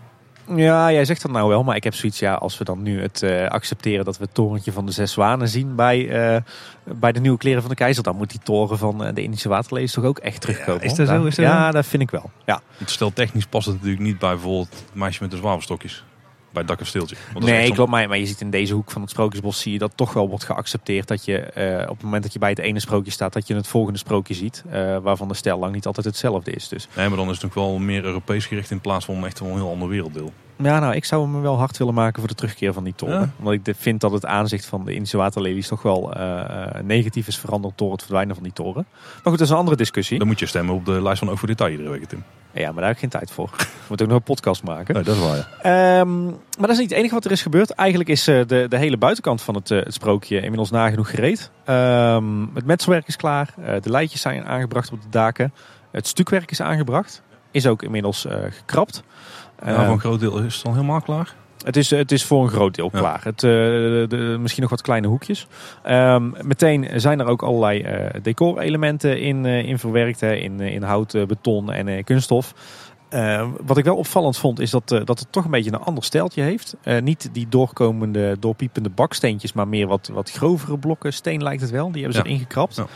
B: Ja, jij zegt dat nou wel. Maar ik heb zoiets, ja, als we dan nu het eh, accepteren dat we het torentje van de zes zwanen zien bij, eh, bij de nieuwe kleren van de keizer. Dan moet die toren van eh, de Indische waterlelies toch ook echt terugkomen.
A: is
B: hoor.
A: dat zo? Is dat
B: ja, dat vind ik wel. Ja.
A: Het stel technisch past het natuurlijk niet bij bijvoorbeeld het meisje met de zwavelstokjes. Bij het dakkasteeltje.
B: Nee, klopt. Maar, maar je ziet in deze hoek van het Sprookjesbos zie je dat toch wel wordt geaccepteerd. Dat je eh, op het moment dat je bij het ene sprookje staat, dat je het volgende sprookje ziet. eh, waarvan de stijl lang niet altijd hetzelfde is. Dus
A: Nee, maar dan is het nog wel meer Europees gericht in plaats van echt wel een heel ander werelddeel.
B: Ja, nou, ik zou hem wel hard willen maken voor de terugkeer van die toren.
A: Ja.
B: Omdat ik vind dat het aanzicht van de Indische waterlelies toch wel eh, eh, negatief is veranderd door het verdwijnen van die toren. Maar goed, dat is een andere discussie.
A: Dan moet je stemmen op de lijst van voor Detail iedere week, Tim.
B: Ja, maar daar heb ik geen tijd voor. We moeten ook nog een podcast maken.
A: Nee, dat is waar, ja.
B: Ehm, maar dat is niet het enige wat er is gebeurd. Eigenlijk is eh, de, de hele buitenkant van het, het sprookje inmiddels nagenoeg gereed. Ehm, het metselwerk is klaar. De leidjes zijn aangebracht op de daken. Het stukwerk is aangebracht. Is ook inmiddels eh, gekrapt.
A: Ja voor
B: Ehm,
A: een groot deel is het dan helemaal klaar.
B: Het is, het is voor een groot deel
A: Ja.
B: klaar. Het, eh, de, misschien nog wat kleine hoekjes. Ehm, meteen zijn er ook allerlei eh decorelementen in, eh, in verwerkt. Hè, in, in hout, beton en kunststof. Eh, wat ik wel opvallend vond is dat, dat het toch een beetje een ander stijltje heeft. Niet die doorkomende, doorpiepende baksteentjes, maar meer wat, wat grovere blokken steen lijkt het wel. Die hebben ze
A: Ja.
B: erin gekrapt.
A: Ja.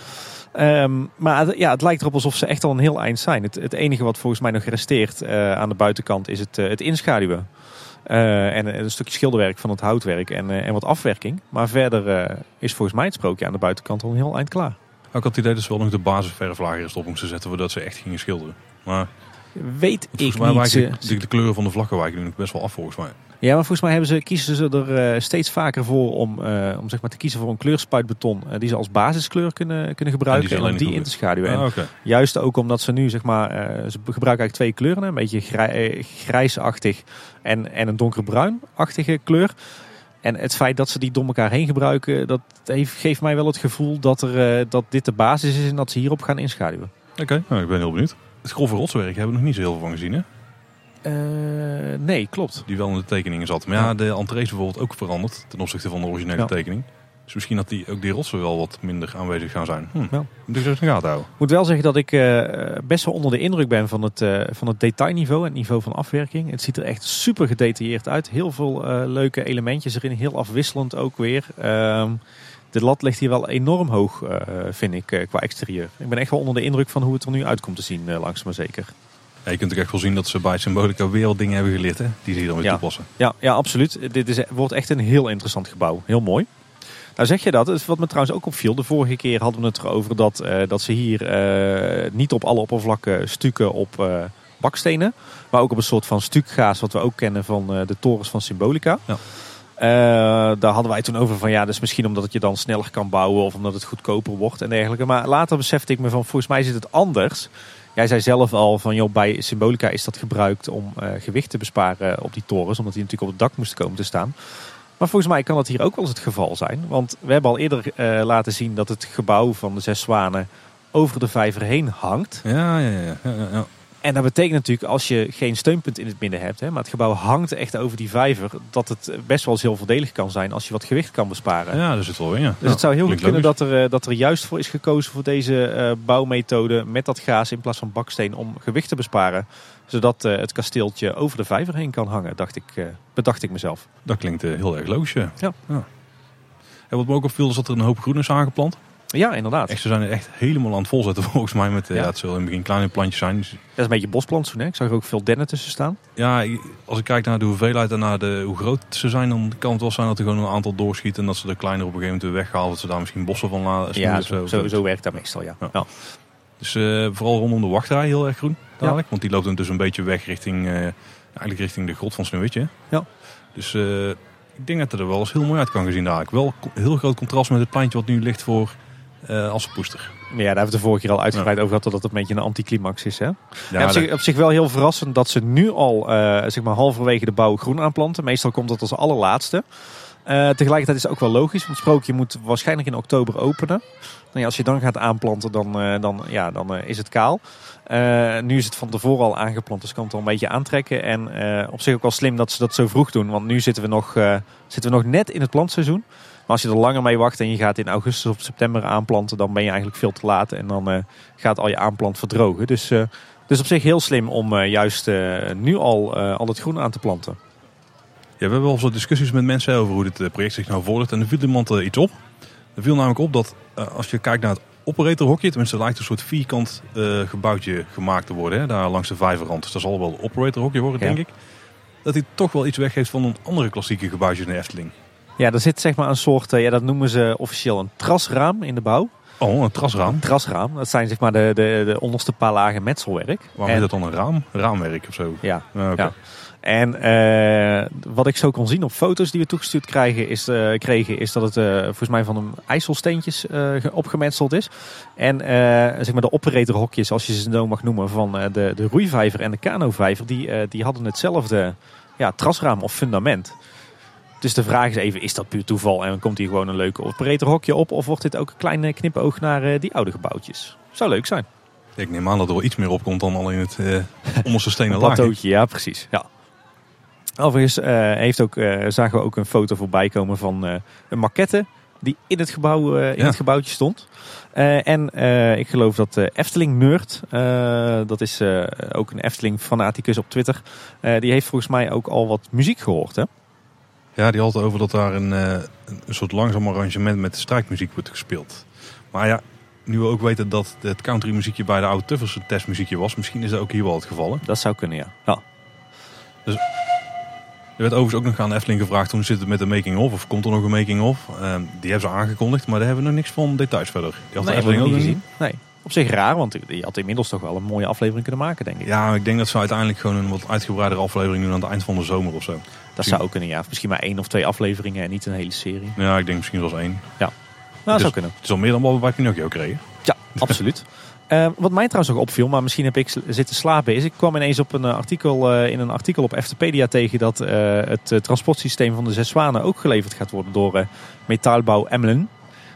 B: Ehm, maar het, ja, het lijkt erop alsof ze echt al een heel eind zijn. Het, het enige wat volgens mij nog resteert eh, aan de buitenkant is het, eh, het inschaduwen. Eh, en een stukje schilderwerk van het houtwerk en, en wat afwerking. Maar verder is volgens mij het sprookje aan de buitenkant al een heel eind klaar.
A: Ik had het idee dat ze wel nog de basisverflaag eerst op moesten zetten voordat ze echt gingen schilderen. Maar
B: Weet ik
A: volgens mij
B: niet.
A: wijken
B: Ze-
A: de, de kleuren van de vlakken wijken nu nog best wel af volgens mij.
B: Ja, maar volgens mij hebben ze, kiezen ze er eh, steeds vaker voor om, eh, om zeg maar te kiezen voor een kleurspuitbeton eh, die ze als basiskleur kunnen, kunnen gebruiken en,
A: alleen
B: om die
A: in
B: te schaduwen.
A: Ah.
B: Juist ook omdat ze nu zeg maar, ze gebruiken eigenlijk twee kleuren, een beetje grij, grijsachtig en, en een donkerbruinachtige kleur. En het feit dat ze die door elkaar heen gebruiken, dat heeft, geeft mij wel het gevoel dat, er, dat dit de basis is en dat ze hierop gaan inschaduwen.
A: Oké, nou, ik ben heel benieuwd. Het grove rotswerk hebben we nog niet zo heel veel van gezien, hè?
B: Eh, nee, klopt.
A: Die wel in de tekeningen zat. Maar ja, de entree is bijvoorbeeld ook veranderd ten opzichte van de originele
B: Ja.
A: tekening. Dus misschien dat die, ook die rotsen wel wat minder aanwezig gaan zijn. Hm.
B: Ja.
A: Moet ik zo in de gaten houden.
B: Ik moet wel zeggen dat ik eh, best wel onder de indruk ben van het, eh, van het detailniveau en het niveau van afwerking. Het ziet er echt super gedetailleerd uit. Heel veel leuke elementjes erin, heel afwisselend ook weer. Ehm, de lat ligt hier wel enorm hoog, vind ik, qua exterieur. Ik ben echt wel onder de indruk van hoe het er nu uit komt te zien, langzaam maar zeker.
A: Je kunt ook echt wel zien dat ze bij Symbolica weer wat dingen hebben geleerd, hè? Die ze hier dan weer
B: Ja.
A: toepassen.
B: Ja, ja absoluut. Dit is, wordt echt een heel interessant gebouw. Heel mooi. Nou zeg je dat, wat me trouwens ook opviel. De vorige keer hadden we het erover dat, eh, dat ze hier eh, niet op alle oppervlakken stukken op eh, bakstenen. Maar ook op een soort van stukgaas wat we ook kennen van de torens van Symbolica.
A: Ja.
B: Daar hadden wij toen over van ja, dat is misschien omdat het je dan sneller kan bouwen of omdat het goedkoper wordt en dergelijke. Maar later besefte ik me van volgens mij zit het anders. Jij zei zelf al van joh, bij Symbolica is dat gebruikt om eh, gewicht te besparen op die torens, omdat die natuurlijk op het dak moesten komen te staan. Maar volgens mij kan dat hier ook wel eens het geval zijn. Want we hebben al eerder eh, laten zien dat het gebouw van de Zes Zwanen over de vijver heen hangt.
A: Ja, ja, ja. ja, ja, ja.
B: En dat betekent natuurlijk als je geen steunpunt in het midden hebt, hè, maar het gebouw hangt echt over die vijver, dat het best wel eens heel voordelig kan zijn als je wat gewicht kan besparen.
A: Ja, daar zit wel in, ja.
B: Dus het zou heel goed kunnen
A: logisch.
B: dat er, eh, dat er juist voor is gekozen voor deze eh, bouwmethode met dat gaas in plaats van baksteen om gewicht te besparen. Zodat eh, het kasteeltje over de vijver heen kan hangen, dacht ik, bedacht ik mezelf.
A: Dat klinkt heel erg logisch, ja.
B: Ja.
A: En wat me ook opviel is dat er een hoop groen is aangeplant.
B: Ja, inderdaad.
A: Echt, ze zijn er echt helemaal aan het volzetten volgens mij. Met, eh,
B: Ja.
A: ja. het zullen in het begin kleine plantjes zijn. Dus,
B: Dat is een beetje bosplantsoen, hè? Ik zag er ook veel dennen tussen staan.
A: ja, als ik kijk naar de hoeveelheid en naar de, hoe groot ze zijn, dan kan het wel zijn dat er gewoon een aantal doorschieten. En dat ze de kleinere op een gegeven moment weghalen. Dat ze daar misschien bossen van laten
B: Ja, zo, zo, zo werkt dat meestal, ja.
A: Ja.
B: ja.
A: Dus eh, vooral rondom de wachtrij heel erg groen dadelijk. Want die loopt dan dus een beetje weg richting, eh, eigenlijk richting de grot van Sneeuwwitje.
B: Ja.
A: Dus ik denk dat het er wel eens heel mooi uit kan gezien dadelijk. Wel heel groot contrast met het pleintje wat nu ligt voor eh Assenpoester.
B: Maar ja, daar hebben we de vorige keer al uitgebreid over gehad dat het een beetje een anticlimax is, hè?
A: Ja,
B: Ja, op, zich,
A: dat-
B: op zich wel heel verrassend dat ze nu al eh, zeg maar halverwege de bouw groen aanplanten. Meestal komt dat als allerlaatste. Eh, tegelijkertijd is het ook wel logisch, want sprookje moet waarschijnlijk in oktober openen. Nou ja, als je dan gaat aanplanten, dan, dan, ja, dan is het kaal. Nu is het van tevoren al aangeplant, dus kan het al een beetje aantrekken. En op zich ook wel slim dat ze dat zo vroeg doen, want nu zitten we nog, zitten we nog net in het plantseizoen. Maar als je er langer mee wacht en je gaat in augustus of september aanplanten, dan ben je eigenlijk veel te laat. En dan eh, gaat al je aanplant verdrogen. Dus, eh, dus op zich heel slim om eh, juist nu al, al het groen aan te planten.
A: Ja, we hebben wel eens wat discussies met mensen over hoe dit project zich nou vordert. En er viel iemand iets op. Er viel namelijk op dat als je kijkt naar het operatorhokje, tenminste lijkt een soort vierkant eh, gebouwtje gemaakt te worden, hè, daar langs de vijverrand. Dus dat zal wel een operatorhokje worden,
B: Ja.
A: denk ik. Dat hij toch wel iets weggeeft van een andere klassieke gebouwtjes in de Efteling.
B: Ja, er zit zeg maar een soort, eh, ja, dat noemen ze officieel een trasraam in de bouw.
A: Oh, een trasraam.
B: Een trasraam, dat zijn zeg maar de, de, de onderste paar lagen metselwerk.
A: Waarom is dat dan een raam? Raamwerk of zo?
B: Ja,
A: oké.
B: Ja. En eh, wat ik zo kon zien op foto's die we toegestuurd krijgen, is, eh, kregen, is dat het volgens mij van een ijzelsteentjes ge- opgemetseld is. En zeg maar de operatorhokjes, als je ze zo mag noemen, van de, de roeivijver en de kanovijver, die, die hadden hetzelfde ja, trasraam of fundament. Dus de vraag is even, is dat puur toeval en komt hier gewoon een leuke operatorhokje op? Of wordt dit ook een kleine knipoog naar eh, die oude gebouwtjes? Zou leuk zijn.
A: Ik neem aan dat er wel iets meer opkomt dan alleen het eh onderste stenen
B: plateautje, ja precies. Ja. Overigens eh, heeft ook, eh, zagen we ook een foto voorbij komen van een maquette die in het, gebouw, in
A: Ja.
B: het gebouwtje stond. En ik geloof dat Efteling Nerd, dat is ook een Efteling fanaticus op Twitter, die heeft volgens mij ook al wat muziek gehoord. Hè?
A: Ja, die had het over dat daar een, eh, een soort langzaam arrangement met strijkmuziek wordt gespeeld. Maar ja, nu we ook weten dat het country muziekje bij de oude Tuffers een testmuziekje was, misschien is dat ook hier wel het geval. hè?
B: Dat zou kunnen, ja. ja.
A: Er werd overigens ook nog aan Efteling gevraagd hoe zit het met de making-of, of komt er nog een making-of? Ehm, die hebben ze aangekondigd, maar daar hebben we nog niks van details verder. Die had de
B: Nee,
A: Efteling ook
B: niet gezien. Nee. Op zich raar, want je had inmiddels toch wel een mooie aflevering kunnen maken, denk ik.
A: Ja, ik denk dat ze uiteindelijk gewoon een wat uitgebreidere aflevering doen aan het eind van de zomer of zo.
B: Dat zou ook kunnen, ja. Of Misschien maar één of twee afleveringen en niet een hele serie.
A: Ja, ik denk misschien wel eens één.
B: Nou, dat
A: Dus-
B: zou kunnen.
A: Het is al meer dan wat we bij Pinocchio kregen.
B: Ja, absoluut. Eh, wat mij trouwens ook opviel, maar misschien heb ik zitten slapen, is ik kwam ineens op een eh, artikel, eh, in een artikel op Eftepedia tegen dat het transportsysteem van de Zes Zwanen ook geleverd gaat worden door metaalbouw Emlen.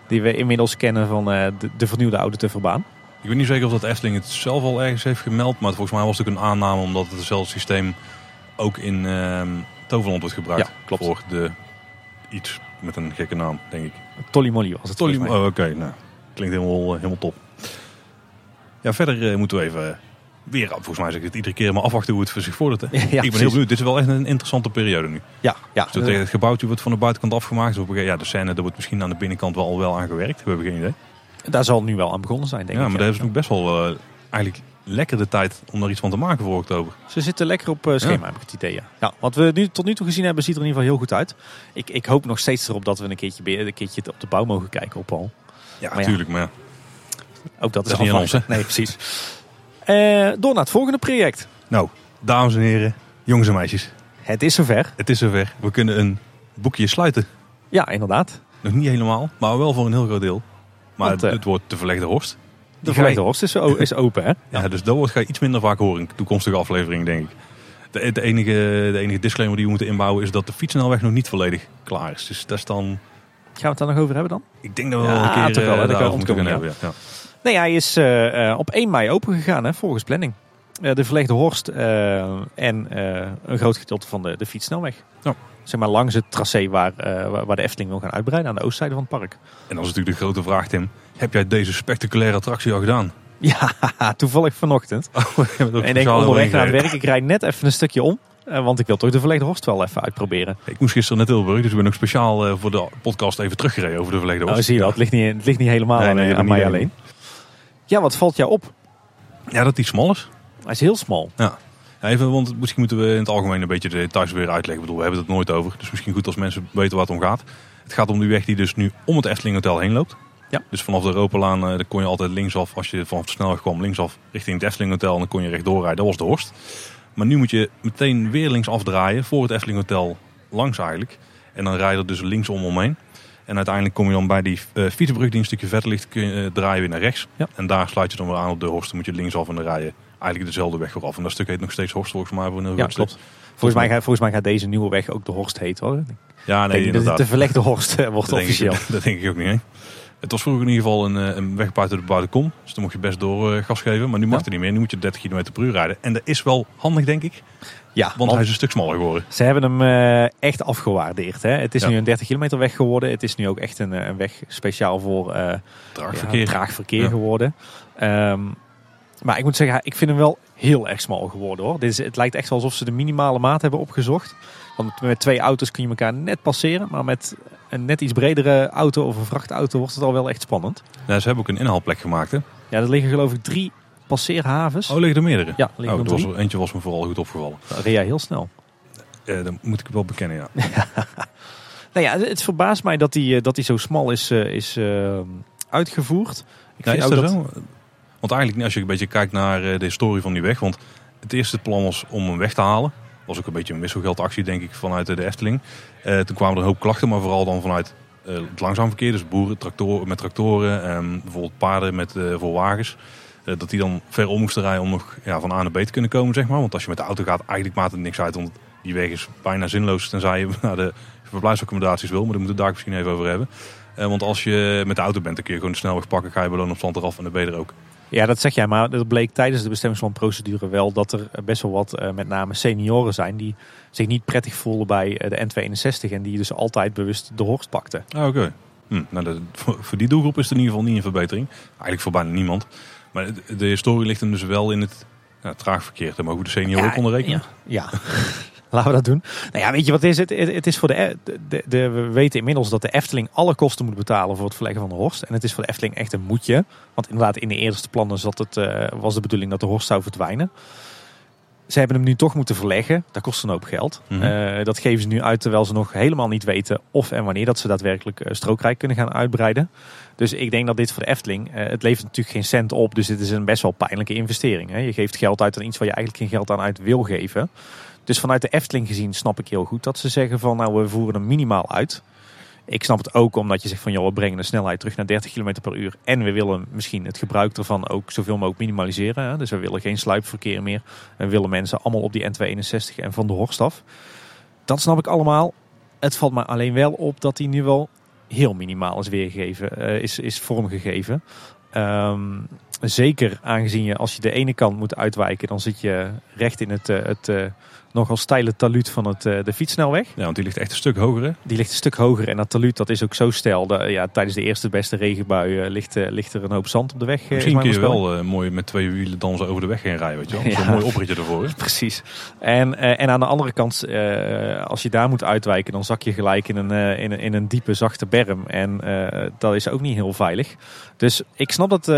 B: Die we inmiddels kennen van de, de vernieuwde oude Tufferbaan.
A: Ik weet niet zeker of dat Efteling het zelf al ergens heeft gemeld, maar volgens mij was het ook een aanname omdat het hetzelfde systeem ook in ehm, Toverland wordt gebruikt.
B: Ja, klopt.
A: Voor de iets met een gekke naam, denk ik.
B: Tolly Molly was het
A: Tolly, oh, oké, nou, klinkt helemaal, eh, helemaal top. Ja, verder eh, moeten we even eh, weer, volgens mij zeg ik het iedere keer, maar afwachten hoe het voor zich voordoet. Hè.
B: Ja,
A: ik ben heel benieuwd. Dit is wel echt een interessante periode nu.
B: Ja, ja.
A: Dus het, het gebouwtje wordt van de buitenkant afgemaakt. Dus op ja, de scène, daar wordt misschien aan de binnenkant wel, wel aan gewerkt. We hebben geen idee.
B: daar zal nu wel aan begonnen zijn, denk
A: ja,
B: ik.
A: maar daar hebben ze ook best wel eigenlijk lekker de tijd om er iets van te maken voor oktober.
B: Ze zitten lekker op eh, schema,
A: Ja.
B: heb ik het idee. Ja. ja, wat we nu, tot nu toe gezien hebben, ziet er in ieder geval heel goed uit. Ik, ik hoop nog steeds erop dat we een keertje, een keertje op de bouw mogen kijken op al.
A: Ja,
B: ja.
A: natuurlijk. Maar ja,
B: Ook dat is,
A: Dat is niet
B: afwachten. Nee, precies. Eh, door naar het volgende project.
A: Nou, dames en heren, jongens en meisjes.
B: Het is zover.
A: Het is zover. We kunnen een boekje sluiten.
B: Ja, inderdaad.
A: Nog niet helemaal, maar wel voor een heel groot deel. Maar
B: Want, eh,
A: het wordt de verlegde horst.
B: De
A: je-
B: horst is, is open, hè?
A: Ja, dus dat ga je iets minder vaak horen in toekomstige afleveringen, denk ik. De, de, enige, de enige disclaimer die we moeten inbouwen is dat de fietssnelweg nog niet volledig klaar is. Dus dat is dan...
B: Gaan we het daar nog over hebben dan?
A: Ik denk dat we wel een keer
B: toch wel,
A: eh,
B: dat
A: daarover moeten gaan hebben. Ja. Ja.
B: Nee, hij is eh, eh, op 1 mei open gegaan, hè, volgens planning. De verlegde horst en een groot gedeelte van de, de fietssnelweg.
A: Ja.
B: Zeg maar langs het tracé waar, waar- de Efteling wil gaan uitbreiden, aan de oostzijde van het park.
A: En dan is natuurlijk de grote vraag, Tim. Heb jij deze spectaculaire attractie al gedaan?
B: Ja, toevallig vanochtend.
A: Oh,
B: En ik denk onderweg naar het werk, ik rijd net even een stukje om. eh, want ik wil toch de verlegde horst wel even uitproberen.
A: Ik moest gisteren naar Tilburg, dus ik ben ook speciaal eh, voor de podcast even teruggereden over de verlegde
B: Nou,
A: horst.
B: zie je dat. Het ligt niet, het ligt niet helemaal
A: Nee,
B: aan,
A: nee,
B: aan mij alleen. Ja, wat valt jou op?
A: Ja, dat die smal is.
B: Hij is heel smal.
A: Ja. Ja, Even, want misschien moeten we in het algemeen een beetje de details weer uitleggen. Ik bedoel, we hebben het nooit over. Dus misschien goed als mensen weten waar het om gaat. Het gaat om die weg die dus nu om het Efteling Hotel heen loopt.
B: Ja.
A: Dus vanaf de Europalaan eh, daar kon je altijd linksaf, als je vanaf de snelweg kwam, linksaf richting het Efteling Hotel. En dan kon je rechtdoor rijden. Dat was de Horst. Maar nu moet je meteen weer links afdraaien voor het Efteling Hotel langs eigenlijk. En dan rij je er dus linksom omheen. En uiteindelijk kom je dan bij die fietsbrug die een stukje verder ligt, kun je, eh, draai je weer naar rechts.
B: Ja.
A: En daar sluit je dan weer aan op de Horst. Dan moet je linksaf en dan rij je eigenlijk dezelfde weg weer af. En dat stuk heet nog steeds Horst volgens mij. Voor een
B: Ja, klopt. Volgens mij, gaat, volgens mij gaat deze nieuwe weg ook de Horst heten hoor.
A: Ja, nee,
B: denk dat het de verlegde Horst wordt
A: dat, denk
B: officieel.
A: ik, dat denk ik ook niet. Hè? Het was vroeger in ieder geval een, eh, een weg buiten de buitenkom. Dus dan mocht je best door eh, gas geven. Maar nu mag het niet meer. Nu moet je 30 km per uur rijden. En dat is wel handig, denk ik.
B: Ja,
A: Want hij is een stuk smaller geworden.
B: Ze hebben hem eh, echt afgewaardeerd. Hè? Het is
A: Ja.
B: nu een 30 kilometer weg geworden. Het is nu ook echt een, een weg speciaal voor
A: Draagverkeer.
B: ja, traag verkeer
A: Ja.
B: geworden. Ehm, maar ik moet zeggen, ik vind hem wel heel erg smal geworden hoor. Dit is, het lijkt echt alsof ze de minimale maat hebben opgezocht. Want met twee auto's kun je elkaar net passeren. Maar met een net iets bredere auto of een vrachtauto wordt het al wel echt spannend.
A: Ja, ze hebben ook een inhaalplek gemaakt. Hè?
B: Ja, er liggen geloof ik drie passeerhavens.
A: Oh, liggen er meerdere?
B: Ja, liggen
A: oh,
B: er
A: er was er, eentje was me vooral goed opgevallen.
B: Dan reed jij heel snel.
A: Eh, dat moet ik wel bekennen, ja.
B: Nou ja, het verbaast mij dat hij, eh, dat hij zo smal is, eh, is eh, uitgevoerd. Ik
A: Ja,
B: vind
A: is dat zo? Want eigenlijk, als je een beetje kijkt naar de historie van die weg. Want het eerste plan was om hem weg te halen. Was ook een beetje een wisselgeldactie, denk ik, vanuit de Efteling. Eh, toen kwamen er een hoop klachten, maar vooral dan vanuit eh, het langzaam verkeer. Dus boeren tractoren, met tractoren, ehm, bijvoorbeeld paarden met, wagens. Eh, dat die dan ver om moesten rijden om nog ja, van A naar B te kunnen komen, zeg maar. Want als je met de auto gaat, eigenlijk maakt het niks uit. Want die weg is bijna zinloos, tenzij je naar de verblijfsaccommodaties wil. Maar daar moeten we daar misschien even over hebben. Want als je met de auto bent, dan kun je gewoon de snelweg pakken. Ga je bij Loon op stand eraf en dan ben je er ook.
B: Ja, dat zeg jij, maar dat bleek tijdens de bestemmingsplanprocedure wel dat er best wel wat, uh, met name senioren zijn, die zich niet prettig voelden bij uh, de N261 en die dus altijd bewust de horst pakten.
A: Ah, Oké. Hm, nou, dat, voor, die doelgroep is het in ieder geval niet een verbetering. Eigenlijk voor bijna niemand. Maar de, de historie ligt hem dus wel in het ja, traag verkeer. Daar mogen we de senioren ook onder rekenen.
B: Ja, ja. Laten we dat doen. Nou ja, weet je wat is het? Het is voor de, de, de, we weten inmiddels dat de Efteling alle kosten moet betalen voor het verleggen van de Horst. En het is voor de Efteling echt een moetje. Want inderdaad, in de eerste plannen zat het, uh, was de bedoeling dat de Horst zou verdwijnen. Ze hebben hem nu toch moeten verleggen. Dat kost een hoop geld. Mm -hmm. uh, dat geven ze nu uit terwijl ze nog helemaal niet weten of en wanneer dat ze daadwerkelijk uh, strookrijk kunnen gaan uitbreiden. Dus ik denk dat dit voor de Efteling, uh, het levert natuurlijk geen cent op. Dus dit is een best wel pijnlijke investering. Hè? Je geeft geld uit aan iets waar je eigenlijk geen geld aan uit wil geven. Dus vanuit de Efteling gezien snap ik heel goed dat ze zeggen van nou we voeren hem minimaal uit. Ik snap het ook omdat je zegt van joh we brengen de snelheid terug naar 30 km per uur. En we willen misschien het gebruik ervan ook zoveel mogelijk minimaliseren. Hè? Dus we willen geen sluipverkeer meer. We willen mensen allemaal op die N261 en van de Horst af. Dat snap ik allemaal. Het valt me alleen wel op dat hij nu wel heel minimaal is weergegeven, uh, is, is vormgegeven. Um, zeker aangezien je als je de ene kant moet uitwijken, dan zit je recht in het, uh, het uh, nogal steile taluut van het, uh, de fietssnelweg.
A: Ja, want die ligt echt een stuk hoger hè?
B: Die ligt een stuk hoger en dat taluut dat is ook zo steil. Dat, ja, tijdens de eerste beste regenbui ligt, ligt er een hoop zand op de weg.
A: Misschien kun je wel mooi met twee wielen dan zo over de weg heen rijden, weet je wel. Ja. Zo'n mooi opritje ervoor. Hè?
B: Precies. En, en aan de andere kant, als je daar moet uitwijken, dan zak je gelijk in een, in een, in een diepe, zachte berm. En dat is ook niet heel veilig. Dus ik snap dat,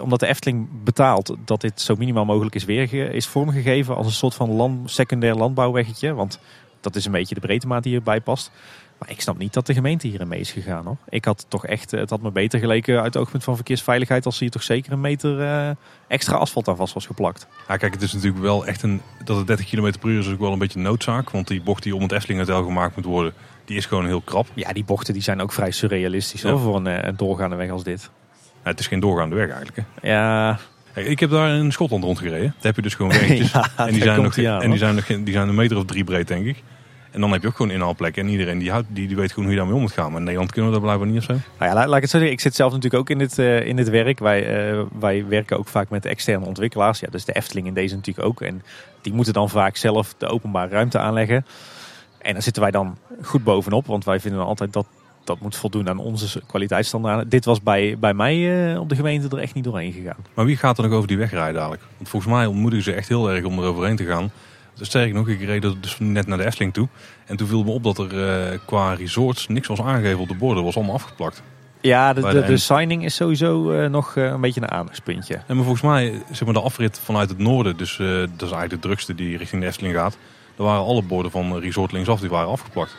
B: omdat de Efteling betaalt, dat dit zo minimaal mogelijk is, weer is vormgegeven als een soort van land, secundair landbouwweggetje. Want dat is een beetje de breedtemaat die hierbij past. Maar ik snap niet dat de gemeente hierin mee is gegaan. Hoor. Ik had toch echt, het had me beter geleken uit het oogpunt van verkeersveiligheid als hier toch zeker een meter uh, extra asfalt aan vast was geplakt.
A: Ja, kijk, het is natuurlijk wel echt een, dat het 30 km per uur is ook wel een beetje noodzaak. Want die bocht die om het Efteling Hotel gemaakt moet worden, die is gewoon heel krap.
B: Ja, die bochten die zijn ook vrij surrealistisch ja. hoor, voor een, een doorgaande weg als dit.
A: Het is geen doorgaande weg eigenlijk. Hè?
B: Ja.
A: Ik heb daar in Schotland rondgereden. Daar heb je dus gewoon weggetjes. ja, en die zijn, nog, die aan, en die zijn, nog, die zijn een meter of drie breed, denk ik. En dan heb je ook gewoon inhaalplekken. En iedereen die, houdt, die, die weet gewoon hoe je daarmee om moet gaan. Maar in Nederland kunnen we dat blijkbaar niet of zo.
B: Nou ja, laat, laat ik het zo zeggen. Ik zit zelf natuurlijk ook in dit, uh, in dit werk. Wij, uh, wij werken ook vaak met externe ontwikkelaars. Ja, dus de Efteling in deze natuurlijk ook. En die moeten dan vaak zelf de openbare ruimte aanleggen. En daar zitten wij dan goed bovenop. Want wij vinden dan altijd dat dat moet voldoen aan onze kwaliteitsstandaarden. Dit was bij, bij mij uh, op de gemeente er echt niet doorheen gegaan.
A: Maar wie gaat er nog over die weg rijden dadelijk? Want volgens mij ontmoedigen ze echt heel erg om er overheen te gaan. Dus sterk nog, ik reed dus net naar de Efteling toe. En toen viel me op dat er uh, qua resorts niks was aangegeven op de borden. was allemaal afgeplakt.
B: Ja, de, de, de, de signing is sowieso uh, nog een beetje een aandachtspuntje.
A: En maar volgens mij, zeg maar de afrit vanuit het noorden, dus dat is eigenlijk de drukste die richting de Efteling gaat. Daar waren alle borden van resort linksaf, die waren afgeplakt.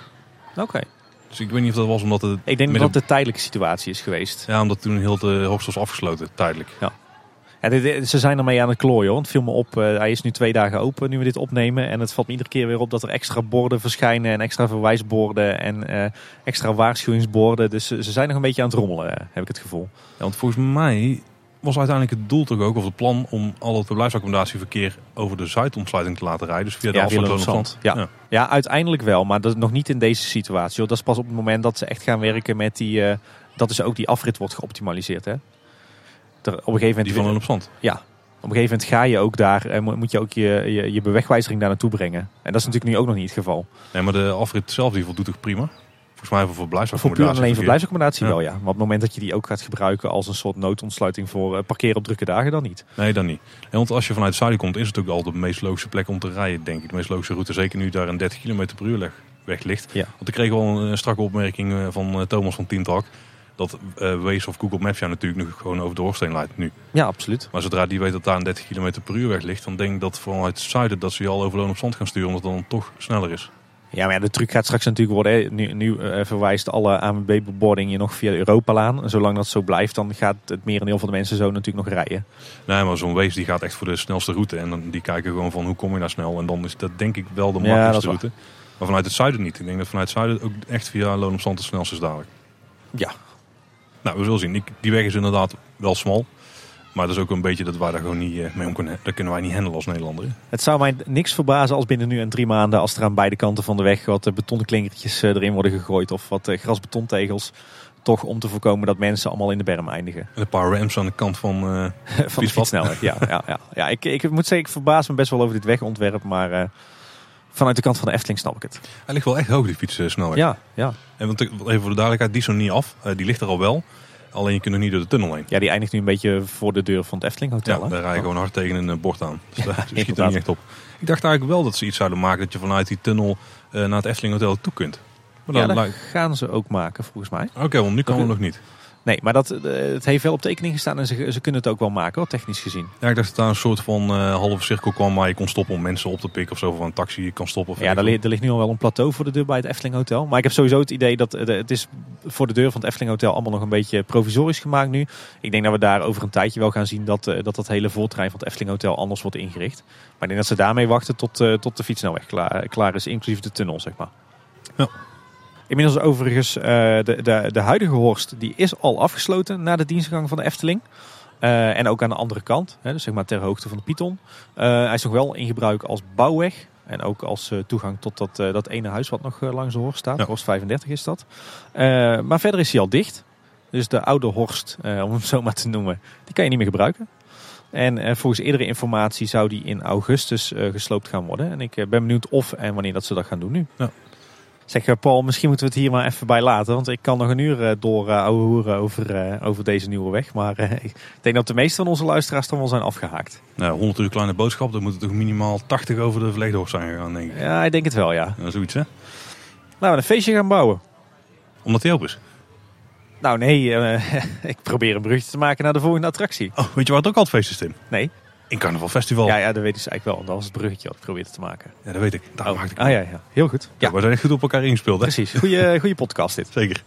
B: Oké. Okay.
A: Dus ik weet niet of dat was omdat het...
B: Ik denk dat het een tijdelijke situatie is geweest.
A: Ja, omdat toen heel de hoogst was afgesloten, tijdelijk.
B: Ja. Ja, dit, ze zijn ermee aan het klooien. Want het viel me op, uh, hij is nu twee dagen open nu we dit opnemen. En het valt me iedere keer weer op dat er extra borden verschijnen. En extra verwijsborden en uh, extra waarschuwingsborden. Dus ze zijn nog een beetje aan het rommelen, heb ik het gevoel.
A: Ja, want volgens mij was uiteindelijk het doel toch ook, of het plan, om al het verblijfsaccommodatieverkeer over de Zuidomsluiting te laten rijden. Dus via de
B: ja,
A: afstand
B: ja. ja. Ja. uiteindelijk wel, maar dat is nog niet in deze situatie. Dat is pas op het moment dat ze echt gaan werken met die, uh, dat is ook die afrit wordt geoptimaliseerd. Hè? Er, op een gegeven moment,
A: die van op zand?
B: Ja, op een gegeven moment ga je ook daar en moet je ook je, je, je bewegwijzering daar naartoe brengen. En dat is natuurlijk nu ook nog niet het geval.
A: Nee, maar de afrit zelf die voldoet toch prima? Volgens mij voor verblijfsaccommodatie.
B: Voor puur alleen verblijfsaccommodatie ja. wel, ja. Maar op het moment dat je die ook gaat gebruiken als een soort noodontsluiting voor uh, parkeren op drukke dagen, dan niet.
A: Nee, dan niet. En want als je vanuit het zuiden komt, is het ook al de meest logische plek om te rijden, denk ik. De meest logische route, zeker nu daar een 30 km per uur weg ligt.
B: Ja.
A: Want ik kreeg wel een, een strakke opmerking uh, van Thomas van Team Talk. Dat uh, Waze of Google Maps jou natuurlijk nog gewoon over de hoorsteen leidt nu.
B: Ja, absoluut.
A: Maar zodra die weet dat daar een 30 km per uur weg ligt, dan denk ik dat vanuit het zuiden dat ze je al over loon op zand gaan sturen, omdat het dan toch sneller is.
B: Ja, maar ja, de truc gaat straks natuurlijk worden. Hè. Nu, nu uh, verwijst alle ANWB-bebording je nog via de Europalaan. En zolang dat zo blijft, dan gaat het merendeel van de mensen zo natuurlijk nog rijden.
A: Nee, maar zo'n Waze die gaat echt voor de snelste route. En dan, die kijken gewoon van hoe kom je daar snel. En dan is dat denk ik wel de makkelijkste ja, route. Maar vanuit het zuiden niet. Ik denk dat vanuit het zuiden ook echt via Loon op Zand het snelste is dadelijk.
B: Ja.
A: Nou, we zullen zien. Die weg is inderdaad wel smal. Maar dat is ook een beetje dat wij daar gewoon niet mee om kunnen. Dat kunnen wij niet handelen als Nederlander.
B: Het zou mij niks verbazen als binnen nu en drie maanden, als er aan beide kanten van de weg wat betonklinkertjes erin worden gegooid of wat grasbetontegels, Toch om te voorkomen dat mensen allemaal in de berm eindigen.
A: En een paar ramps aan de kant van... eh,
B: Van de fietssnelweg, ja. ja, ja. ja ik, ik moet zeggen, ik verbaas me best wel over dit wegontwerp. Maar eh, vanuit de kant van de Efteling snap ik het.
A: hij ligt wel echt hoog, die fietssnelweg.
B: Ja, ja.
A: En want, even voor de duidelijkheid, die is nog niet af. Eh, die ligt er al wel. Alleen je kunt nog niet door de tunnel heen.
B: ja, die eindigt nu een beetje voor de deur van het Efteling Hotel.
A: Ja, daar rij je gewoon hard tegen een eh, bord aan. Dus daar schiet er niet echt op. Ik dacht eigenlijk wel dat ze iets zouden maken dat je vanuit die tunnel eh, naar het Efteling Hotel toe kunt. Maar
B: Ja,
A: dan
B: dat gaan ze ook maken volgens mij.
A: Oké, want nu kan het nog niet.
B: Nee, maar dat, eh, het heeft wel op tekening gestaan en ze, ze kunnen het ook wel maken, hoor, technisch gezien.
A: Ja, ik dacht dat daar een soort van eh, halve cirkel kwam waar je kon stoppen om mensen op te pikken of zo. Van een taxi kan stoppen.
B: Ja, daar,
A: ik
B: li- er ligt nu al wel een plateau voor de deur bij het Efteling Hotel. Maar ik heb sowieso het idee dat eh, het is voor de deur van het Efteling Hotel allemaal nog een beetje provisorisch gemaakt nu. Ik denk dat we daar over een tijdje wel gaan zien dat dat, dat hele voortrein van het Efteling Hotel anders wordt ingericht. Maar ik denk dat ze daarmee wachten tot, tot de fietsnelweg klaar, klaar is, inclusief de tunnel, zeg maar.
A: Ja.
B: Inmiddels overigens, eh, de, de, de huidige Horst die is al afgesloten na de dienstgang van de Efteling. Eh, en ook aan de andere kant, hè, dus zeg maar ter hoogte van de Python. Eh, hij is nog wel in gebruik als bouwweg. En ook als toegang tot dat, dat ene huis wat nog langs de Horst staat.
A: Ja.
B: Horst 35 is dat. Maar verder is hij al dicht. Dus de oude Horst, om hem zo maar te noemen, die kan je niet meer gebruiken. En volgens eerdere informatie zou die in augustus gesloopt gaan worden. En ik ben benieuwd of en wanneer dat ze dat gaan doen nu.
A: Ja.
B: Zeg eh, Paul, misschien moeten we het hier maar even bij laten. Want ik kan nog een uur eh, door uh, hoeren over, eh, over deze nieuwe weg. Maar eh, ik denk dat de meeste van onze luisteraars dan wel zijn afgehaakt.
A: Nou, 100 uur kleine boodschap, dan moeten toch minimaal 80 over de hoogte zijn gegaan, denk ik.
B: Ja, ik denk het wel, ja.
A: Ja, zoiets, hè?
B: Laten we een feestje gaan bouwen.
A: Omdat hij open is.
B: Nou nee, eh, ik probeer een bruggetje te maken naar de volgende attractie.
A: Oh, weet je waar het ook altijd feest is, Tim?
B: Nee?
A: In Carnaval Festival.
B: Ja,
A: Ja,
B: ja, dat weten ze eigenlijk wel. Dat was het bruggetje wat ik probeerde te maken.
A: dat weet ik. Daar maakte ik
B: ah ja, ja, heel goed.
A: Ja, we zijn echt goed op elkaar ingespeeld, hè?
B: Precies, goede, goede podcast dit.
A: Zeker.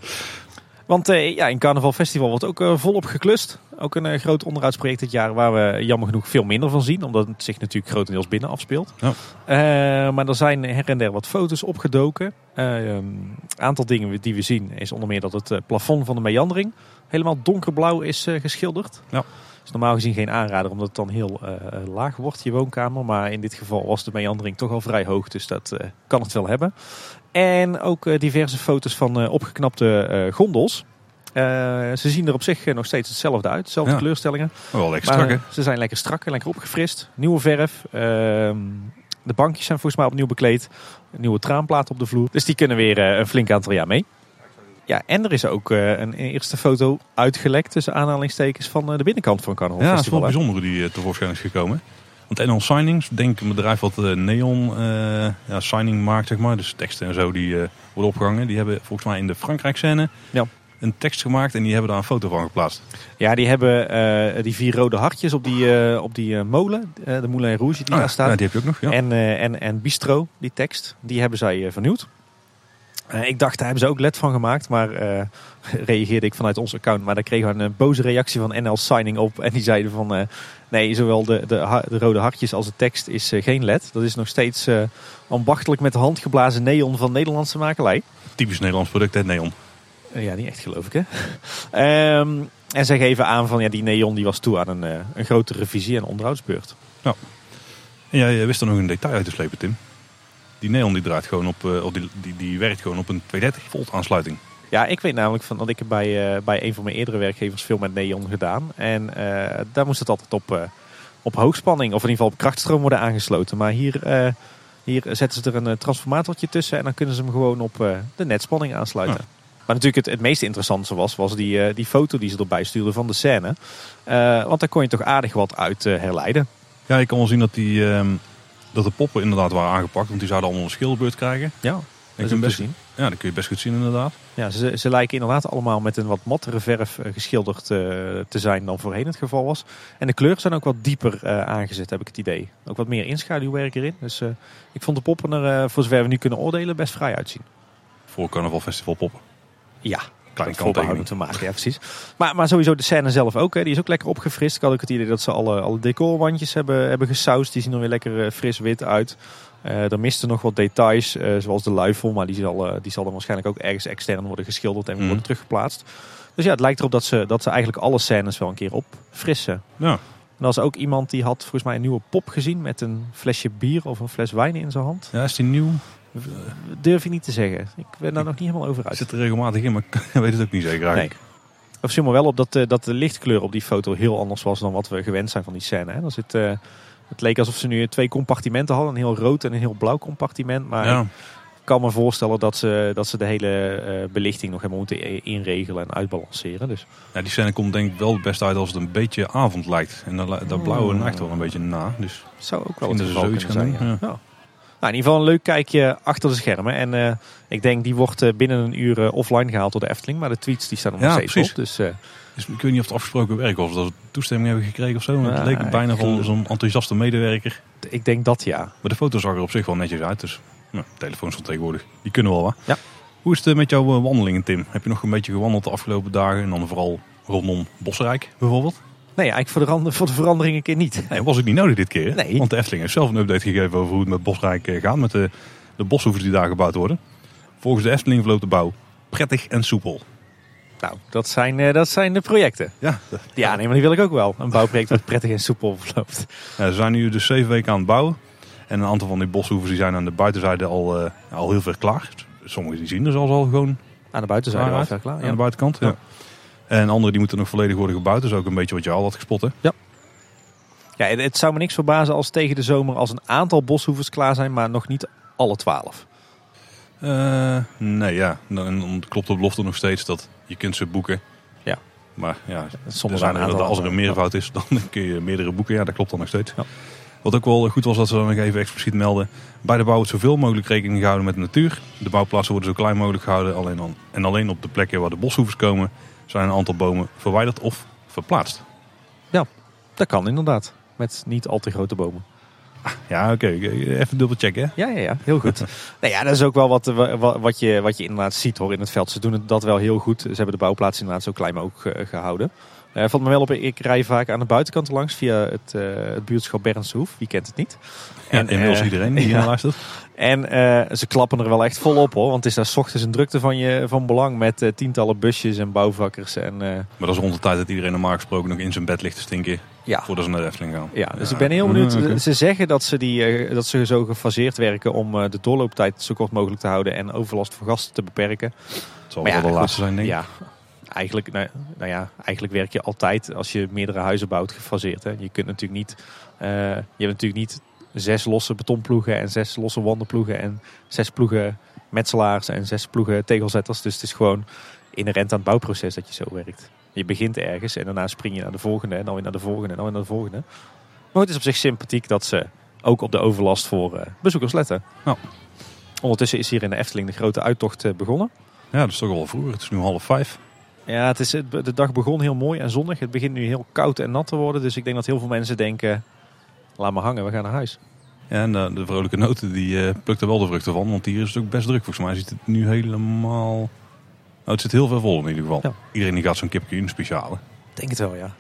B: Want eh, ja, in Carnaval Festival wordt ook eh, volop geklust. Ook een eh, groot onderhoudsproject dit jaar waar we jammer genoeg veel minder van zien. Omdat het zich natuurlijk grotendeels binnen afspeelt.
A: Ja.
B: Maar er zijn her en der wat foto's opgedoken. Een aantal dingen die we zien is onder meer dat het plafond van de meandering helemaal donkerblauw is geschilderd.
A: Ja.
B: Is normaal gezien geen aanrader omdat het dan heel eh, laag wordt, je woonkamer. Maar in dit geval was de meandering toch al vrij hoog, dus dat eh, kan het wel hebben. En ook eh, diverse foto's van eh, opgeknapte eh, gondels. Eh, ze zien er op zich eh, nog steeds hetzelfde uit, dezelfde
A: Ja.
B: kleurstellingen.
A: Wel lekker strak, hè?
B: eh, ze zijn lekker strak en lekker opgefrist. Nieuwe verf. ehm, de bankjes zijn volgens mij opnieuw bekleed. Nieuwe traanplaat op de vloer. Dus die kunnen weer eh, een flink aantal jaar mee. Ja, en er is ook eh, een eerste foto uitgelekt tussen aanhalingstekens van eh, de binnenkant van Carnaval
A: Ja, het is wel bijzonder die eh, tevoorschijn is gekomen. Want NL Signings, denk een bedrijf wat neon ja, signing maakt, zeg maar. Dus teksten en zo die worden opgehangen. Die hebben volgens mij in de Frankrijk scène
B: Ja.
A: een tekst gemaakt en die hebben daar een foto van geplaatst.
B: Ja, die hebben die vier rode hartjes op die, op die molen. de Moulin Rouge die
A: Ah,
B: daar staat.
A: ja, die heb je ook nog, ja.
B: En, en, en Bistro, die tekst, die hebben zij vernieuwd. Eh, ik dacht, daar hebben ze ook led van gemaakt, maar eh, reageerde ik vanuit ons account. Maar daar kregen we een eh, boze reactie van NL Signing op. En die zeiden van, nee, zowel de, de, rode hartjes als de tekst is geen led. Dat is nog steeds ambachtelijk met de hand geblazen neon van Nederlandse makelij.
A: Typisch Nederlands product, hè, neon.
B: Ja, niet echt geloof ik, hè. Ehm, en zij geven aan van, ja, die neon die was toe aan een, een grote revisie en onderhoudsbeurt.
A: En jij wist er nog een detail uit te slepen, Tim. Die neon die draait gewoon op, op die, die, die werkt gewoon op een 230 volt aansluiting.
B: Ja, ik weet namelijk van dat ik bij, eh, bij een van mijn eerdere werkgevers veel met neon gedaan. En eh, daar moest het altijd op, op hoogspanning of in ieder geval op krachtstroom worden aangesloten. Maar hier, hier zetten ze er een transformatortje tussen en dan kunnen ze hem gewoon op de netspanning aansluiten. Maar natuurlijk het, het meest interessante was, was die, die foto die ze erbij stuurden van de scène. Want daar kon je toch aardig wat uit herleiden.
A: Ja, je kan wel zien dat, die, ehm, dat de poppen inderdaad waren aangepakt. Want die zouden allemaal een schilbeurt krijgen.
B: Ja,
A: Dat
B: is
A: best,
B: zien.
A: ja, dat kun je best goed zien inderdaad.
B: Ja, ze, ze lijken inderdaad allemaal met een wat mattere verf eh, geschilderd eh, te zijn dan voorheen het geval was. En de kleuren zijn ook wat dieper eh, aangezet, heb ik het idee. Ook wat meer inschaduwwerk erin. Dus ik vond de poppen er, voor zover we nu kunnen oordelen, best vrij uitzien.
A: Voor Carnaval Festival poppen.
B: Ja, voorbehouden te maken, ja precies. Maar, maar sowieso de scène zelf ook, hè, die is ook lekker opgefrist. Ik had ook het idee dat ze alle, alle decorwandjes hebben, hebben gesausd. Die zien er weer lekker eh, fris wit uit. Eh er misten nog wat details, eh, zoals de luifel. Maar die zal, eh, die zal dan waarschijnlijk ook ergens extern worden geschilderd en weer
A: Mhm.
B: worden teruggeplaatst. Dus ja, het lijkt erop dat ze, dat ze eigenlijk alle scènes wel een keer opfrissen.
A: Ja,
B: En er was ook iemand die had volgens mij een nieuwe pop gezien met een flesje bier of een fles wijn in zijn hand.
A: ja is die nieuw?
B: Durf je niet te zeggen. Ik ben daar nog niet helemaal over uit.
A: zit er regelmatig in, maar ik weet het ook niet zeker eigenlijk.
B: Of viel me wel op dat, eh, dat de lichtkleur op die foto heel anders was dan wat we gewend zijn van die scène. Hè? Dan zit, eh, het leek alsof ze nu twee compartimenten hadden. Een heel rood en een heel blauw compartiment. Maar
A: Ja,
B: ik kan me voorstellen dat ze, dat ze de hele eh, belichting nog helemaal moeten inregelen en uitbalanceren. Dus
A: ja, die scène komt denk ik wel het best uit als het een beetje avond lijkt. En daar, daar blauwe nacht wel een beetje na. Dus
B: zou ook wel het
A: dat
B: geval kunnen
A: zoiets
B: zijn.
A: gaan
B: Ja. Ja. Nou, in ieder geval een leuk kijkje achter de schermen. En eh, ik denk die wordt eh, binnen een uur eh, offline gehaald door de Efteling. Maar de tweets die staan nog
A: Ja,
B: steeds
A: precies.
B: op. Dus
A: Dus ik weet niet of het afgesproken werk. Of dat we toestemming hebben gekregen of zo. Maar
B: Ja,
A: het leek bijna van zo'n enthousiaste medewerker.
B: ik denk dat ja.
A: Maar de foto zag er op zich wel netjes uit. Dus nou, telefoons van tegenwoordig, die kunnen wel wat.
B: Ja.
A: Hoe is het met jouw wandelingen, Tim? Heb je nog een beetje gewandeld de afgelopen dagen? En dan vooral rondom Bosrijk bijvoorbeeld?
B: Nee, eigenlijk voor de, rand- voor de verandering een keer niet.
A: Nee, was het niet nodig dit keer.
B: Nee.
A: Want de Efteling heeft zelf een update gegeven over hoe het met Bosrijk eh, gaat. Met de, de boshoevers die daar gebouwd worden. Volgens de Efteling verloopt de bouw prettig en soepel.
B: Nou, dat zijn, eh, dat zijn de projecten.
A: Ja,
B: Ja, nee, maar die wil ik ook wel. Een bouwproject dat prettig en soepel verloopt.
A: Ja, ze zijn nu dus zeven weken aan het bouwen. En een aantal van die boshoevers die zijn aan de buitenzijde al, eh, al heel ver klaar. Sommigen die zien er zelfs al gewoon
B: Aan de buitenzijde
A: uit.
B: ver klaar.
A: aan
B: Ja.
A: de buitenkant. Ja.
B: Ja.
A: En andere die moeten nog volledig worden gebouwd. Dat is ook een beetje wat je al had gespot. Hè?
B: Ja, het, het zou me niks verbazen als tegen de zomer als een aantal boshoevers klaar zijn, maar nog niet alle twaalf.
A: Eh, nee, ja. Dan, klopt de belofte nog steeds dat je kunt ze boeken.
B: Ja.
A: Maar ja, er zijn
B: een
A: er,
B: aantal
A: als er een meervoud is, dan kun je meerdere boeken. Ja, dat klopt dan nog steeds.
B: Ja.
A: Wat ook wel goed was dat ze dan nog even expliciet melden. Bij de bouw wordt zoveel mogelijk rekening gehouden met de natuur. De bouwplaatsen worden zo klein mogelijk gehouden. Alleen dan, en alleen op de plekken waar de boshoevers komen zijn een aantal bomen verwijderd of verplaatst.
B: Dat kan inderdaad. Met niet al te grote bomen.
A: Ja, oké. Even dubbel checken. hè.
B: Ja, ja, ja. Heel goed. nou ja, dat is ook wel wat, wat, je, wat je inderdaad ziet hoor in het veld. Ze doen het dat wel heel goed. Ze hebben de bouwplaats inderdaad zo klein mogelijk eh, gehouden. Eh valt me wel op, ik rij vaak aan de buitenkant langs via het, eh, het buurtschap Bernshoef. Wie kent het niet?
A: Ja,
B: En,
A: inmiddels
B: eh,
A: iedereen die
B: ja.
A: luistert.
B: En eh, ze klappen er wel echt volop hoor. Want het is daar 's ochtends een drukte van, je, van belang met eh, tientallen busjes en bouwvakkers. En, eh,
A: Maar dat is rond de tijd dat iedereen normaal gesproken nog in zijn bed ligt te stinken.
B: ja.
A: Voordat ze naar de Efteling gaan.
B: Ja, dus ik ben heel benieuwd.
A: Mm.
B: Ze zeggen dat ze, die, eh, dat ze zo gefaseerd werken om eh, de doorlooptijd zo kort mogelijk te houden en overlast voor gasten te beperken.
A: Het zal
B: Maar
A: wel
B: ja,
A: de laatste zijn, denk ik.
B: Ja, eigenlijk, nou, nou ja, eigenlijk werk je altijd als je meerdere huizen bouwt gefaseerd. Hè. Je kunt natuurlijk niet, eh, je hebt natuurlijk niet zes losse betonploegen en zes losse wandelploegen en zes ploegen metselaars en zes ploegen tegelzetters. Dus het is gewoon inherent aan het bouwproces dat je zo werkt. Je begint ergens en daarna spring je naar de volgende en dan weer naar de volgende en dan weer naar de volgende. Maar het is op zich sympathiek dat ze ook op de overlast voor eh, bezoekers letten.
A: Ja.
B: Ondertussen is hier in de Efteling de grote uittocht eh, begonnen.
A: Ja, dat is toch al vroeger. Het is nu half vijf.
B: Ja, het is, de dag begon heel mooi en zonnig. Het begint nu heel koud en nat te worden. Dus ik denk dat heel veel mensen denken, laat maar hangen, we gaan naar huis.
A: Ja, en de, de vrolijke noten die eh, plukt er wel de vruchten van. Want hier is het ook best druk. Volgens mij zit het nu helemaal... Nou, het zit heel veel vol in ieder geval.
B: Ja.
A: Iedereen die gaat zo'n kipje in speciale.
B: Denk het wel, ja.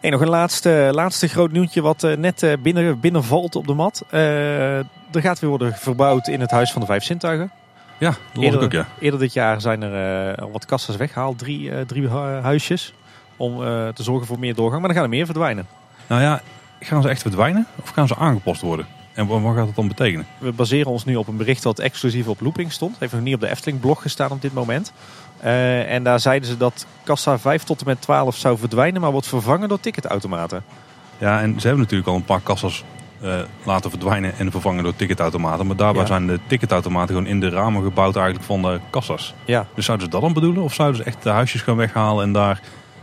B: Hey, nog een laatste, laatste groot nieuwtje wat eh, net eh, binnen, binnenvalt op de mat. Eh, er gaat weer worden verbouwd in het Huis van de Vijf Zintuigen.
A: Ja, dat
B: Eerder,
A: ook, ja.
B: eerder dit jaar zijn er eh, wat kassas weggehaald. Drie, eh, drie hu- huisjes. Om eh, te zorgen voor meer doorgang. Maar er gaan er meer verdwijnen.
A: Nou ja, gaan ze echt verdwijnen? Of gaan ze aangepast worden? En wat, wat gaat dat dan betekenen?
B: We baseren ons nu op een bericht dat exclusief op Looping stond. Heeft nog niet op de Efteling blog gestaan op dit moment. Eh, en daar zeiden ze dat kassa 5 tot en met 12 zou verdwijnen, maar wordt vervangen door ticketautomaten.
A: Ja, en ze hebben natuurlijk al een paar kassas eh, laten verdwijnen en vervangen door ticketautomaten. Maar daarbij
B: Ja.
A: zijn de ticketautomaten gewoon in de ramen gebouwd eigenlijk van de kassas.
B: Ja,
A: Dus zouden ze dat dan bedoelen? Of zouden ze echt de huisjes gaan weghalen en daar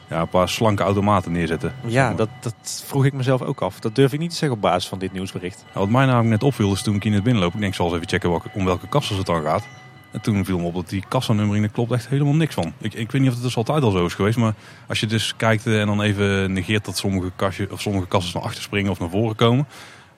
A: ja, een paar slanke automaten neerzetten?
B: ja dat, dat vroeg ik mezelf ook af. Dat durf ik niet te zeggen op basis van dit nieuwsbericht.
A: Nou, wat mij namelijk net opviel is toen ik hier net binnenloop. Ik denk, ik zal eens even checken welke, om welke kassas het dan gaat. En toen viel me op dat die kassanummering, daar klopt echt helemaal niks van. Ik, ik weet niet of het dus altijd al zo is geweest. Maar als je dus kijkt eh, en dan even negeert dat sommige, kastje, of sommige kassas naar achter springen of naar voren komen.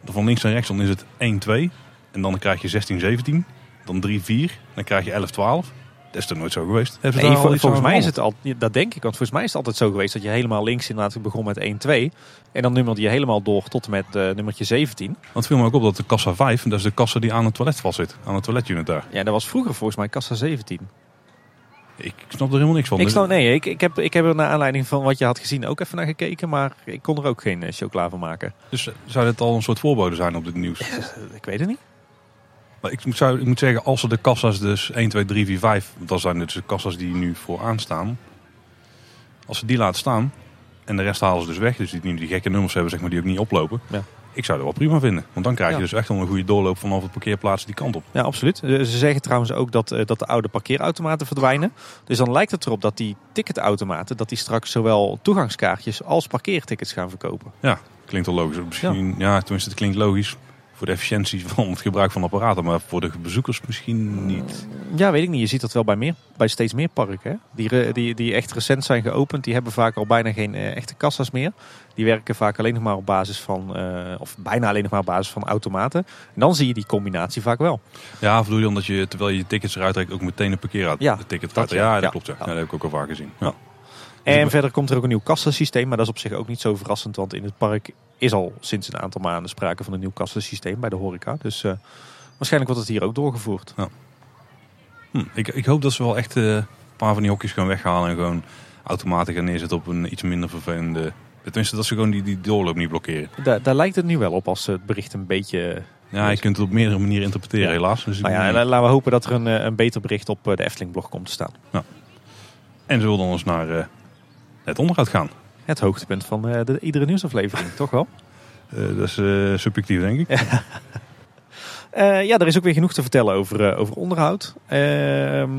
A: Dan van links naar rechts dan is het 1, 2. En dan krijg je 16, 17. Dan 3, 4. Dan krijg je 11, 12. Dat is er nooit zo geweest.
B: Nee, vol- volgens mij is het al, dat denk ik, want volgens mij is het altijd zo geweest dat je helemaal links inderdaad begon met 1, 2. En dan nummerde je helemaal door tot en met eh, nummertje 17.
A: Want het viel me ook op dat de kassa 5, dat is de kassa die aan het toilet vast zit. Aan het toiletunit daar.
B: Ja, dat was vroeger volgens mij kassa 17.
A: Ik snap er helemaal niks van.
B: Ik, snap, nee, ik, ik, heb, ik heb er naar aanleiding van wat je had gezien ook even naar gekeken, maar ik kon er ook geen eh, chocola van maken.
A: Dus zou dit al een soort voorbode zijn op dit nieuws?
B: Ik weet het niet.
A: Maar ik moet, zou, ik moet zeggen, als ze de kassa's dus 1, 2, 3, 4, 5, dat zijn dus de kassa's die nu vooraan staan. Als ze die laten staan en de rest halen ze dus weg, dus die nu die gekke nummers hebben, zeg maar, die ook niet oplopen.
B: Ja.
A: Ik zou dat wel prima vinden. Want dan krijg je
B: Ja.
A: dus echt wel een goede doorloop vanaf het parkeerplaats die kant op.
B: Ja, absoluut. Eh, Ze zeggen trouwens ook dat, eh, dat de oude parkeerautomaten verdwijnen. Dus dan lijkt het erop dat die ticketautomaten, dat die straks zowel toegangskaartjes als parkeertickets gaan verkopen.
A: Klinkt wel logisch. Misschien, ja. tenminste, het klinkt logisch voor de efficiëntie van het gebruik van apparaten, maar voor de bezoekers misschien niet.
B: Ja, weet ik niet. Je ziet dat wel bij, meer, bij steeds meer parken. Hè? Die, die, die echt recent zijn geopend, die hebben vaak al bijna geen eh, echte kassa's meer. Die werken vaak alleen nog maar op basis van, eh, of bijna alleen nog maar op basis van automaten. En dan zie je die combinatie vaak wel.
A: Ja, of bedoel je omdat je terwijl je je tickets eruit trekt ook meteen een parkeer
B: Ja,
A: de ticket
B: dat ja.
A: Ja, dat
B: Ja.
A: klopt. Ja.
B: Ja.
A: Dat heb ik ook al vaak gezien.
B: En verder komt er ook een nieuw kassasysteem, maar dat is op zich ook niet zo verrassend, want in het park is al sinds een aantal maanden sprake van een nieuw kassasysteem bij de horeca. Dus eh, waarschijnlijk wordt het hier ook doorgevoerd.
A: Hm, ik, ik hoop dat ze wel echt eh, een paar van die hokjes gaan weghalen en gewoon automaten gaan neerzetten op een iets minder vervelende. Tenminste, dat ze gewoon die, die doorloop niet blokkeren.
B: Daar, daar lijkt het nu wel op als het bericht een beetje...
A: Ja, je kunt het op meerdere manieren interpreteren,
B: Ja.
A: helaas. Dus
B: Nou ja, laten we hopen dat er een, eh, een beter bericht op de Efteling-blog komt te staan.
A: En ze wilden ons naar eh, het onderhoud gaan.
B: Het hoogtepunt van eh, de, iedere nieuwsaflevering, toch wel?
A: Eh, dat is eh, subjectief, denk ik.
B: Ja, er is ook weer genoeg te vertellen over, over onderhoud. Ehm,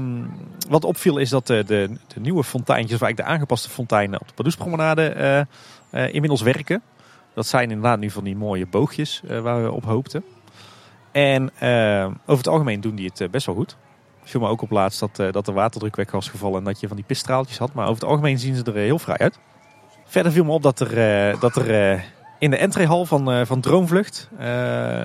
B: wat opviel is dat de, de nieuwe fonteintjes, of eigenlijk de aangepaste fonteinen op de Pardoespromenade, inmiddels werken. Dat zijn inderdaad nu van die mooie boogjes waar we op hoopten. En over het algemeen doen die het best wel goed. Viel me ook op laatst dat, dat de waterdruk weg was gevallen en dat je van die pisstraaltjes had. Maar over het algemeen zien ze er heel vrij uit. Verder viel me op dat er, eh, dat er eh, in de entreehal van, eh, van Droomvlucht,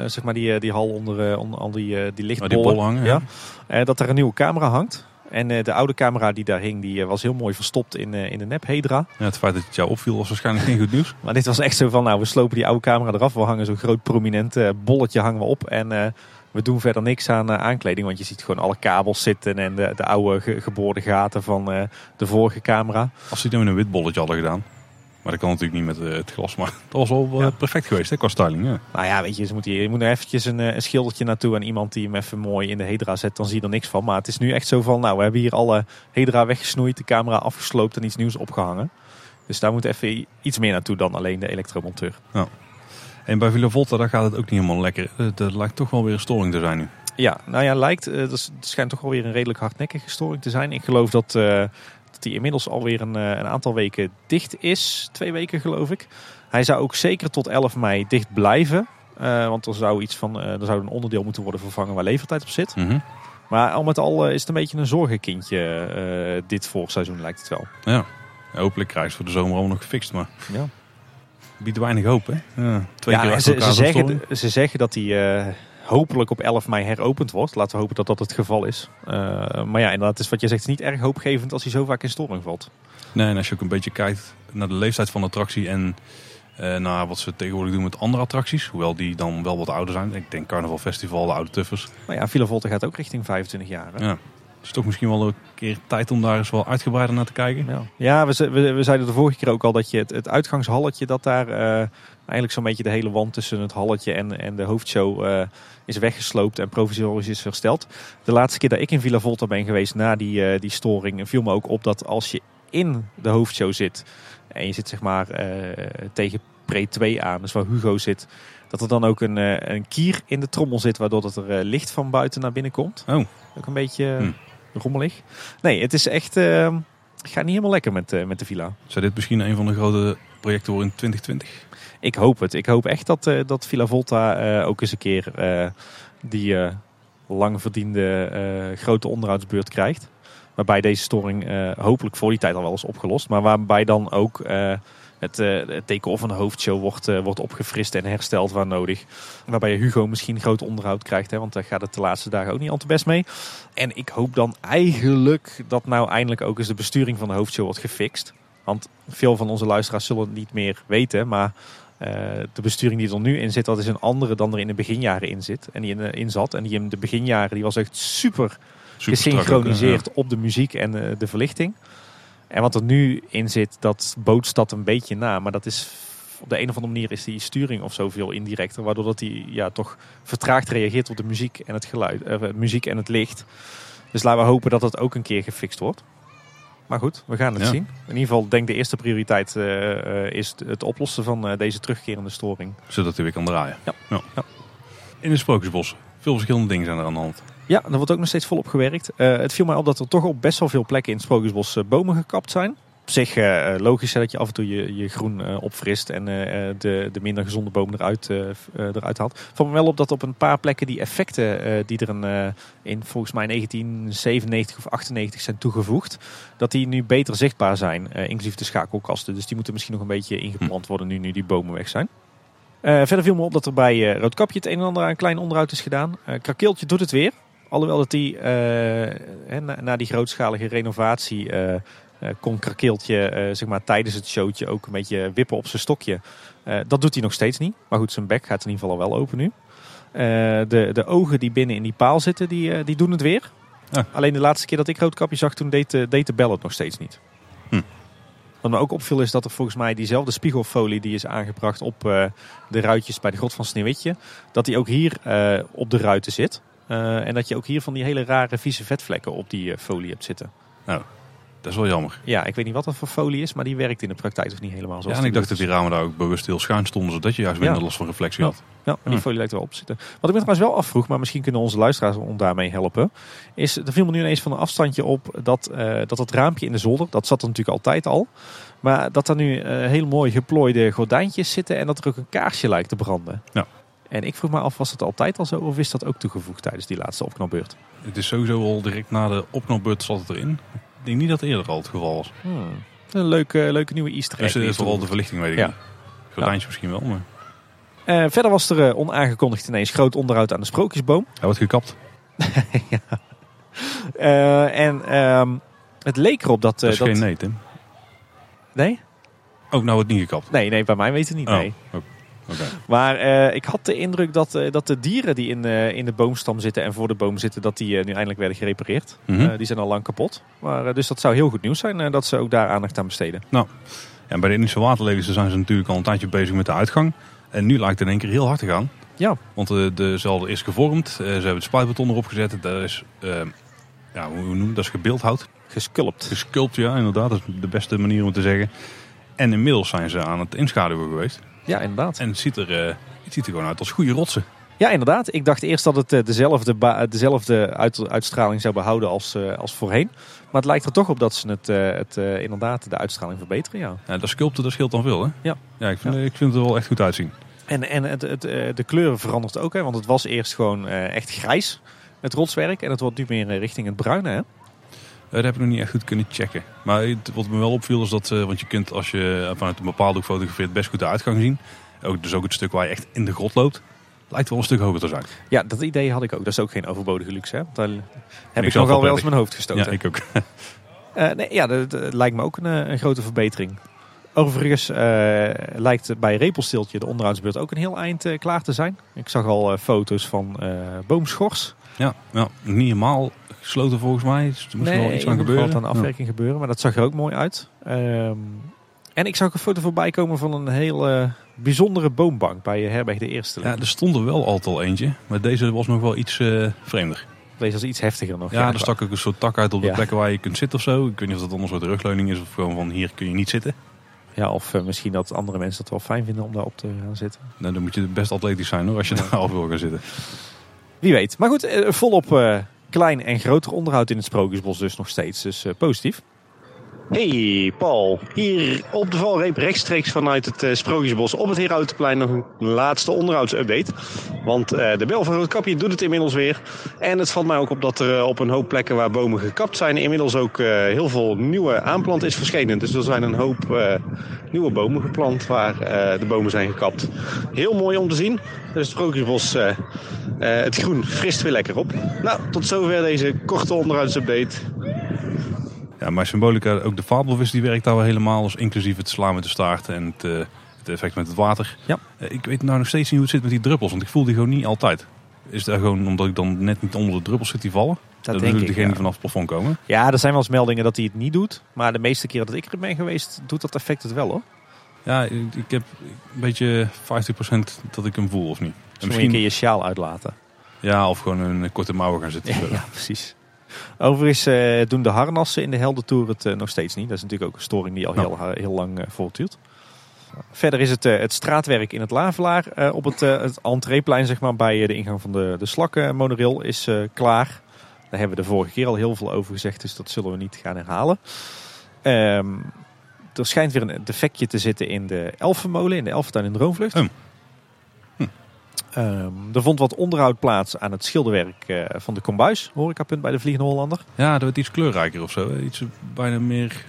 B: zeg maar die, die hal onder, onder al die, eh, die
A: die
B: lichtbollen,
A: bollen hangen.
B: ja.
A: Ja.
B: dat er een nieuwe camera hangt. En de oude camera die daar hing, die was heel mooi verstopt in, in de nep Hedra.
A: Ja, het feit dat het jou opviel was waarschijnlijk geen goed nieuws.
B: Maar dit was echt zo van, nou we slopen die oude camera eraf. We hangen zo'n groot prominent bolletje hangen we op. En we doen verder niks aan aankleding. Want je ziet gewoon alle kabels zitten en de, de oude ge- geboorde gaten van de vorige camera.
A: Als ze het nou een wit bolletje hadden gedaan. Maar dat kan natuurlijk niet met eh, het glas. Maar dat was wel
B: Ja.
A: perfect geweest, hè, qua styling. Ja.
B: Nou ja, weet je, je moet er eventjes een, eh, een schildertje naartoe en iemand die hem even mooi in de Hedra zet, dan zie je er niks van. Maar het is nu echt zo van, nou we hebben hier alle Hedra weggesnoeid, de camera afgesloopt en iets nieuws opgehangen. Dus daar moet even iets meer naartoe dan alleen de elektromonteur.
A: En bij Villa Volta daar gaat het ook niet helemaal lekker. Het eh, lijkt toch wel weer een storing te zijn nu.
B: Ja, nou ja, lijkt, het schijnt toch wel weer een redelijk hardnekkige storing te zijn. Ik geloof dat, dat die inmiddels alweer een, eh, een aantal weken dicht is. Twee weken geloof ik. Hij zou ook zeker tot 11 mei dicht blijven. Eh, want er zou, iets van, eh, er zou een onderdeel moeten worden vervangen waar levertijd op zit.
A: Mhm.
B: Maar al met al is het een beetje een zorgenkindje dit voorseizoen lijkt het wel.
A: Ja. Hopelijk krijgt ze voor de zomer allemaal nog gefixt. Maar
B: Ja.
A: biedt weinig hoop, hè? Ja, twee
B: Ja,
A: keer
B: en
A: achter
B: ze, zeggen, ze zeggen dat hij hopelijk op 11 mei heropend wordt. Laten we hopen dat dat het geval is. Eh, maar ja, inderdaad, is wat je zegt, het is niet erg hoopgevend als hij zo vaak in storing valt.
A: Nee, en als je ook een beetje kijkt naar de leeftijd van de attractie en eh, naar wat ze tegenwoordig doen met andere attracties. Hoewel die dan wel wat ouder zijn. Ik denk Carnaval Festival, de oude tuffers.
B: Maar ja, Villa Volta gaat ook richting 25 jaar. Hè?
A: Ja. Het is toch misschien wel een keer tijd om daar eens wel uitgebreider naar te kijken.
B: Ja, ja we, we, we zeiden de vorige keer ook al dat je het, het uitgangshalletje, dat daar eh, eigenlijk zo'n beetje de hele wand tussen het halletje en, en de hoofdshow eh, is weggesloopt en provisorisch is hersteld. De laatste keer dat ik in Villa Volta ben geweest na die, eh, die storing, viel me ook op dat als je in de hoofdshow zit en je zit zeg maar tegen pre 2 aan, dus waar Hugo zit, dat er dan ook een, een kier in de trommel zit, waardoor dat er licht van buiten naar binnen komt.
A: Oh.
B: Ook een beetje
A: Hm.
B: Rommelig. Nee, het is echt... eh, het gaat niet helemaal lekker met, eh, met de villa.
A: Zou dit misschien een van de grote projecten worden in 2020?
B: Ik hoop het. Ik hoop echt dat, eh, dat Villa Volta eh, ook eens een keer die lang verdiende grote onderhoudsbeurt krijgt. Waarbij deze storing hopelijk voor die tijd al wel is opgelost. Maar waarbij dan ook het, het teken van de hoofdshow wordt, eh, wordt opgefrist en hersteld waar nodig. Waarbij Hugo misschien groot onderhoud krijgt. Hè, want daar gaat het de laatste dagen ook niet al te best mee. En ik hoop dan eigenlijk dat nou eindelijk ook eens de besturing van de hoofdshow wordt gefixt. Want veel van onze luisteraars zullen het niet meer weten. Maar eh, de besturing die er nu in zit, dat is een andere dan er in de beginjaren in zit. En die in, in zat. En die in de beginjaren die was echt super
A: Super
B: gesynchroniseerd op de muziek en de verlichting. En wat er nu in zit, dat bootst dat een beetje na. Maar dat is op de een of andere manier is die sturing of zo veel indirecter. Waardoor dat hij ja, toch vertraagd reageert op de muziek en het geluid. eh, muziek en het licht. Dus laten we hopen dat dat ook een keer gefixt wordt. Maar goed, we gaan het
A: Ja.
B: zien. In ieder geval denk ik de eerste prioriteit eh, eh, is het oplossen van eh, deze terugkerende storing.
A: Zodat hij weer kan draaien.
B: Ja. Ja.
A: In de Sprookjesbos. Veel verschillende dingen zijn er aan de hand.
B: Ja, er wordt ook nog steeds volop gewerkt. Eh, het viel mij op dat er toch op best wel veel plekken in het Sprookjesbos eh, bomen gekapt zijn. Op zich eh, logisch hè, dat je af en toe je, je groen opfrist en de, de minder gezonde bomen eruit, haalt. Valt me wel op dat op een paar plekken die effecten die er een, in volgens mij 1997 of 98 zijn toegevoegd, dat die nu beter zichtbaar zijn, inclusief de schakelkasten. Dus die moeten misschien nog een beetje ingeplant worden nu, nu die bomen weg zijn. Verder viel me op dat er bij Roodkapje het een en ander aan klein onderhoud is gedaan. Krakeeltje doet het weer. Alhoewel dat die eh, na, na die grootschalige renovatie eh, eh, kon Krakeeltje zeg maar, tijdens het showtje ook een beetje wippen op zijn stokje. Dat doet hij nog steeds niet. Maar goed, zijn bek gaat in ieder geval al wel open nu. De, de ogen die binnen in die paal zitten, die, die doen het weer.
A: Ah.
B: Alleen de laatste keer dat ik Roodkapje zag, toen deed, de- deed de bel het nog steeds niet.
A: Hm.
B: Wat me ook opviel is dat er volgens mij diezelfde spiegelfolie die is aangebracht op de ruitjes bij de grot van Sneeuwwitje, dat die ook hier op de ruiten zit. Eh, en dat je ook hier van die hele rare vieze vetvlekken op die eh, folie hebt zitten.
A: Dat is wel jammer.
B: Ja, ik weet niet wat dat voor folie is, maar die werkt in de praktijk toch niet helemaal
A: Ja,
B: zoals
A: en ik dacht dat die ramen daar ook bewust heel schuin stonden. Zodat je juist minder
B: Ja.
A: last van reflectie
B: Ja.
A: had.
B: Ja, maar die folie lijkt wel op te zitten. Wat ik me trouwens wel afvroeg, maar misschien kunnen onze luisteraars ons daarmee helpen. Is, er viel me nu ineens van een afstandje op dat, eh, dat het raampje in de zolder, dat zat er natuurlijk altijd al. Maar dat er nu heel mooi geplooide gordijntjes zitten en dat er ook een kaarsje lijkt te branden.
A: Ja.
B: En ik vroeg me af, was het altijd al zo of is dat ook toegevoegd tijdens die laatste opknopbeurt?
A: Het is sowieso al direct na de opknopbeurt zat het erin. Ik denk niet dat het eerder al het geval was.
B: Hmm. Een leuke, leuke nieuwe easter egg.
A: Dus uh,
B: is
A: vooral de verlichting weet ik
B: Ja.
A: niet. Gordijntjes misschien wel, maar
B: Eh, verder was er eh, onaangekondigd ineens groot onderhoud aan de sprookjesboom.
A: hij wordt gekapt.
B: Eh, en ehm, het leek erop dat... eh,
A: Dat is
B: dat...
A: geen nee, Tim.
B: Nee?
A: Ook nou wordt niet gekapt.
B: Nee, nee, bij mij weet het niet.
A: Oh,
B: Nee.
A: oh,
B: Maar eh, ik had de indruk dat, eh, dat de dieren die in, eh, in de boomstam zitten en voor de boom zitten, dat die nu eindelijk werden gerepareerd.
A: Mhm.
B: Die zijn al lang kapot. Maar, dus dat zou heel goed nieuws zijn dat ze ook daar aandacht aan besteden.
A: Ja, en bij de Indische waterlelies zijn ze natuurlijk al een tijdje bezig met de uitgang. En nu lijkt het in één keer heel hard te gaan.
B: Ja.
A: Want de, de zal is gevormd. Ze hebben het spuitbeton erop gezet. Dat is, ja, hoe we dat? is gebeeldhouwd.
B: Gesculpt.
A: Gesculpt, ja, inderdaad. Dat is de beste manier om het te zeggen. En inmiddels zijn ze aan het inschaduwen geweest.
B: Ja, inderdaad.
A: En het ziet er, eh, het ziet er gewoon uit als goede rotsen.
B: Ja, inderdaad. Ik dacht eerst dat het eh, dezelfde, ba- dezelfde uit- uitstraling zou behouden als, eh, als voorheen. Maar het lijkt er toch op dat ze het, eh, het eh, inderdaad de uitstraling verbeteren, ja.
A: Ja, dat sculpten, dat scheelt dan veel, hè?
B: Ja.
A: Ja, ik vind,
B: Ja.
A: ik vind het er wel echt goed uitzien.
B: En, en het, het, eh, de kleuren verandert ook, hè, want het was eerst gewoon eh, echt grijs, het rotswerk. En het wordt nu meer eh, richting het bruine, hè.
A: Eh, Dat heb ik nog niet echt goed kunnen checken. Maar het- wat me wel opviel is dat, eh, want je kunt als je vanuit een bepaalde hoek fotografeert best goed de uitgang zien. Ook, dus ook het stuk waar je echt in de grot loopt. Lijkt wel een stuk hoger te zijn.
B: Ja, dat idee had ik ook. Dat is ook geen overbodige luxe, hè. Want daar heb ik,
A: zelf
B: nogal
A: wel
B: eens mijn hoofd gestoten.
A: Ja, ik ook.
B: Eh, nee, ja, dat, dat lijkt me ook een, een grote verbetering. Overigens eh, lijkt bij Repelsteeltje de onderhoudsbeurt ook een heel eind klaar te zijn. Ik zag al foto's van boomschors.
A: Ja, ja, niet helemaal gesloten volgens mij. Dus er moest nog wel iets aan
B: er
A: gebeuren.
B: wat aan afwerking gebeuren, maar dat zag er ook mooi uit. Ehm, en ik zag een foto voorbij komen van een heel eh, bijzondere boombank bij eh, Herberg de Eerste.
A: Ja. er stond er wel altijd al eentje. Maar deze was nog wel iets eh, vreemder.
B: Deze was iets heftiger nog.
A: Ja, er stak ook een soort tak uit op de
B: Ja.
A: plekken waar je kunt zitten of zo. Ik weet niet of dat dan een soort rugleuning is of gewoon van hier kun je niet zitten.
B: Ja, of misschien dat andere mensen het wel fijn vinden om daarop te gaan zitten.
A: Nou, dan moet je best atletisch zijn hoor, als je daar al wil gaan zitten.
B: Wie weet. Maar goed, volop klein en groter onderhoud in het Sprookjesbos dus nog steeds. Dus eh, positief.
C: Hey Paul, hier op de valreep rechtstreeks vanuit het eh, Sprookjesbos op het Herautenplein nog een laatste onderhoudsupdate. Want eh, de bel van Roodkapje doet het inmiddels weer. En het valt mij ook op dat er eh, op een hoop plekken waar bomen gekapt zijn inmiddels ook heel veel nieuwe aanplant is verschenen. Dus er zijn een hoop nieuwe bomen geplant waar de bomen zijn gekapt. Heel mooi om te zien. Dus het Sprookjesbos, het groen frist weer lekker op. Nou, tot zover deze korte onderhoudsupdate.
A: Ja, maar symbolica, ook de fabelvis die werkt daar wel helemaal. Dus inclusief het slaan met de staart en het, eh, het effect met het water.
B: Ja.
A: Eh, ik weet nou nog steeds niet hoe het zit met die druppels. Want ik voel die gewoon niet altijd. Is dat gewoon omdat ik dan net niet onder de druppels zit die vallen?
B: Dat
A: is
B: denk ik,
A: degene
B: ja.
A: die vanaf het plafond komen.
B: Ja, er zijn wel eens meldingen dat hij het niet doet. Maar de meeste keren dat ik er ben geweest, doet dat effect het wel hoor.
A: Ja, ik, ik heb een beetje 50% dat ik hem voel of niet. En
B: Misschien een keer je sjaal uitlaten.
A: Ja, of gewoon een korte mouwen gaan zitten.
B: Ja, precies. Overigens eh, doen de harnassen in de Heldentour het eh, nog steeds niet. Dat is natuurlijk ook een storing die al heel, heel lang eh, voortduurt. Verder is het, eh, het straatwerk in het Lavelaar eh, op het, eh, het entreeplein zeg maar, bij eh, de ingang van de, de Slakken monorail is eh, klaar. Daar hebben we de vorige keer al heel veel over gezegd, dus dat zullen we niet gaan herhalen. Ehm, er schijnt weer een defectje te zitten in de Elfenmolen, in de Elfentuin in Droomvlucht.
A: Oh. Hm.
B: Ehm, er vond wat onderhoud plaats aan het schilderwerk eh, van de Kombuis, horecapunt bij de Vliegende Hollander.
A: Ja, dat wordt iets kleurrijker of zo. hè. Iets bijna meer...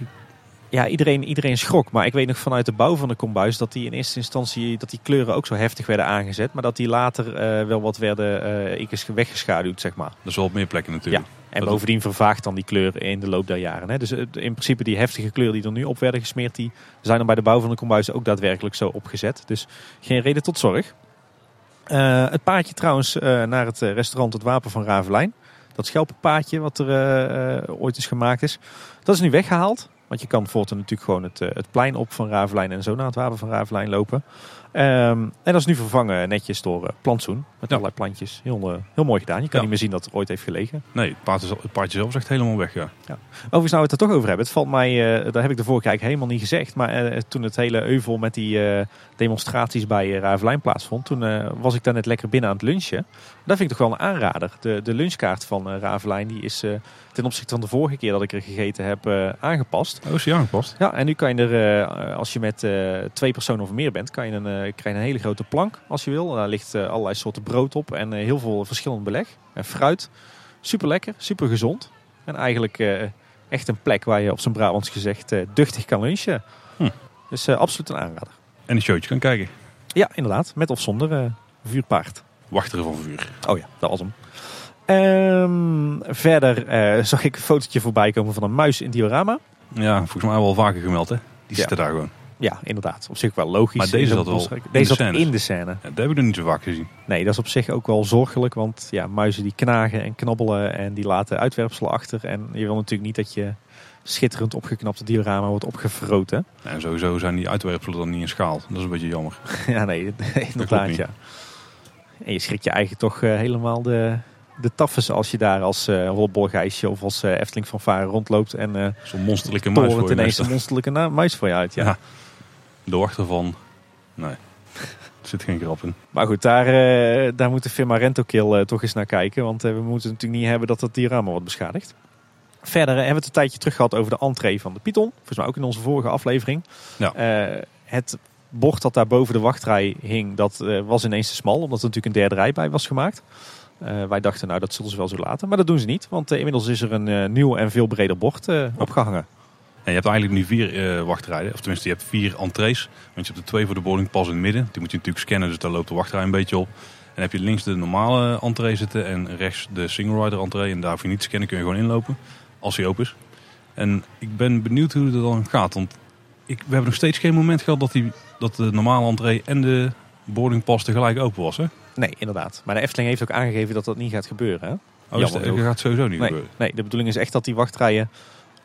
B: Ja, iedereen, iedereen schrok. Maar ik weet nog vanuit de bouw van de kombuis dat die in eerste instantie dat die kleuren ook zo heftig werden aangezet. Maar dat die later eh, wel wat werden eh weggeschaduwd, zeg maar.
A: Dat is wel op meer plekken natuurlijk.
B: En
A: Dat-
B: bovendien vervaagt dan die kleur in de loop der jaren. Hè. Dus eh, in principe die heftige kleuren die er nu op werden gesmeerd, die zijn dan bij de bouw van de kombuis ook daadwerkelijk zo opgezet. Dus geen reden tot zorg. Eh, het paadje trouwens eh, naar het eh, restaurant Het Wapen van Ravelijn. Dat schelpenpaadje wat er ooit is gemaakt is. Dat is nu weggehaald. Want je kan voortaan natuurlijk gewoon het, het plein op van Ravelijn en zo naar het Wapen van Ravelijn lopen. Ehm, en dat is nu vervangen netjes door eh, plantsoen. Met
A: Ja.
B: allerlei plantjes. Heel, eh, heel mooi gedaan. Je kan
A: Ja.
B: niet meer zien dat het ooit heeft gelegen.
A: Nee, het paardje, het paardje zelf is echt helemaal weg. Ja.
B: Overigens, nou we het er toch over hebben. Het valt mij, eh, daar heb ik de vorige keer helemaal niet gezegd. Maar toen het hele euvel met die demonstraties bij uh, Ravelijn plaatsvond, toen was ik daar net lekker binnen aan het lunchen. Dat vind ik toch wel een aanrader. De, de lunchkaart van Ravelijn die is eh, ten opzichte van de vorige keer dat ik er gegeten heb eh, aangepast.
A: Oh, is die aangepast?
B: Ja, en nu kan je er, als je met twee personen of meer bent, kan je een, krijg je een hele grote plank als je wil. Daar ligt allerlei soorten brood op en heel veel verschillend beleg. En fruit. Super lekker, super gezond. En eigenlijk echt een plek waar je op zijn Brabants gezegd duchtig kan lunchen.
A: Hm.
B: Dus absoluut een aanrader.
A: En een showtje kan kijken.
B: Ja, inderdaad. Met of zonder vuurpaard.
A: Wachteren van vuur.
B: Oh ja, dat was hem. Ehm, verder eh, zag ik een fotootje voorbij komen van een muis in diorama.
A: Ja, volgens mij wel vaker gemeld hè. Die
B: Ja.
A: zitten daar gewoon.
B: Ja, inderdaad. Op zich wel logisch.
A: Maar deze zat wel in
B: Deze
A: de
B: zat in de scène.
A: Ja, dat heb ik nog niet zo vaak gezien.
B: Nee, dat is op zich ook wel zorgelijk. Want ja, muizen die knagen en knabbelen en die laten uitwerpselen achter. En je wil natuurlijk niet dat je schitterend opgeknapte diorama wordt opgevroten.
A: En sowieso zijn die uitwerpselen dan niet in schaal. Dat is een beetje jammer.
B: ja, nee, inderdaad ja. En je schrikt je eigenlijk toch eh, helemaal de, de taffes als je daar als rolbolgeisje of als eh Efteling van Varen rondloopt. En
A: Zo'n monsterlijke muis voor je
B: ineens een monsterlijke muis voor je uit. Ja.
A: Ja. Van... Nee, er zit geen grap in.
B: Maar goed, daar, daar moet de firma Rentokill eh, toch eens naar kijken. Want we moeten natuurlijk niet hebben dat dat diorama wordt beschadigd. Verder hebben we het een tijdje terug gehad over de entree van de Python. Volgens mij ook in onze vorige aflevering.
A: Ja.
B: Het bord dat daar boven de wachtrij hing, dat eh, was ineens te smal. Omdat er natuurlijk een derde rij bij was gemaakt. Eh, wij dachten, nou dat zullen ze wel zo laten. Maar dat doen ze niet. Want eh, inmiddels is er een nieuw en veel breder bord eh, opgehangen.
A: En je hebt eigenlijk nu vier wachtrijden. Of tenminste, je hebt vier entrees. Want je hebt de twee voor de boardingpas in het midden. Die moet je natuurlijk scannen, dus daar loopt de wachtrij een beetje op. En dan heb je links de normale entree zitten en rechts de single rider entree. En daar hoef je niet te scannen, kun je gewoon inlopen. Als hij open is. En ik ben benieuwd hoe het dan gaat. Want ik, we hebben nog steeds geen moment gehad dat, die, dat de normale entree en de boardingpas tegelijk open was. Hè?
B: Nee, inderdaad. Maar de Efteling heeft ook aangegeven dat dat niet gaat gebeuren. Hè?
A: Oh, dus
B: Jammer
A: dat gaat sowieso niet
B: Nee,
A: gebeuren.
B: nee, de bedoeling is echt dat die wachtrijen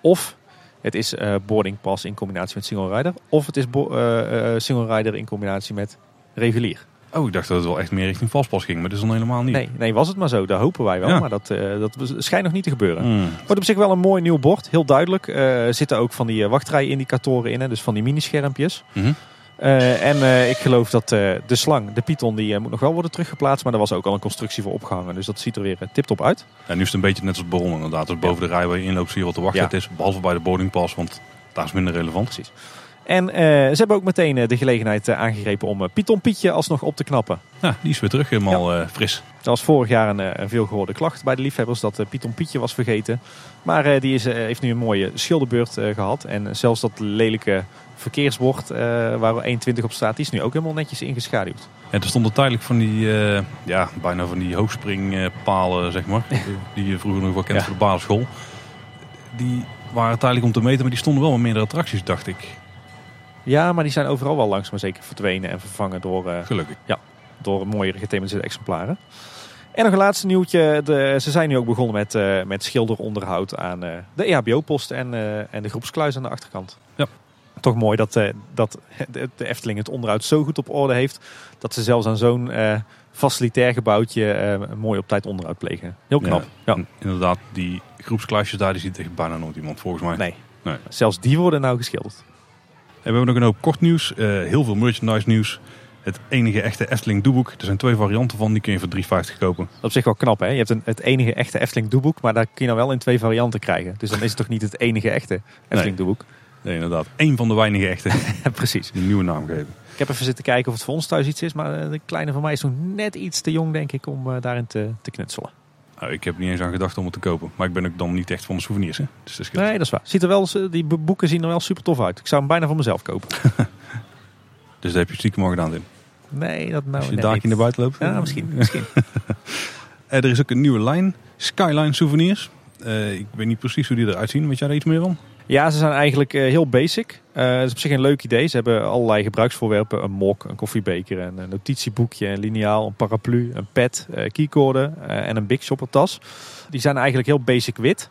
B: of het is eh boarding pass in combinatie met single rider, of het is eh, single rider in combinatie met regulier.
A: Oh, ik dacht dat het wel echt meer richting vastpas ging. Maar dat is dan helemaal niet.
B: Nee, nee, was het maar zo. Dat hopen wij wel,
A: Ja.
B: maar dat, dat schijnt nog niet te gebeuren.
A: Hmm.
B: Wordt op zich wel een mooi nieuw bord, heel duidelijk. Er zitten ook van die wachtrij-indicatoren in, hè, dus van die minischermpjes.
A: Mhm.
B: Eh, en eh, ik geloof dat eh, de slang, de Python, die eh, moet nog wel worden teruggeplaatst. Maar daar was ook al een constructie voor opgehangen. Dus dat ziet er weer tip-top uit.
A: Ja, nu is het een beetje net als Baron inderdaad. Dus boven de rij waar je inloopt zie je wat de wachttijd is. Behalve bij de boardingpas, want daar is minder relevant.
B: Precies. En eh, ze hebben ook meteen eh, de gelegenheid eh, aangegrepen om eh, Python Pietje alsnog op te knappen.
A: Ja, die is weer terug helemaal eh, fris.
B: Dat was vorig jaar een, eh, een veelgehoorde klacht bij de liefhebbers dat eh, Python Pietje was vergeten. Maar eh, die is, eh, heeft nu een mooie schilderbeurt eh, gehad. En zelfs dat lelijke verkeersbord eh, waar 1,20 op staat, die is nu ook helemaal netjes ingeschaduwd.
A: En er stonden tijdelijk van die, eh, ja, bijna van die hoogspringpalen, zeg maar. die je vroeger nog wel kent
B: Ja.
A: voor de basisschool. Die waren tijdelijk om te meten, maar die stonden wel met meerdere attracties, dacht ik.
B: Ja, maar die zijn overal wel langzaam maar zeker verdwenen en vervangen door, eh,
A: Gelukkig.
B: door mooiere gethematiseerde exemplaren. En nog een laatste nieuwtje. De, ze zijn nu ook begonnen met, met schilderonderhoud aan de EHBO-post en, en de groepskluis aan de achterkant. Toch mooi dat, eh, dat de, de Efteling het onderhoud zo goed op orde heeft. Dat ze zelfs aan zo'n eh, facilitair gebouwtje eh, mooi op tijd onderhoud plegen. Heel knap. Ja.
A: Inderdaad, die groepsklasjes daar, die ziet echt bijna nooit iemand volgens mij.
B: Nee.
A: Nee.
B: Zelfs die worden nou geschilderd.
A: En we hebben nog een hoop kort nieuws, eh, heel veel merchandise nieuws. Het enige echte Efteling doeboek. Er zijn twee varianten van, die kun je voor 3,50 kopen.
B: Op zich wel knap hè. Je hebt een, het enige echte Efteling doeboek. Maar daar kun je nou wel in twee varianten krijgen. Dus dan is het toch niet het enige echte Efteling doeboek.
A: Nee, inderdaad. Eén van de weinige echte
B: precies.
A: die een nieuwe naam geven.
B: Ik heb even zitten kijken of het voor ons thuis iets is. Maar eh, de kleine van mij is nog net iets te jong denk ik om eh, daarin te, te knutselen.
A: Nou, ik heb niet eens aan gedacht om het te kopen. Maar ik ben ook dan niet echt van de souvenirs. Hè? Dus dat.
B: Nee, dat is waar. Ziet er wel, eh, die boeken zien er wel super tof uit. Ik zou hem bijna voor mezelf kopen.
A: Dus dat heb je stiekem al gedaan, Tim.
B: Nee, dat nou
A: Als je daar naar buiten loopt.
B: Ja, misschien. misschien.
A: Er is ook een nieuwe lijn. Skyline souvenirs. Ik weet niet precies hoe die eruit zien. Weet jij daar iets meer van?
B: Ja, ze zijn eigenlijk eh, heel basic. Eh het is op zich een leuk idee. Ze hebben allerlei gebruiksvoorwerpen. Een mok, een koffiebeker, een, een notitieboekje, een liniaal, een paraplu, een pet, eh keycorden en een Big Shopper tas. Die zijn eigenlijk heel basic wit.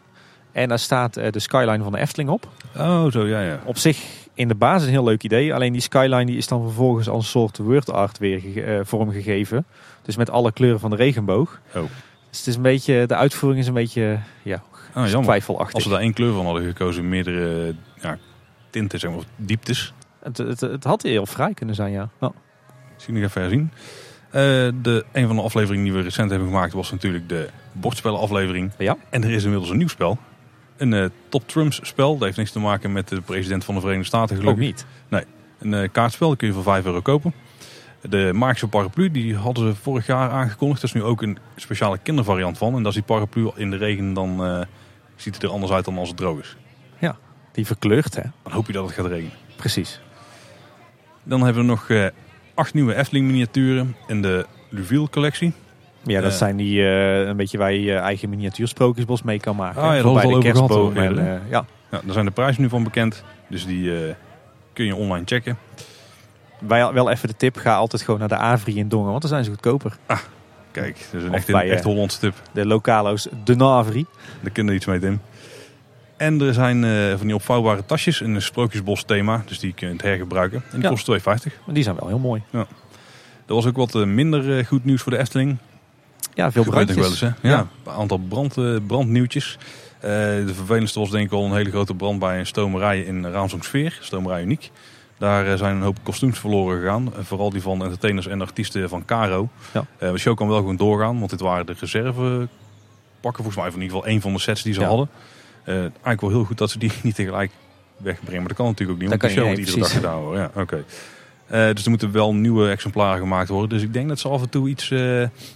B: En daar staat de skyline van de Efteling op.
A: Oh, zo, ja, ja.
B: Op zich in de basis een heel leuk idee. Alleen die skyline die is dan vervolgens als een soort word art weer ge- vormgegeven. Dus met alle kleuren van de regenboog.
A: Oh.
B: Dus het is een beetje, de uitvoering is een beetje ja,
A: Ah, jammer.
B: twijfelachtig.
A: Als we daar één kleur van hadden gekozen, meerdere ja, tinten, zeg maar, of dieptes.
B: Het, het, het had heel vrij kunnen zijn, ja. ja.
A: Zie nog even herzien. Eh, de, een van de afleveringen die we recent hebben gemaakt was natuurlijk de bordspellenaflevering.
B: Ja.
A: En er is inmiddels een nieuw spel. Een eh, Top Trumps spel. Dat heeft niks te maken met de president van de Verenigde Staten
B: Ook
A: gelukkig.
B: niet.
A: Een eh, kaartspel, dat kun je voor 5 euro kopen. De Magische paraplu, die hadden ze vorig jaar aangekondigd. Er is nu ook een speciale kindervariant van. En dat is die paraplu in de regen, dan ziet het er anders uit dan als het droog is.
B: Die verkleurt, hè?
A: Dan hoop je dat het gaat regenen.
B: Precies.
A: Dan hebben we nog eh, acht nieuwe Efteling miniaturen in de Luviel collectie.
B: Ja, dat
A: Eh.
B: zijn die eh, een beetje waar je je eigen miniatuursprookjesbos mee kan maken.
A: Ah, ja,
B: bij de kerstboom. En, ja.
A: Ja, daar zijn de prijzen nu van bekend. Dus die kun je online checken.
B: Wij wel even de tip, ga altijd gewoon naar de Avri in Dongen, want dan zijn ze goedkoper.
A: Kijk, dat is een
B: Of
A: echt,
B: bij, eh,
A: echt Hollandse tip.
B: De lokalo's, de Navri.
A: Daar kunnen we iets mee, Tim. En er zijn eh, van die opvouwbare tasjes in een sprookjesbos thema. Dus die kun je het hergebruiken. En die
B: Ja.
A: kosten 2,50.
B: Maar die zijn wel heel mooi.
A: Er was ook wat eh, minder eh, goed nieuws voor de Efteling.
B: Ja, veel brandjes.
A: wel eens, hè? Ja.
B: Ja.
A: Een aantal brand, eh, brandnieuwtjes. Eh, de vervelendste was denk ik al een hele grote brand bij een stomerij in Raamsdonksveer. Stomerij Uniek. Daar eh, zijn een hoop kostuums verloren gegaan. Eh, vooral die van entertainers en artiesten van Caro.
B: Ja.
A: Eh, de show kan wel gewoon doorgaan. Want dit waren de reserve pakken. Volgens mij van in ieder geval één van de sets die ze
B: Ja.
A: hadden. Eigenlijk wel heel goed dat ze die niet tegelijk wegbrengen. Maar dat kan natuurlijk ook niet.
B: Dat
A: Want de show wordt iedere dag gedaan worden. Ja, oké. Dus er moeten wel nieuwe exemplaren gemaakt worden. Dus ik denk dat ze af en toe iets,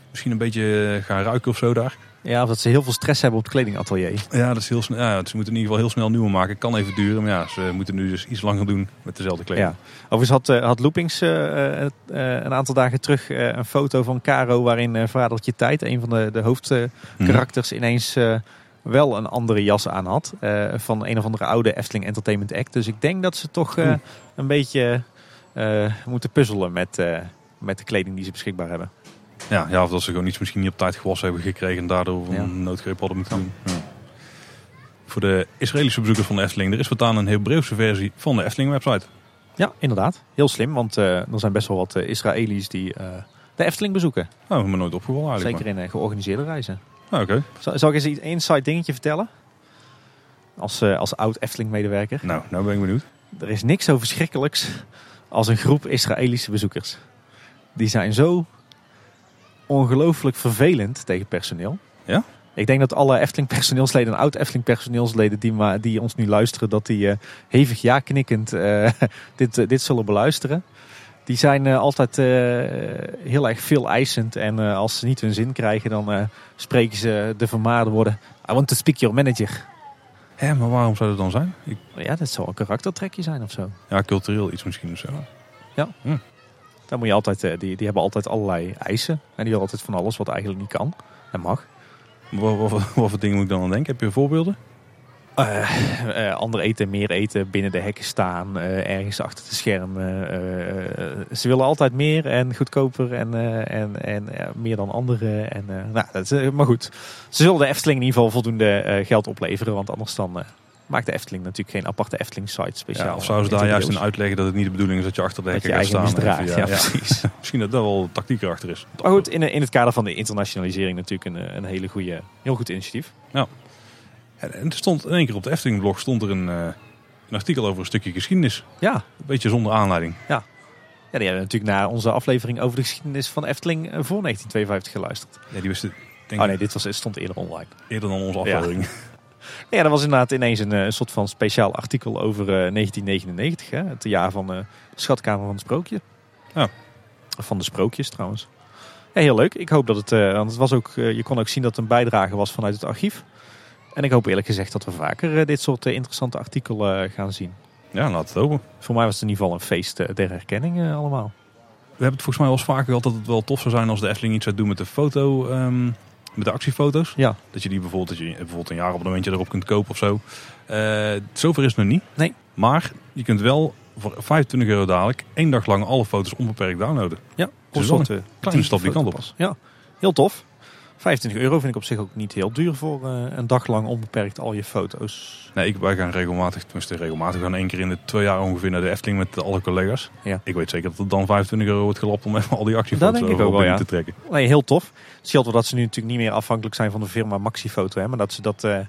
A: misschien een beetje gaan ruiken of zo daar.
B: Ja, of dat ze heel veel stress hebben op het kledingatelier.
A: Ja, dat is heel snel. Ja, ze moeten in ieder geval heel snel nieuwe maken. Kan even duren, maar ja, ze moeten nu dus iets langer doen met dezelfde kleding.
B: Ja. Overigens had, eh, had Loopings eh, eh, een aantal dagen terug een foto van Caro... waarin Vadertje Tijd, een van de, de hoofdkarakters, ineens eh, wel een andere jas aan had. van een of andere oude Efteling Entertainment Act. Dus ik denk dat ze toch een beetje moeten puzzelen met, met de kleding die ze beschikbaar hebben.
A: Ja, ja, of dat ze gewoon iets misschien niet op tijd gewassen hebben gekregen en daardoor
B: Ja.
A: een noodgreep hadden moeten doen. Ja. Voor de Israëlische bezoekers van de Efteling, er is voortaan een Hebreeuwse versie van de Efteling website.
B: Ja, inderdaad. Heel slim, want eh, er zijn best wel wat eh, Israëli's die eh, de Efteling bezoeken.
A: Nou, me nooit opgevallen eigenlijk.
B: Zeker in georganiseerde reizen.
A: Ah, Oké,
B: Zal, zal ik eens iets inside dingetje vertellen? Als, als oud Efteling-medewerker.
A: nou, nou ben ik benieuwd.
B: Er is niks zo verschrikkelijks als een groep Israëlische bezoekers. Die zijn zo ongelooflijk vervelend tegen personeel.
A: Ja?
B: Ik denk dat alle Efteling personeelsleden en oud Efteling personeelsleden die, maar, die ons nu luisteren, dat die eh, hevig ja knikkend eh, dit, eh, dit zullen beluisteren. Die zijn altijd heel erg veel eisend. En als ze niet hun zin krijgen, dan spreken ze de vermaarde woorden. I want to speak your manager.
A: Hé, maar waarom zou dat dan zijn? Ik,
B: Ja, dat zal een karaktertrekje zijn of zo.
A: ja, cultureel iets misschien of zo.
B: Dan moet je altijd, eh, die, die hebben altijd allerlei eisen. En die willen altijd van alles wat eigenlijk niet kan en mag.
A: Wat, wat, wat, voor dingen moet ik dan aan denken? Heb je voorbeelden?
B: Eh, ander eten, meer eten, binnen de hekken staan, ergens achter de schermen. ze willen altijd meer en goedkoper en, en, en meer dan anderen. En, nou, dat is, maar goed, ze zullen de Efteling in ieder geval voldoende geld opleveren. Want anders dan, maakt de Efteling natuurlijk geen aparte Efteling-site speciaal.
A: Ja, of zouden ze daar juist in uitleggen dat het niet de bedoeling is dat je achter de
B: Dat
A: hekken
B: je
A: gaat staan.
B: misdraagt.
A: Even,
B: Ja, precies.
A: Misschien dat dat wel tactiek erachter is.
B: Maar goed, in, in het kader van de internationalisering natuurlijk een, eh, een hele goede, heel goed initiatief.
A: En en er stond in één keer op de Efteling blog stond er een, eh, een artikel over een stukje geschiedenis.
B: Ja,
A: Een beetje zonder aanleiding.
B: ja die hebben natuurlijk naar onze aflevering over de geschiedenis van Efteling eh, voor 1952 geluisterd.
A: Ja, die wist het denk
B: Oh nee, dit was, stond eerder online.
A: eerder dan onze
B: Ja.
A: aflevering.
B: Ja, dat was inderdaad ineens een, eh, een soort van speciaal artikel over eh, 1999. Hè? Het jaar van eh, de schatkamer van het sprookje.
A: Ja.
B: Van de sprookjes trouwens. Ja, heel leuk. Ik hoop dat het, eh, want het was ook, eh, je kon ook zien dat het een bijdrage was vanuit het archief. En ik hoop eerlijk gezegd dat we vaker eh, dit soort eh, interessante artikelen eh, gaan zien.
A: Ja, laat het hopen.
B: Voor mij was het in ieder geval een feest eh, der herkenning eh, allemaal.
A: We hebben het volgens mij wel eens vaker gehad dat het wel tof zou zijn als de Efteling iets zou doen met de foto, ehm, met de actiefoto's.
B: Ja.
A: Dat je die bijvoorbeeld, dat je bijvoorbeeld een jaarabonnementje erop kunt kopen of zo. Eh, zover is het nog niet.
B: Nee.
A: Maar je kunt wel voor 25 euro dadelijk één dag lang alle foto's onbeperkt downloaden.
B: Ja,
A: Dus
B: een
A: wel
B: soort, eh,
A: kleine stap die kant op.
B: Ja, heel tof. 25 euro vind ik op zich ook niet heel duur voor eh, een dag lang onbeperkt al je foto's.
A: Nee, ik, wij gaan regelmatig, tenminste regelmatig, gaan één keer in de twee jaar ongeveer naar de Efteling met alle collega's.
B: Ja.
A: Ik weet zeker dat het dan 25 euro wordt gelapt om even al die actiefoto's overal
B: ook wel,
A: binnen
B: ja.
A: te trekken.
B: Nee, heel tof. Het scheelt wel dat ze nu natuurlijk niet meer afhankelijk zijn van de firma Maxifoto. Hè, maar dat ze dat, eh,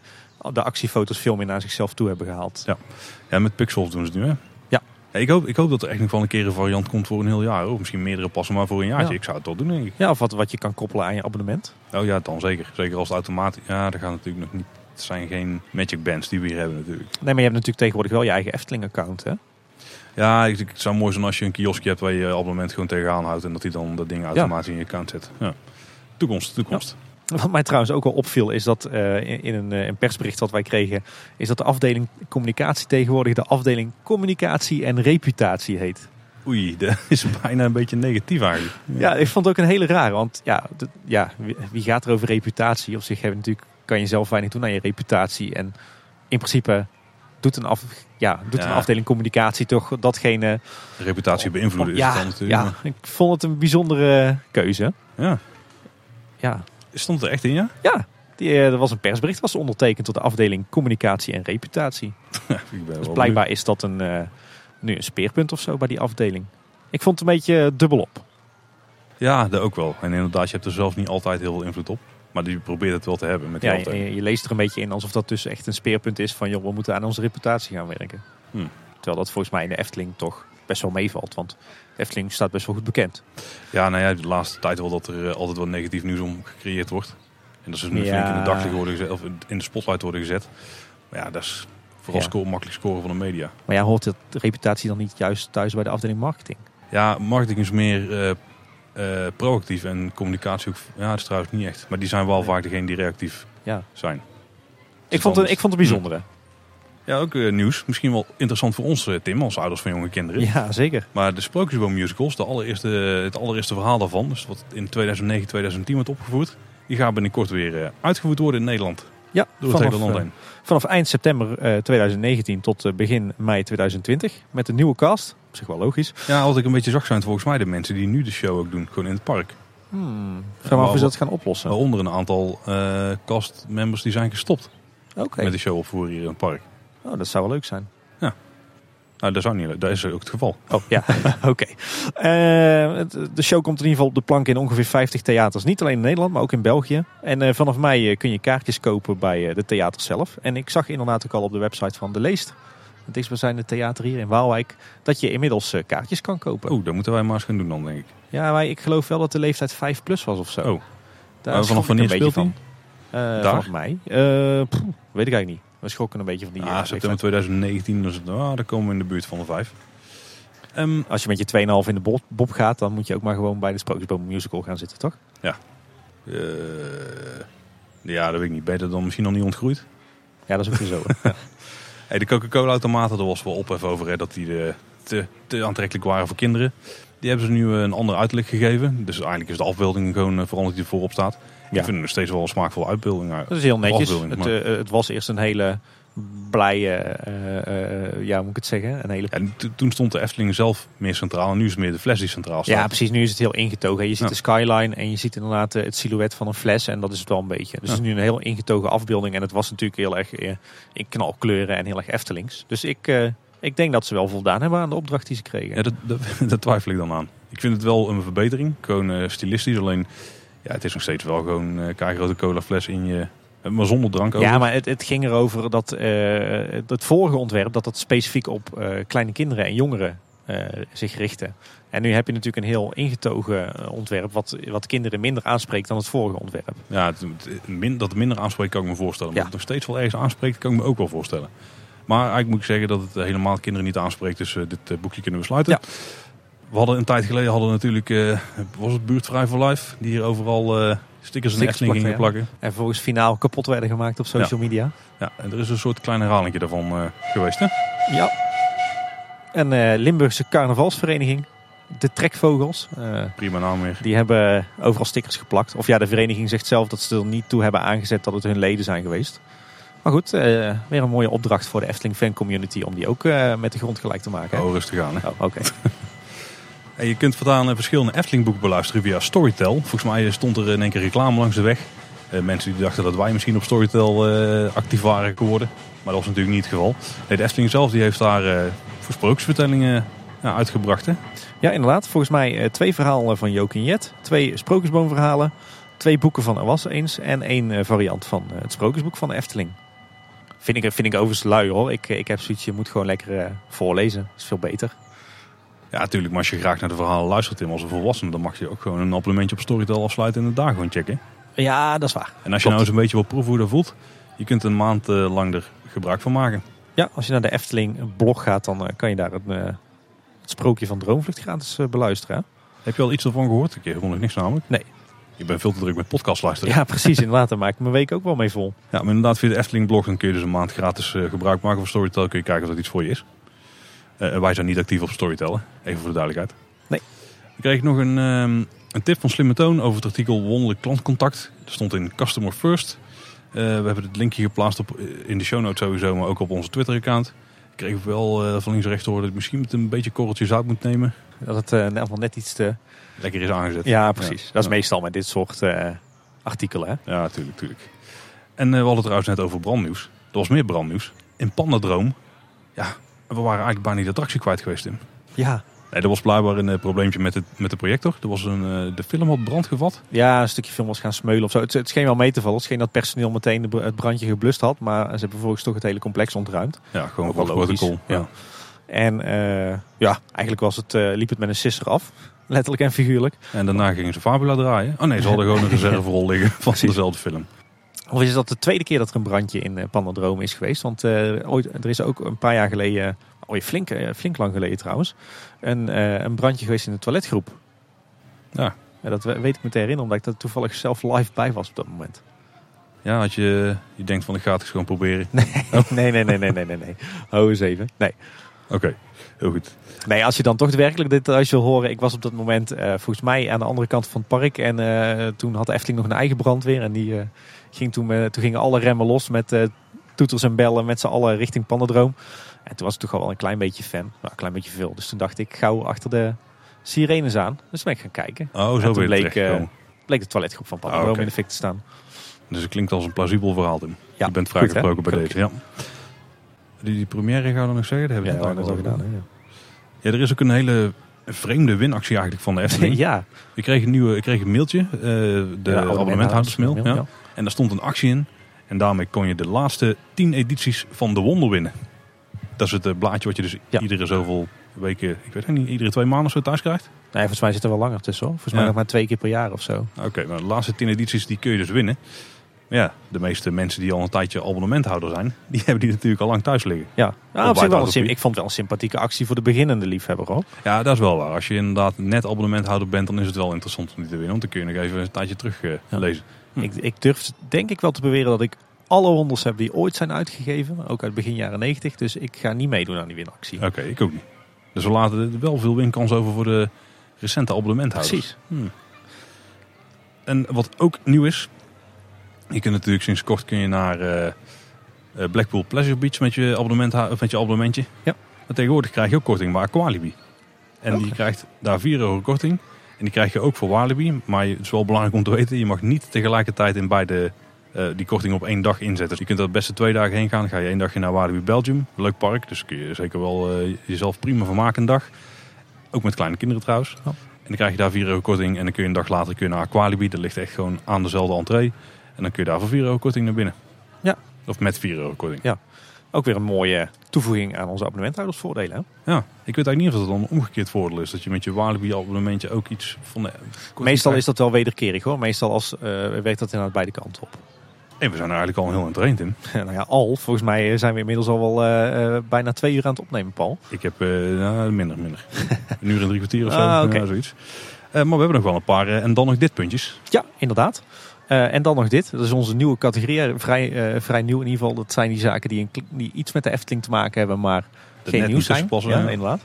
B: de actiefoto's veel meer naar zichzelf toe hebben gehaald.
A: Ja. Ja, met pixels doen ze het nu hè?
B: Ja.
A: ik, hoop, ik hoop dat er echt nog wel een keer een variant komt voor een heel jaar. Of misschien meerdere passen, maar voor een jaartje.
B: Ja.
A: Ik zou het wel doen denk ik.
B: Ja, of wat, wat je kan koppelen aan je abonnement.
A: Oh ja, dan zeker. Zeker als het automatisch... Ja, dat gaat natuurlijk nog niet... Het zijn geen Magic Bands die we hier hebben natuurlijk.
B: Nee, maar je hebt natuurlijk tegenwoordig wel je eigen Efteling-account. hè?
A: Ja, ik, ik- het zou mooi zijn als je een kioskje hebt waar je je abonnement gewoon tegenaan houdt. En dat hij dan dat ding automatisch in je account zet. Ja. Toekomst, toekomst.
B: Wat mij trouwens ook wel opviel is dat eh, in, een, eh, een persbericht dat wij kregen... is dat de afdeling communicatie tegenwoordig de afdeling communicatie en reputatie heet.
A: Oei, dat is bijna een beetje negatief eigenlijk.
B: Ja, ik vond het ook een hele rare. Want ja, de- ja wie, gaat er over reputatie? Op zich heb je natuurlijk, kan je zelf weinig doen aan je reputatie. En in principe doet een, af, ja, doet
A: Ja.
B: een afdeling communicatie toch datgene...
A: De reputatie beïnvloeden is het dan natuurlijk.
B: ja, ik vond het een bijzondere keuze.
A: ja.
B: Ja,
A: Stond er echt in, ja?
B: ja die, eh, er was een persbericht was ondertekend door de afdeling communicatie en reputatie. Dus blijkbaar is dat een, eh, nu een speerpunt of zo bij die afdeling. Ik vond het een beetje dubbelop.
A: benieuwd. Ja, dat ook wel. En inderdaad, je hebt er zelf niet altijd heel veel invloed op. Maar die probeert het wel te hebben met die
B: Ja,
A: afdeling.
B: je, leest er een beetje in alsof dat dus echt een speerpunt is van joh, we moeten aan onze reputatie gaan werken.
A: Hmm.
B: Terwijl dat volgens mij in de Efteling toch best wel meevalt. Want Efteling staat best wel goed bekend.
A: Ja, nou ja, de laatste tijd wel dat er eh, altijd wat negatief nieuws om gecreëerd wordt. En dat ze nu
B: Ja.
A: in de daglicht worden gezet, of in de spotlight worden gezet. Maar ja, dat is vooral
B: Ja.
A: score, makkelijk scoren van de media.
B: Maar ja, hoort de reputatie dan niet juist thuis bij de afdeling marketing?
A: Ja, marketing is meer eh, eh, proactief en communicatie ook. Ja, dat is trouwens niet echt. Maar die zijn wel vaak degene die reactief
B: Ja.
A: zijn.
B: Ik vond, het, ik vond het bijzondere.
A: Ja, ook eh, nieuws. Misschien wel interessant voor ons, eh, Tim, als ouders van jonge kinderen.
B: Ja, zeker.
A: Maar de Sprookjesboom musicals, de allereerste, het allereerste verhaal daarvan, dus wat in 2009, 2010 wordt opgevoerd, die gaan binnenkort weer eh, uitgevoerd worden in Nederland.
B: Ja,
A: Door het
B: vanaf,
A: hele land heen.
B: vanaf eind september eh, 2019 tot begin mei 2020. Met een nieuwe cast. Op zich wel logisch.
A: Ja, ik een beetje zag zijn volgens mij de mensen die nu de show ook doen, gewoon in het park.
B: Hmm. Gaan we af hoe ze dat gaan oplossen.
A: Waaronder een aantal eh castmembers die zijn gestopt met de show opvoeren hier in het park.
B: Oh, dat zou wel leuk zijn.
A: Nou, dat, zou niet, dat is ook het geval.
B: Oh ja, oké. Eh, de show komt in ieder geval op de plank in ongeveer 50 theaters. Niet alleen in Nederland, maar ook in België. En eh, vanaf mei eh, kun je kaartjes kopen bij de theaters zelf. En ik zag inderdaad ook al op de website van De Leest, het dichtstbijzijnde theater hier in Waalwijk, dat je inmiddels kaartjes kan kopen.
A: Oh, dat moeten wij maar eens gaan doen dan, denk ik.
B: Ja, maar ik geloof wel dat de leeftijd 5 plus was of zo.
A: Oh.
B: Daar
A: vanaf wanneer speelt
B: van.
A: hij?
B: Vanaf mei. Weet ik eigenlijk niet. We schrokken een beetje van die
A: Ah,
B: eh,
A: september
B: leeftijd.
A: 2019, dus ah, dan komen we in de buurt van de vijf. Ehm,
B: Als je met je 2,5 in de bob, bob gaat, dan moet je ook maar gewoon bij de Sprookjesboom musical gaan zitten, toch?
A: eh, ja, dat weet ik niet. Beter dan misschien nog niet ontgroeid.
B: Ja, dat is ook weer zo.
A: Hey, de Coca-Cola-automaten, daar was wel ophef over hè, dat die eh, te, te aantrekkelijk waren voor kinderen. Die hebben ze nu een ander uiterlijk gegeven. Dus eigenlijk is de afbeelding gewoon veranderd die ervoor op staat.
B: Ja.
A: Ik vind het nog steeds wel een smaakvolle uitbeelding.
B: Dat is heel netjes. Het, eh, het was eerst een hele blij, eh, eh, ja, hoe moet ik het zeggen? Een hele...
A: En to- toen stond de Efteling zelf meer centraal en nu is het meer de fles die centraal staat.
B: Ja, precies. Nu is het heel ingetogen. Je ziet
A: Ja.
B: de skyline en je ziet inderdaad het silhouet van een fles. En dat is het wel een beetje. Dus
A: Ja.
B: het is nu een heel ingetogen afbeelding. En het was natuurlijk heel erg in knalkleuren en heel erg Eftelings. Dus ik, ik denk dat ze wel voldaan hebben aan de opdracht die ze kregen.
A: Ja, dat, twijfel ik dan aan. Ik vind het wel een verbetering, gewoon stilistisch. Alleen, ja, het is nog steeds wel gewoon eh keigrote cola fles in je... eh, Maar zonder drank ook.
B: Ja, maar het, het ging erover dat eh, het vorige ontwerp dat dat specifiek op kleine kinderen en jongeren zich richtte. En nu heb je natuurlijk een heel ingetogen ontwerp wat, wat kinderen minder aanspreekt dan het vorige ontwerp.
A: Ja, het, het- min, dat het minder aanspreekt kan ik me voorstellen. Maar
B: Ja.
A: dat het nog steeds wel ergens aanspreekt, kan ik me ook wel voorstellen. Maar eigenlijk moet ik zeggen dat het helemaal kinderen niet aanspreekt. Dus dit boekje kunnen we sluiten.
B: Ja.
A: We hadden een tijd geleden hadden natuurlijk, eh, was het buurtvrij voor life? Die hier overal eh, stickers en Efteling gingen
B: plakken. En volgens finaal kapot werden gemaakt op social media.
A: Ja, en er is een soort klein herhalingje daarvan eh, geweest. Hè?
B: Ja. Een eh, Limburgse carnavalsvereniging, de Trekvogels.
A: Prima naam weer.
B: die hebben overal stickers geplakt. Of ja, de vereniging zegt zelf dat ze er niet toe hebben aangezet dat het hun leden zijn geweest. Maar goed, weer een mooie opdracht voor de Efteling fan community om die ook met de grond gelijk te maken. hè?
A: Oh, rustig aan. Hè?
B: Oh, oké.
A: En je kunt voortaan eh, verschillende Efteling boeken beluisteren via Storytel. Volgens mij stond er in één keer reclame langs de weg. Eh, mensen die dachten dat wij misschien op Storytel eh, actief waren geworden. Maar dat was natuurlijk niet het geval. De Efteling zelf die heeft daar eh voor sprookjesvertellingen uitgebracht.
B: Ja, inderdaad. Volgens mij eh, twee verhalen van Jokin Jet. Twee sprookjesboomverhalen. Twee boeken van Er Was Eens. En één eh, variant van eh, het sprookjesboek van de Efteling. Vind ik, vind ik overigens lui hoor. Ik, ik heb zoiets, je moet gewoon lekker eh, voorlezen. Dat is veel beter.
A: Ja, natuurlijk. Maar als je graag naar de verhalen luistert Tim, als een volwassene, dan mag je ook gewoon een abonnementje op Storytel afsluiten en het daar gewoon checken.
B: Ja, dat is waar.
A: En als je nou eens een beetje wil proeven hoe dat voelt, je kunt een maand eh, lang er gebruik van maken.
B: Ja, als je naar de Efteling blog gaat, dan eh, kan je daar het, eh, het sprookje van Droomvlucht gratis beluisteren. hè?
A: Heb je al iets ervan gehoord? Ik helemaal nog niks namelijk.
B: Nee.
A: Je bent veel te druk met podcast luisteren.
B: Ja, precies. Inderdaad, daar maak ik mijn week ook wel mee vol.
A: Ja, maar inderdaad via de Efteling blog dan kun je dus een maand gratis gebruik maken van Storytel. Kun je kijken of dat iets voor je is. Eh, wij zijn niet actief op Storytel, hè. even voor de duidelijkheid.
B: Nee.
A: Dan kreeg ik nog een, ehm, een tip van Slimme Toon over het artikel Wonderlijk Klantcontact. Dat stond in Customer First. Eh, we hebben het linkje geplaatst op, eh, in de show notes sowieso, maar ook op onze Twitter-account. Ik kreeg wel van links rechts horen dat ik misschien met een beetje korreltje zout moet nemen.
B: Dat het eh, net, net iets te...
A: Lekker is aangezet.
B: Ja, precies. Dat is
A: Ja.
B: meestal met dit soort artikelen. Hè?
A: Ja, tuurlijk, tuurlijk. En we hadden het trouwens net over brandnieuws. Er was meer brandnieuws. In Pandadroom, ja, we waren eigenlijk bijna niet de attractie kwijt geweest, Tim.
B: Ja.
A: Nee, er was blijkbaar een eh, probleempje met, het, met de projector. Er was een, eh, de film had brand gevat.
B: ja, een stukje film was gaan smeulen of zo. Het, het scheen wel mee te vallen. Het scheen dat personeel meteen de, het brandje geblust had. Maar ze hebben vervolgens toch het hele complex ontruimd.
A: Ja, gewoon
B: logisch,
A: protocol.
B: ja. En eh, ja, eigenlijk was het, eh, liep het met een sisser af. Letterlijk en figuurlijk.
A: En daarna gingen ze Fabula draaien. Oh nee, ze hadden gewoon een reserverol liggen van dezelfde film.
B: Of is dat de tweede keer dat er een brandje in eh, Pandadroom is geweest? Want eh, ooit, er is ook een paar jaar geleden, oh, flink, eh, flink lang geleden trouwens, een, een brandje geweest in de toiletgroep.
A: Ja.
B: Ja, dat we- weet ik me te herinneren, omdat ik er toevallig zelf live bij was op dat moment.
A: Ja, had je, je denkt van ik ga het eens gewoon proberen.
B: Nee, nee, nee, nee, nee, nee, nee. nee. Ho eens even. Nee.
A: Oké, heel goed.
B: nee, als je dan toch werkelijk details wil horen. Ik was op dat moment eh, volgens mij aan de andere kant van het park. En toen had de Efteling nog een eigen brandweer. En die ging toen, met- toen gingen alle remmen los met eh, toeters en bellen met z'n allen richting Pandadroom. En toen was ik toch al wel een klein beetje fan. Nou, een klein beetje veel. Dus toen dacht ik, gauw achter de sirenes aan. Dus ben ik gaan kijken.
A: Oh,
B: En
A: zo
B: toen
A: je
B: bleek,
A: terechtgekomen.
B: Bleek de toiletgroep van Pandadroom
A: Ah, oké.
B: in de fik te staan.
A: Dus het klinkt als een plausibel verhaal, Tim.
B: Ja,
A: je bent vrijgesproken bij deze. Ja. Die, die première gaan we nog zeggen? Dat hebben
B: Ja,
A: we
B: we
A: al
B: al
A: gedaan.
B: hè,
A: Ja, er is ook een hele vreemde winactie eigenlijk van de. Efteling.
B: ja.
A: Ik kreeg een, nieuwe, ik kreeg een mailtje, eh, de
B: Ja,
A: abonnementhoudersmail. Ja.
B: ja.
A: En daar stond een actie in. En daarmee kon je de laatste tien edities van De Wonder winnen. Dat is het eh, blaadje wat je dus
B: Ja.
A: iedere zoveel weken, ik weet het niet, iedere twee maanden zo thuis krijgt.
B: Nee, volgens mij zit er wel langer tussen hoor. Volgens mij nog maar twee keer per jaar of zo.
A: Oké, maar de laatste tien edities die kun je dus winnen. Ja, de meeste mensen die al een tijdje abonnementhouder zijn, die hebben die natuurlijk al lang thuis liggen.
B: Ja, nou, op wel een ik vond het wel een sympathieke actie voor de beginnende liefhebber hoor.
A: Ja, dat is wel waar. Als je inderdaad net abonnementhouder bent, dan is het wel interessant om die te winnen. Want dan kun je nog even een tijdje terug
B: Ja.
A: lezen. Hm.
B: Ik, ik durf denk ik wel te beweren dat ik alle wonders heb die ooit zijn uitgegeven. Ook uit begin jaren 90. Dus ik ga niet meedoen aan die winactie.
A: Oké, ik ook niet. Dus we laten er wel veel winkans over voor de recente abonnementhouders.
B: Precies.
A: Hmm. En wat ook nieuw is, je kunt natuurlijk sinds kort kun je naar eh, eh, Blackpool Pleasure Beach met je, abonnement, of met je abonnementje.
B: Ja.
A: Maar tegenwoordig krijg je ook korting bij Aqualibi. En
B: Ook?
A: die krijgt daar 4 euro korting. En die krijg je ook voor Walibi. Maar het is wel belangrijk om te weten, je mag niet tegelijkertijd in beide eh, die korting op één dag inzetten. Dus je kunt er het beste twee dagen heen gaan. Dan ga je één dagje naar Walibi Belgium. Leuk park, dus kun je zeker wel jezelf prima van maken een dag. Ook met kleine kinderen trouwens. En dan krijg je daar 4 euro korting. En dan kun je een dag later kun je naar Aqualibi. Dat ligt echt gewoon aan dezelfde entree. En dan kun je daar voor 4 euro korting naar binnen.
B: Ja.
A: Of met 4 euro korting.
B: Ook weer een mooie toevoeging aan onze abonnementhoudersvoordelen. Hè?
A: Ja, ik weet eigenlijk niet of dat dan een omgekeerd voordeel is. Dat je met je Walibi abonnementje ook iets van de
B: Meestal is dat wel wederkerig hoor. Meestal als, eh, werkt dat inderdaad beide kanten op.
A: En we zijn er eigenlijk al heel entraind in.
B: nou ja, al. Volgens mij zijn we inmiddels al wel eh, eh, bijna twee uur aan het opnemen, Paul.
A: Ik heb eh, nou, minder, minder. een uur en drie kwartier of zo.
B: Ah,
A: ja, zoiets. Eh, maar we hebben nog wel een paar. eh, en dan nog dit puntjes.
B: Ja, inderdaad. Eh, en dan nog dit. Dat is onze nieuwe categorie. Vrij, eh, vrij nieuw in ieder geval. Dat zijn die zaken die, een, die iets met de Efteling te maken hebben, maar
A: Dat
B: geen nieuws
A: niet
B: zijn.
A: passen,
B: ja,
A: ja.
B: inderdaad.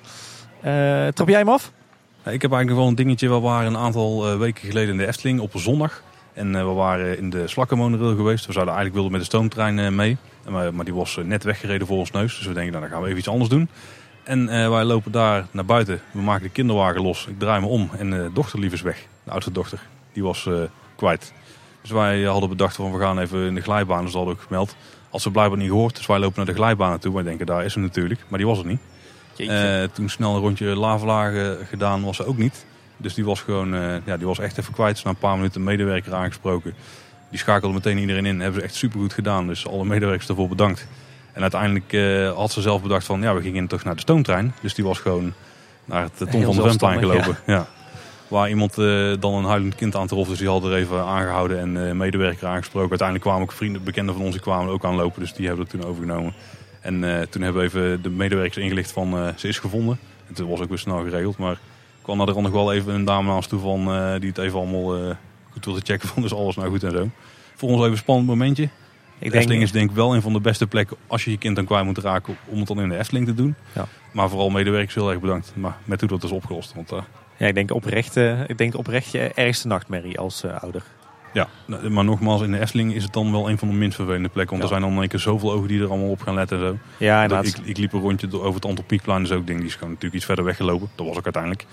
B: Eh, trap jij hem af?
A: Ik heb eigenlijk nog wel een dingetje. We waren een aantal eh, weken geleden in de Efteling op een zondag. En eh, we waren in de Slakkenmonorail geweest. We zouden eigenlijk willen met de stoomtrein eh, mee. Maar, maar die was net weggereden voor ons neus. Dus we denken, nou, dan gaan we even iets anders doen. En eh, wij lopen daar naar buiten. We maken de kinderwagen los. Ik draai me om. En de dochter lief is weg. De oudste dochter. Die was eh, kwijt. Dus wij hadden bedacht van we gaan even in de glijbaan. Dus dat hadden we ook gemeld. Als ze blijkbaar niet gehoord. Dus wij lopen naar de glijbaan naartoe. Wij denken, daar is ze natuurlijk. Maar die was er niet. Eh, toen snel een rondje lavelagen gedaan was ze ook niet. Dus die was gewoon, eh, ja, die was echt even kwijt. Dus na een paar minuten een medewerker aangesproken. Die schakelde meteen iedereen in. Hebben ze echt supergoed gedaan. Dus alle medewerkers daarvoor bedankt. En uiteindelijk eh, had ze zelf bedacht van, ja, we gingen toch naar de stoomtrein. Dus die was gewoon naar het Tom
B: Heel
A: van de
B: zelfstandig,
A: gelopen. Ja. Waar iemand eh, dan een huilend kind aantrof. Dus die had er even aangehouden en eh medewerker aangesproken. Uiteindelijk kwamen ook vrienden, bekenden van ons, die kwamen ook aanlopen. Dus die hebben het toen overgenomen. En eh, toen hebben we even de medewerkers ingelicht van ze is gevonden. En toen was ook weer snel geregeld. Maar kwam er dan nog wel even een dame naast toe van die het even allemaal goed wilde checken van is alles nou goed en zo. Voor ons even een spannend momentje.
B: Ik
A: de
B: denk,
A: Efteling is denk ik wel een van de beste plekken als je je kind dan kwijt moet raken om het dan in de Efteling te doen.
B: Ja.
A: Maar vooral medewerkers heel erg bedankt. Maar met hoe dat is opgelost. Want
B: ja, ik denk oprecht, ik denk oprecht je ergste nachtmerrie als eh, ouder.
A: ja, nou, maar nogmaals in de Efteling is het dan wel een van de minst vervelende plekken. Want
B: Ja.
A: er zijn dan één keer zoveel ogen die er allemaal op gaan letten en zo.
B: Ja, inderdaad.
A: ik, ik liep een rondje door- over het Anton Pieckplein. Dus ook denk, die is gewoon natuurlijk iets verder weggelopen. Dat was ook uiteindelijk.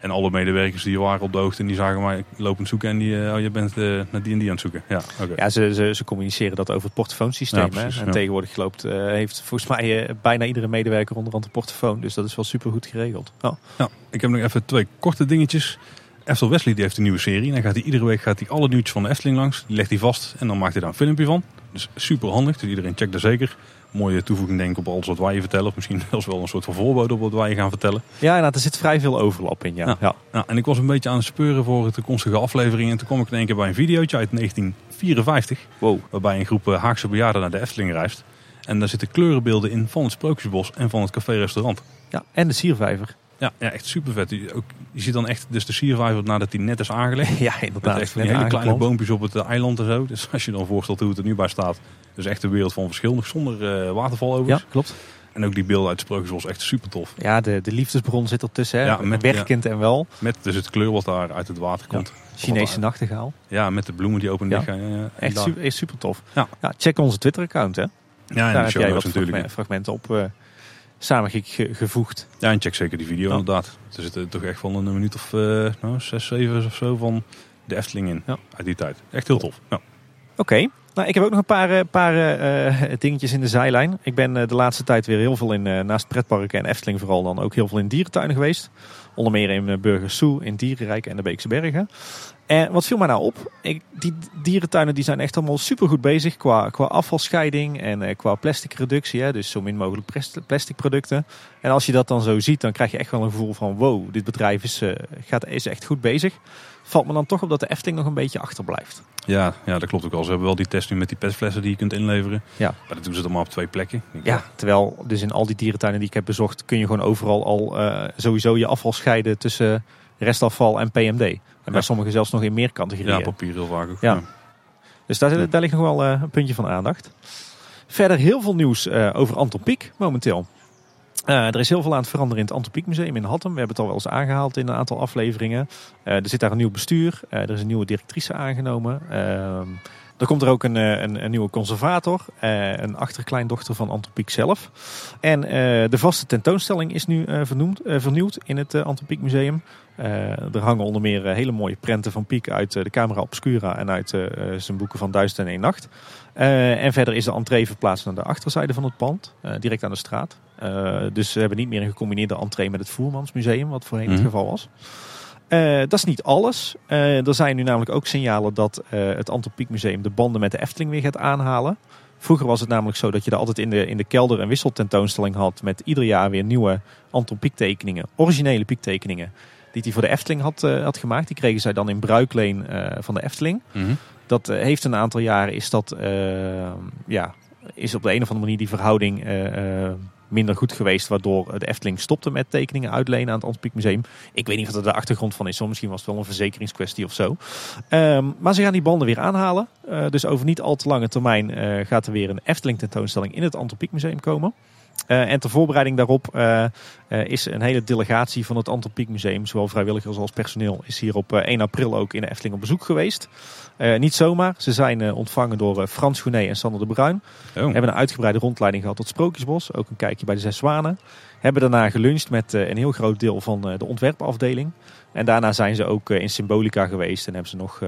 A: En alle medewerkers die waren op de hoogte en die zagen mij lopend zoeken. En die, eh, oh, je bent eh, naar die en die aan het zoeken. Ja.
B: Ja, ze, ze, ze communiceren dat over het portofoonsysteem.
A: Ja,
B: hè. en
A: ja.
B: tegenwoordig loopt, eh, heeft volgens mij eh, bijna iedere medewerker onderhand een portofoon. Dus dat is wel super goed geregeld. Oh.
A: Nou, ik heb nog even twee korte dingetjes. Eftel Wesley die heeft een nieuwe serie. En dan gaat hij iedere week gaat hij alle nieuwtjes van de Efteling langs. Die legt hij vast en dan maakt hij daar een filmpje van. Dus super handig. Dus iedereen checkt daar zeker. Mooie toevoeging denk ik op alles wat wij je vertellen. Of misschien zelfs wel een soort van voorbode op wat wij gaan vertellen.
B: Ja, inderdaad, er zit vrij veel overlap in. Ja.
A: Ja.
B: Ja.
A: Nou, en ik was een beetje aan het speuren voor de toekomstige afleveringen. En toen kwam ik in één keer bij een videootje uit 1954.
B: Wow.
A: Waarbij een groep eh, Haagse bejaarden naar de Efteling reist. En daar zitten kleurenbeelden in van het Sprookjesbos en van het café-restaurant.
B: Ja, en de siervijver.
A: Ja, ja, echt super vet. Je, ook, je ziet dan echt dus de siervijver nadat die net is aangelegd.
B: Ja,
A: Met
B: inderdaad.
A: echt
B: Net
A: hele kleine boompjes op het eiland en zo. Dus als je dan voorstelt hoe het er nu bij staat. Dus echt een wereld van verschil. Nog zonder eh waterval
B: Ja,
A: overigens.
B: klopt.
A: En ook die beelden uit het Sprookjesbos echt super tof.
B: Ja, de, de liefdesbron zit ertussen. Hè.
A: Ja, met-
B: Werkend en wel.
A: Met dus het kleur wat daar uit het water komt.
B: Chinese nachtegaal.
A: Ja, met de bloemen die open en
B: Ja.
A: gaan. Ja, ja.
B: Echt
A: daar-
B: super, super tof.
A: Ja.
B: check onze Twitter-account. Hè.
A: Ja, en
B: Daar heb jij wat
A: natuurlijk.
B: fragme- fragmenten op eh samengevoegd.
A: Ja, en check zeker die video
B: Ja.
A: inderdaad. Er zitten toch echt wel een minuut of eh nou, zes, zeven of zo van de Efteling in.
B: Ja.
A: Uit die tijd. Echt heel tof. Ja.
B: Oké. Nou, ik heb ook nog een paar, eh, paar eh, dingetjes in de zijlijn. Ik ben de laatste tijd weer heel veel in, naast pretparken en Efteling vooral dan ook heel veel in dierentuinen geweest. Onder meer in Burgers Zoo, in Dierenrijk en de Beekse Bergen. En wat viel mij nou op? Ik, die dierentuinen die zijn echt allemaal super goed bezig qua, qua afvalscheiding en eh, qua plastic reductie. Hè? Dus zo min mogelijk plastic producten. En als je dat dan zo ziet, dan krijg je echt wel een gevoel van wow, dit bedrijf is, eh, gaat, is echt goed bezig. Valt me dan toch op dat de Efteling nog een beetje achterblijft.
A: Ja, ja, dat klopt ook al. Ze hebben wel die test nu met die petflessen die je kunt inleveren.
B: Ja.
A: Maar dat doen ze maar op twee plekken.
B: Ja, terwijl dus in al die dierentuinen die ik heb bezocht, kun je gewoon overal al eh, sowieso je afval scheiden tussen restafval en PMD. En bij sommigen zelfs nog in meer categorieën.
A: Ja, papier heel vaak ook.
B: Ja. Dus daar, daar ligt nog wel eh, een puntje van aandacht. Verder heel veel nieuws eh, over Anton Pieck momenteel. Eh, er is heel veel aan het veranderen in het Anton Pieck Museum in Hattem. We hebben het al wel eens aangehaald in een aantal afleveringen. Er zit daar een nieuw bestuur. Er is een nieuwe directrice aangenomen. Ehm, Er komt er ook een, een, een nieuwe conservator, een achterkleindochter van Antropiek zelf. En de vaste tentoonstelling is nu vernoemd, vernieuwd in het Antropiek Museum. Er hangen onder meer hele mooie prenten van Piek uit de Camera Obscura en uit zijn boeken van Duizend en één Nacht. en verder is de entree verplaatst naar de achterzijde van het pand, direct aan de straat. dus we hebben niet meer een gecombineerde entree met het Voermansmuseum, wat voorheen het mhm. geval was. Uh, dat is niet alles. Uh, er zijn nu namelijk ook signalen dat uh, het Antropiek Museum de banden met de Efteling weer gaat aanhalen. Vroeger was het namelijk zo dat je er altijd in de, in de kelder een wisseltentoonstelling had met ieder jaar weer nieuwe Antropiek tekeningen, originele piektekeningen, die hij voor de Efteling had, had gemaakt. Die kregen zij dan in bruikleen van de Efteling. Mm Dat heeft een aantal jaren is dat ja, is op de een of andere manier die verhouding minder goed geweest. Waardoor de Efteling stopte met tekeningen uitlenen aan het Antropiek Museum. Ik weet niet wat er de achtergrond van is. Misschien was het wel een verzekeringskwestie of zo. Ehm, maar ze gaan die banden weer aanhalen. Uh, dus over niet al te lange termijn uh, gaat er weer een Efteling tentoonstelling in het Antropiek Museum komen. Uh, en ter voorbereiding daarop uh, uh, is een hele delegatie van het Antropiek Museum, zowel vrijwilligers als personeel, is hier op 1 april ook in de Efteling op bezoek geweest. niet zomaar, ze zijn ontvangen door Frans Goenet en Sander de Bruin. Oh. Hebben een uitgebreide rondleiding gehad tot Sprookjesbos, ook een kijkje bij de Zes Zwanen. Hebben daarna geluncht met een heel groot deel van de ontwerpafdeling. En daarna zijn ze ook in Symbolica geweest en hebben ze nog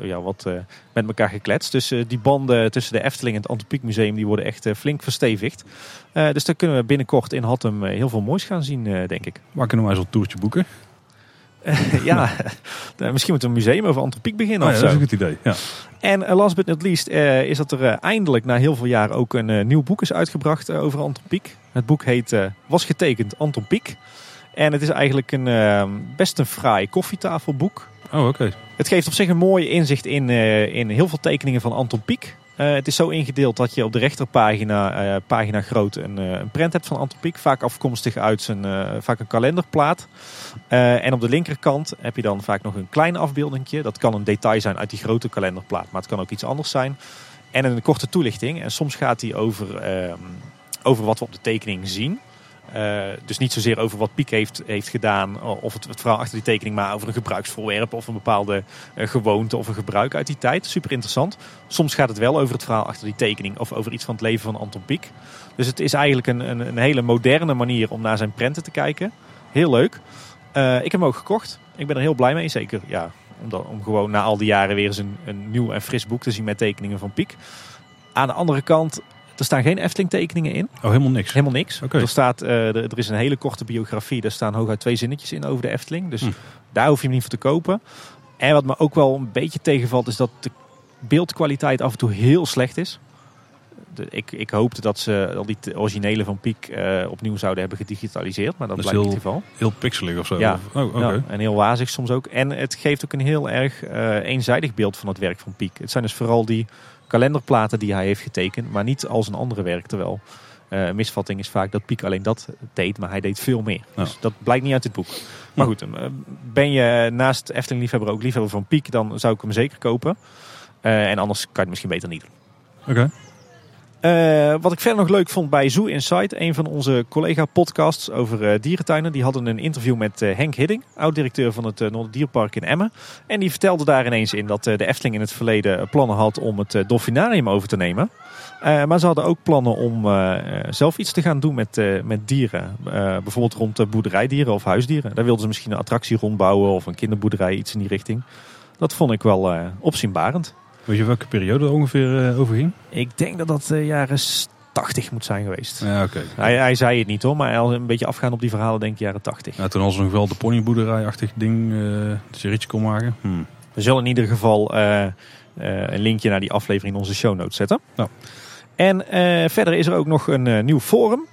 B: ja, wat met elkaar gekletst. Dus die banden tussen de Efteling en het Antropiek Museum die worden echt flink verstevigd. Dus daar kunnen we binnenkort in Hattem eh, heel veel moois gaan zien, uh, denk ik.
A: Waar kunnen we eens een toertje boeken?
B: ja, misschien moet een museum over antropiek beginnen
A: oh,
B: ja,
A: Dat is een goed idee, ja.
B: En last but not least is dat er eindelijk na heel veel jaren ook een nieuw boek is uitgebracht over antropiek. Het boek heet Was getekend Antropiek. En het is eigenlijk een best een fraai koffietafelboek.
A: Oh, oké.
B: Het geeft op zich een mooi inzicht in, in heel veel tekeningen van Anton Pieck. Uh, het is zo ingedeeld dat je op de rechterpagina, uh, pagina groot, een, uh, een print hebt van Anton Pieck. Vaak afkomstig uit zijn, vaak een kalenderplaat. en op de linkerkant heb je dan vaak nog een klein afbeeldingje. Dat kan een detail zijn uit die grote kalenderplaat, maar het kan ook iets anders zijn. En een korte toelichting. En soms gaat die over, ehm, over wat we op de tekening zien. Uh, dus niet zozeer over wat Piek heeft, heeft gedaan of het, het verhaal achter die tekening, maar over een gebruiksvoorwerp of een bepaalde uh, gewoonte of een gebruik uit die tijd. Super interessant. Soms gaat het wel over het verhaal achter die tekening of over iets van het leven van Anton Pieck. Dus het is eigenlijk een, een, een hele moderne manier om naar zijn prenten te kijken. Heel leuk. Uh, ik heb hem ook gekocht. Ik ben er heel blij mee. Zeker ja, om, om gewoon na al die jaren weer eens een, een nieuw en fris boek te zien met tekeningen van Piek. Aan de andere kant er staan geen Efteling tekeningen in.
A: Oh, helemaal niks?
B: Helemaal niks. Er, staat, uh, er is een hele korte biografie. Daar staan hooguit twee zinnetjes in over de Efteling. Dus hm. daar hoef je hem niet voor te kopen. En wat me ook wel een beetje tegenvalt is dat de beeldkwaliteit af en toe heel slecht is. De, ik, ik hoopte dat ze al die originele van Piek uh, opnieuw zouden hebben gedigitaliseerd. Maar dat, dat blijkt niet het geval.
A: Heel pixelig of zo?
B: Ja, oh, ja, en heel wazig soms ook. En het geeft ook een heel erg uh, eenzijdig beeld van het werk van Piek. Het zijn dus vooral die kalenderplaten die hij heeft getekend, maar niet als een andere werk. Terwijl uh, misvatting is vaak dat Piek alleen dat deed, maar hij deed veel meer. Dus dat blijkt niet uit dit boek. Maar goed, eh, ben je naast Efteling liefhebber ook liefhebber van Piek, dan zou ik hem zeker kopen. Uh, en anders kan je het misschien beter niet doen.
A: Oké.
B: Uh, wat ik verder nog leuk vond bij Zoo Insight, een van onze collega-podcasts over uh, dierentuinen. Die hadden een interview met uh, Henk Hidding, oud-directeur van het Noorderdierpark in Emmen. En die vertelde daar ineens in dat de Efteling in het verleden plannen had om het Dolfinarium over te nemen. maar ze hadden ook plannen om zelf iets te gaan doen met, met dieren. bijvoorbeeld rond boerderijdieren of huisdieren. Daar wilden ze misschien een attractie rondbouwen of een kinderboerderij, iets in die richting. Dat vond ik wel opzienbarend.
A: Weet je welke periode er ongeveer uh, over ging?
B: Ik denk dat dat de jaren 80 moet zijn geweest.
A: Ja, oké.
B: Hij, hij, zei het niet hoor, maar een beetje afgaan op die verhalen denk ik jaren 80.
A: Ja, toen was er nog wel de ponyboerderij-achtig ding, uh, dat je ritje kon maken. Hmm.
B: We zullen in ieder geval uh, een linkje naar die aflevering in onze show notes zetten.
A: Ja.
B: En verder is er ook nog een nieuw forum,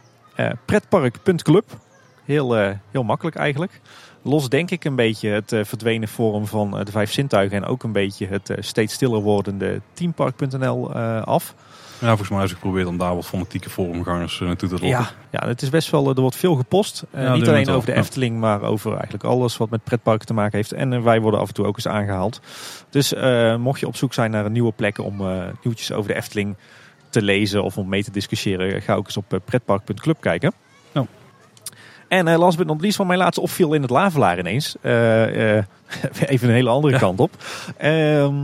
B: pretpark.club. Heel, heel makkelijk eigenlijk los denk ik een beetje het uh, verdwenen forum van uh, de vijf zintuigen en ook een beetje het uh, steeds stiller wordende teampark.nl af.
A: Ja, volgens mij heb ik geprobeerd om daar wat fanatieke forumgangers naartoe te lokken.
B: Ja, ja, het is best wel, er wordt veel gepost. Ja, niet alleen over de Efteling, maar over eigenlijk alles wat met pretparken te maken heeft. En wij worden af en toe ook eens aangehaald. Dus mocht je op zoek zijn naar nieuwe plekken om nieuwtjes over de Efteling te lezen of om mee te discussiëren, ga ook eens op pretpark.club kijken. En uh, last but not least van mijn laatste opviel in het Lavelaar ineens. Uh, uh, even een hele andere kant op. Ehm,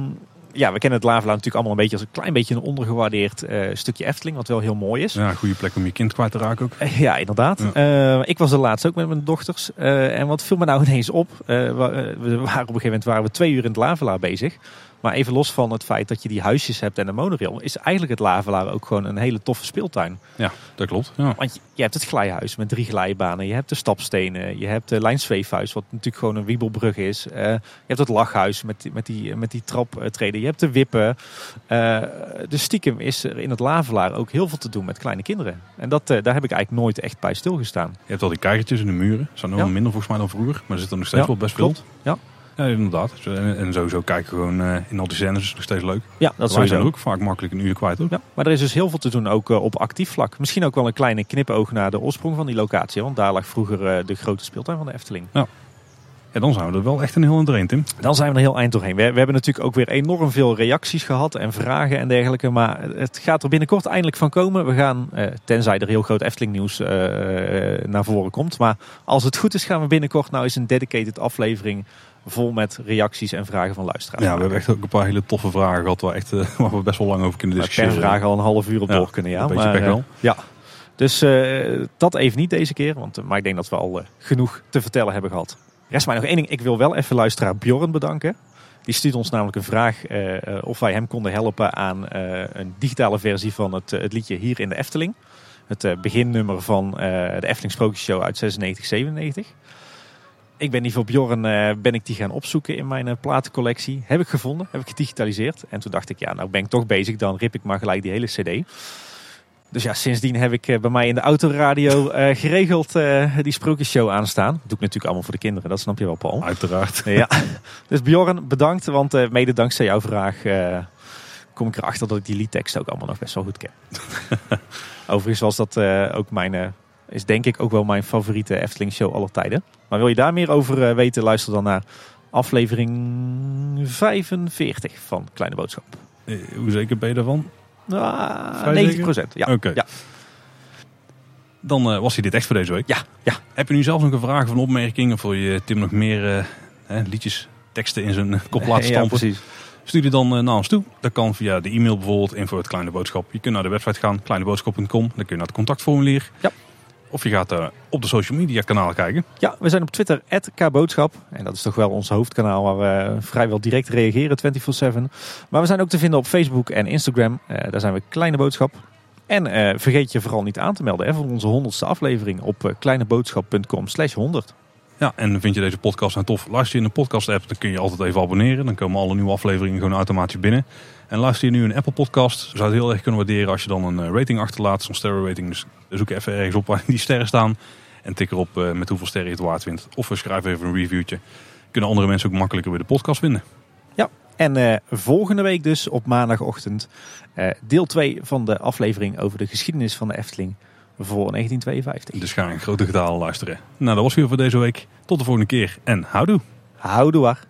B: ja, we kennen het Lavelaar natuurlijk allemaal een beetje als een klein beetje een ondergewaardeerd eh, stukje Efteling, wat wel heel mooi is.
A: Ja, goede plek om je kind kwijt te raken ook.
B: Eh, Ja, inderdaad.
A: Ja.
B: Eh, ik was er laatst ook met mijn dochters. Eh, en wat viel me nou ineens op? Eh, we, we waren op een gegeven moment waren we twee uur in het Lavelaar bezig. Maar even los van het feit dat je die huisjes hebt en de monorail, is eigenlijk het Lavelaar ook gewoon een hele toffe speeltuin.
A: Ja, dat klopt. Ja.
B: Want je, je hebt het glijhuis met drie glijbanen, je hebt de stapstenen, je hebt de lijnzweefhuis, wat natuurlijk gewoon een wiebelbrug is. Eh, je hebt het lachhuis met, die- met die, met die traptreden, je hebt de wippen. Eh dus stiekem is er in het Lavelaar ook heel veel te doen met kleine kinderen. En dat, eh, daar heb ik eigenlijk nooit echt bij stilgestaan.
A: Je hebt al die kijkertjes in de muren. zijn nog
B: Ja.
A: minder volgens mij dan vroeger. Maar er zit er nog steeds
B: Ja,
A: wel best veel.
B: Ja.
A: Ja, inderdaad. En, en sowieso kijken gewoon eh, in al die scènes is nog steeds leuk.
B: Ja, dat
A: Wij
B: sowieso.
A: zijn ook vaak makkelijk een uur kwijt ook.
B: Ja, maar er is dus heel veel te doen ook eh, op actief vlak. Misschien ook wel een kleine knipoog naar de oorsprong van die locatie. Want daar lag vroeger eh, de grote speeltuin van de Efteling.
A: Ja, dan zijn we er wel echt een heel in doorheen, Tim.
B: Dan zijn we er heel eind doorheen. We, we hebben natuurlijk ook weer enorm veel reacties gehad en vragen en dergelijke. Maar het gaat er binnenkort eindelijk van komen. We gaan, eh, tenzij er heel groot Efteling nieuws eh, naar voren komt. Maar als het goed is gaan we binnenkort nou eens een dedicated aflevering vol met reacties en vragen van luisteraars.
A: Ja, we hebben echt ook een paar hele toffe vragen gehad waar, echt, eh, waar we best wel lang over kunnen
B: Waar per
A: discussiëren.
B: vraag al een half uur op
A: Ja,
B: door kunnen. Ja,
A: een beetje
B: maar, eh,
A: wel.
B: ja. Dus eh, dat even niet deze keer. Want, maar ik denk dat we al genoeg te vertellen hebben gehad. Rest mij nog één ding. Ik wil wel even luisteraar Bjorn bedanken. Die stuurt ons namelijk een vraag of wij hem konden helpen aan een digitale versie van het, het liedje Hier in de Efteling. Het beginnummer van de Efteling Sprookjesshow uit 96, 97. Ik ben die voor Bjorn eh, ben ik die gaan opzoeken in mijn eh, platencollectie. Heb ik gevonden, heb ik gedigitaliseerd. En toen dacht ik, ja, nou ben ik toch bezig, dan rip ik maar gelijk die hele cd. Dus ja, sindsdien heb ik eh, bij mij in de autoradio geregeld die sprookjesshow aanstaan. Dat doe ik natuurlijk allemaal voor de kinderen, dat snap je wel, Paul.
A: Uiteraard.
B: Ja, dus Bjorn, bedankt. Want mede dankzij jouw vraag kom ik erachter dat ik die liedtekst ook allemaal nog best wel goed ken. Overigens was dat ook mijn, is denk ik ook wel mijn favoriete Efteling show aller tijden. Maar wil je daar meer over eh, weten, luister dan naar aflevering 45 van Kleine Boodschap.
A: Eh, hoe zeker ben je daarvan?
B: Ah,
A: Vrij
B: 90 procent, ja.
A: Oké.
B: ja.
A: Dan eh, was hij dit echt voor deze week.
B: Ja, ja.
A: Heb je nu zelf nog een vraag of een opmerking? Of wil je Tim nog meer hè, liedjes, teksten in zijn kop laten
B: Ja,
A: stampen?
B: precies.
A: Stuur die dan naar ons toe. Dat kan via de e-mail bijvoorbeeld, info het Kleine Boodschap. Je kunt naar de website gaan, kleineboodschap.com. Dan kun je naar het contactformulier.
B: Ja.
A: Of je gaat eh, op de social media kanalen kijken.
B: Ja, we zijn op Twitter, @kboodschap. En dat is toch wel ons hoofdkanaal waar we vrijwel direct reageren, 24-7. Maar we zijn ook te vinden op Facebook en Instagram. Eh, daar zijn we Kleine Boodschap. En eh, vergeet je vooral niet aan te melden hè, voor onze honderdste aflevering op eh, kleineboodschap.com slash 100.
A: Ja, en vind je deze podcast nou tof? Luister je in de podcast app, dan kun je altijd even abonneren. Dan komen alle nieuwe afleveringen gewoon automatisch binnen. En luister je nu een Apple podcast, zou het heel erg kunnen waarderen als je dan een eh, rating achterlaat. Zo'n sterren rating. Dus zoek even ergens op waar die sterren staan. En tik erop eh, met hoeveel sterren je het waard vindt. Of we schrijven even een reviewtje. Kunnen andere mensen ook makkelijker weer de podcast vinden.
B: En eh, volgende week dus op maandagochtend deel 2 van de aflevering over de geschiedenis van de Efteling voor 1952.
A: Dus ga in grote getalen luisteren. Nou, dat was weer voor deze week. Tot de volgende keer en houdoe.
B: Houdoe waar.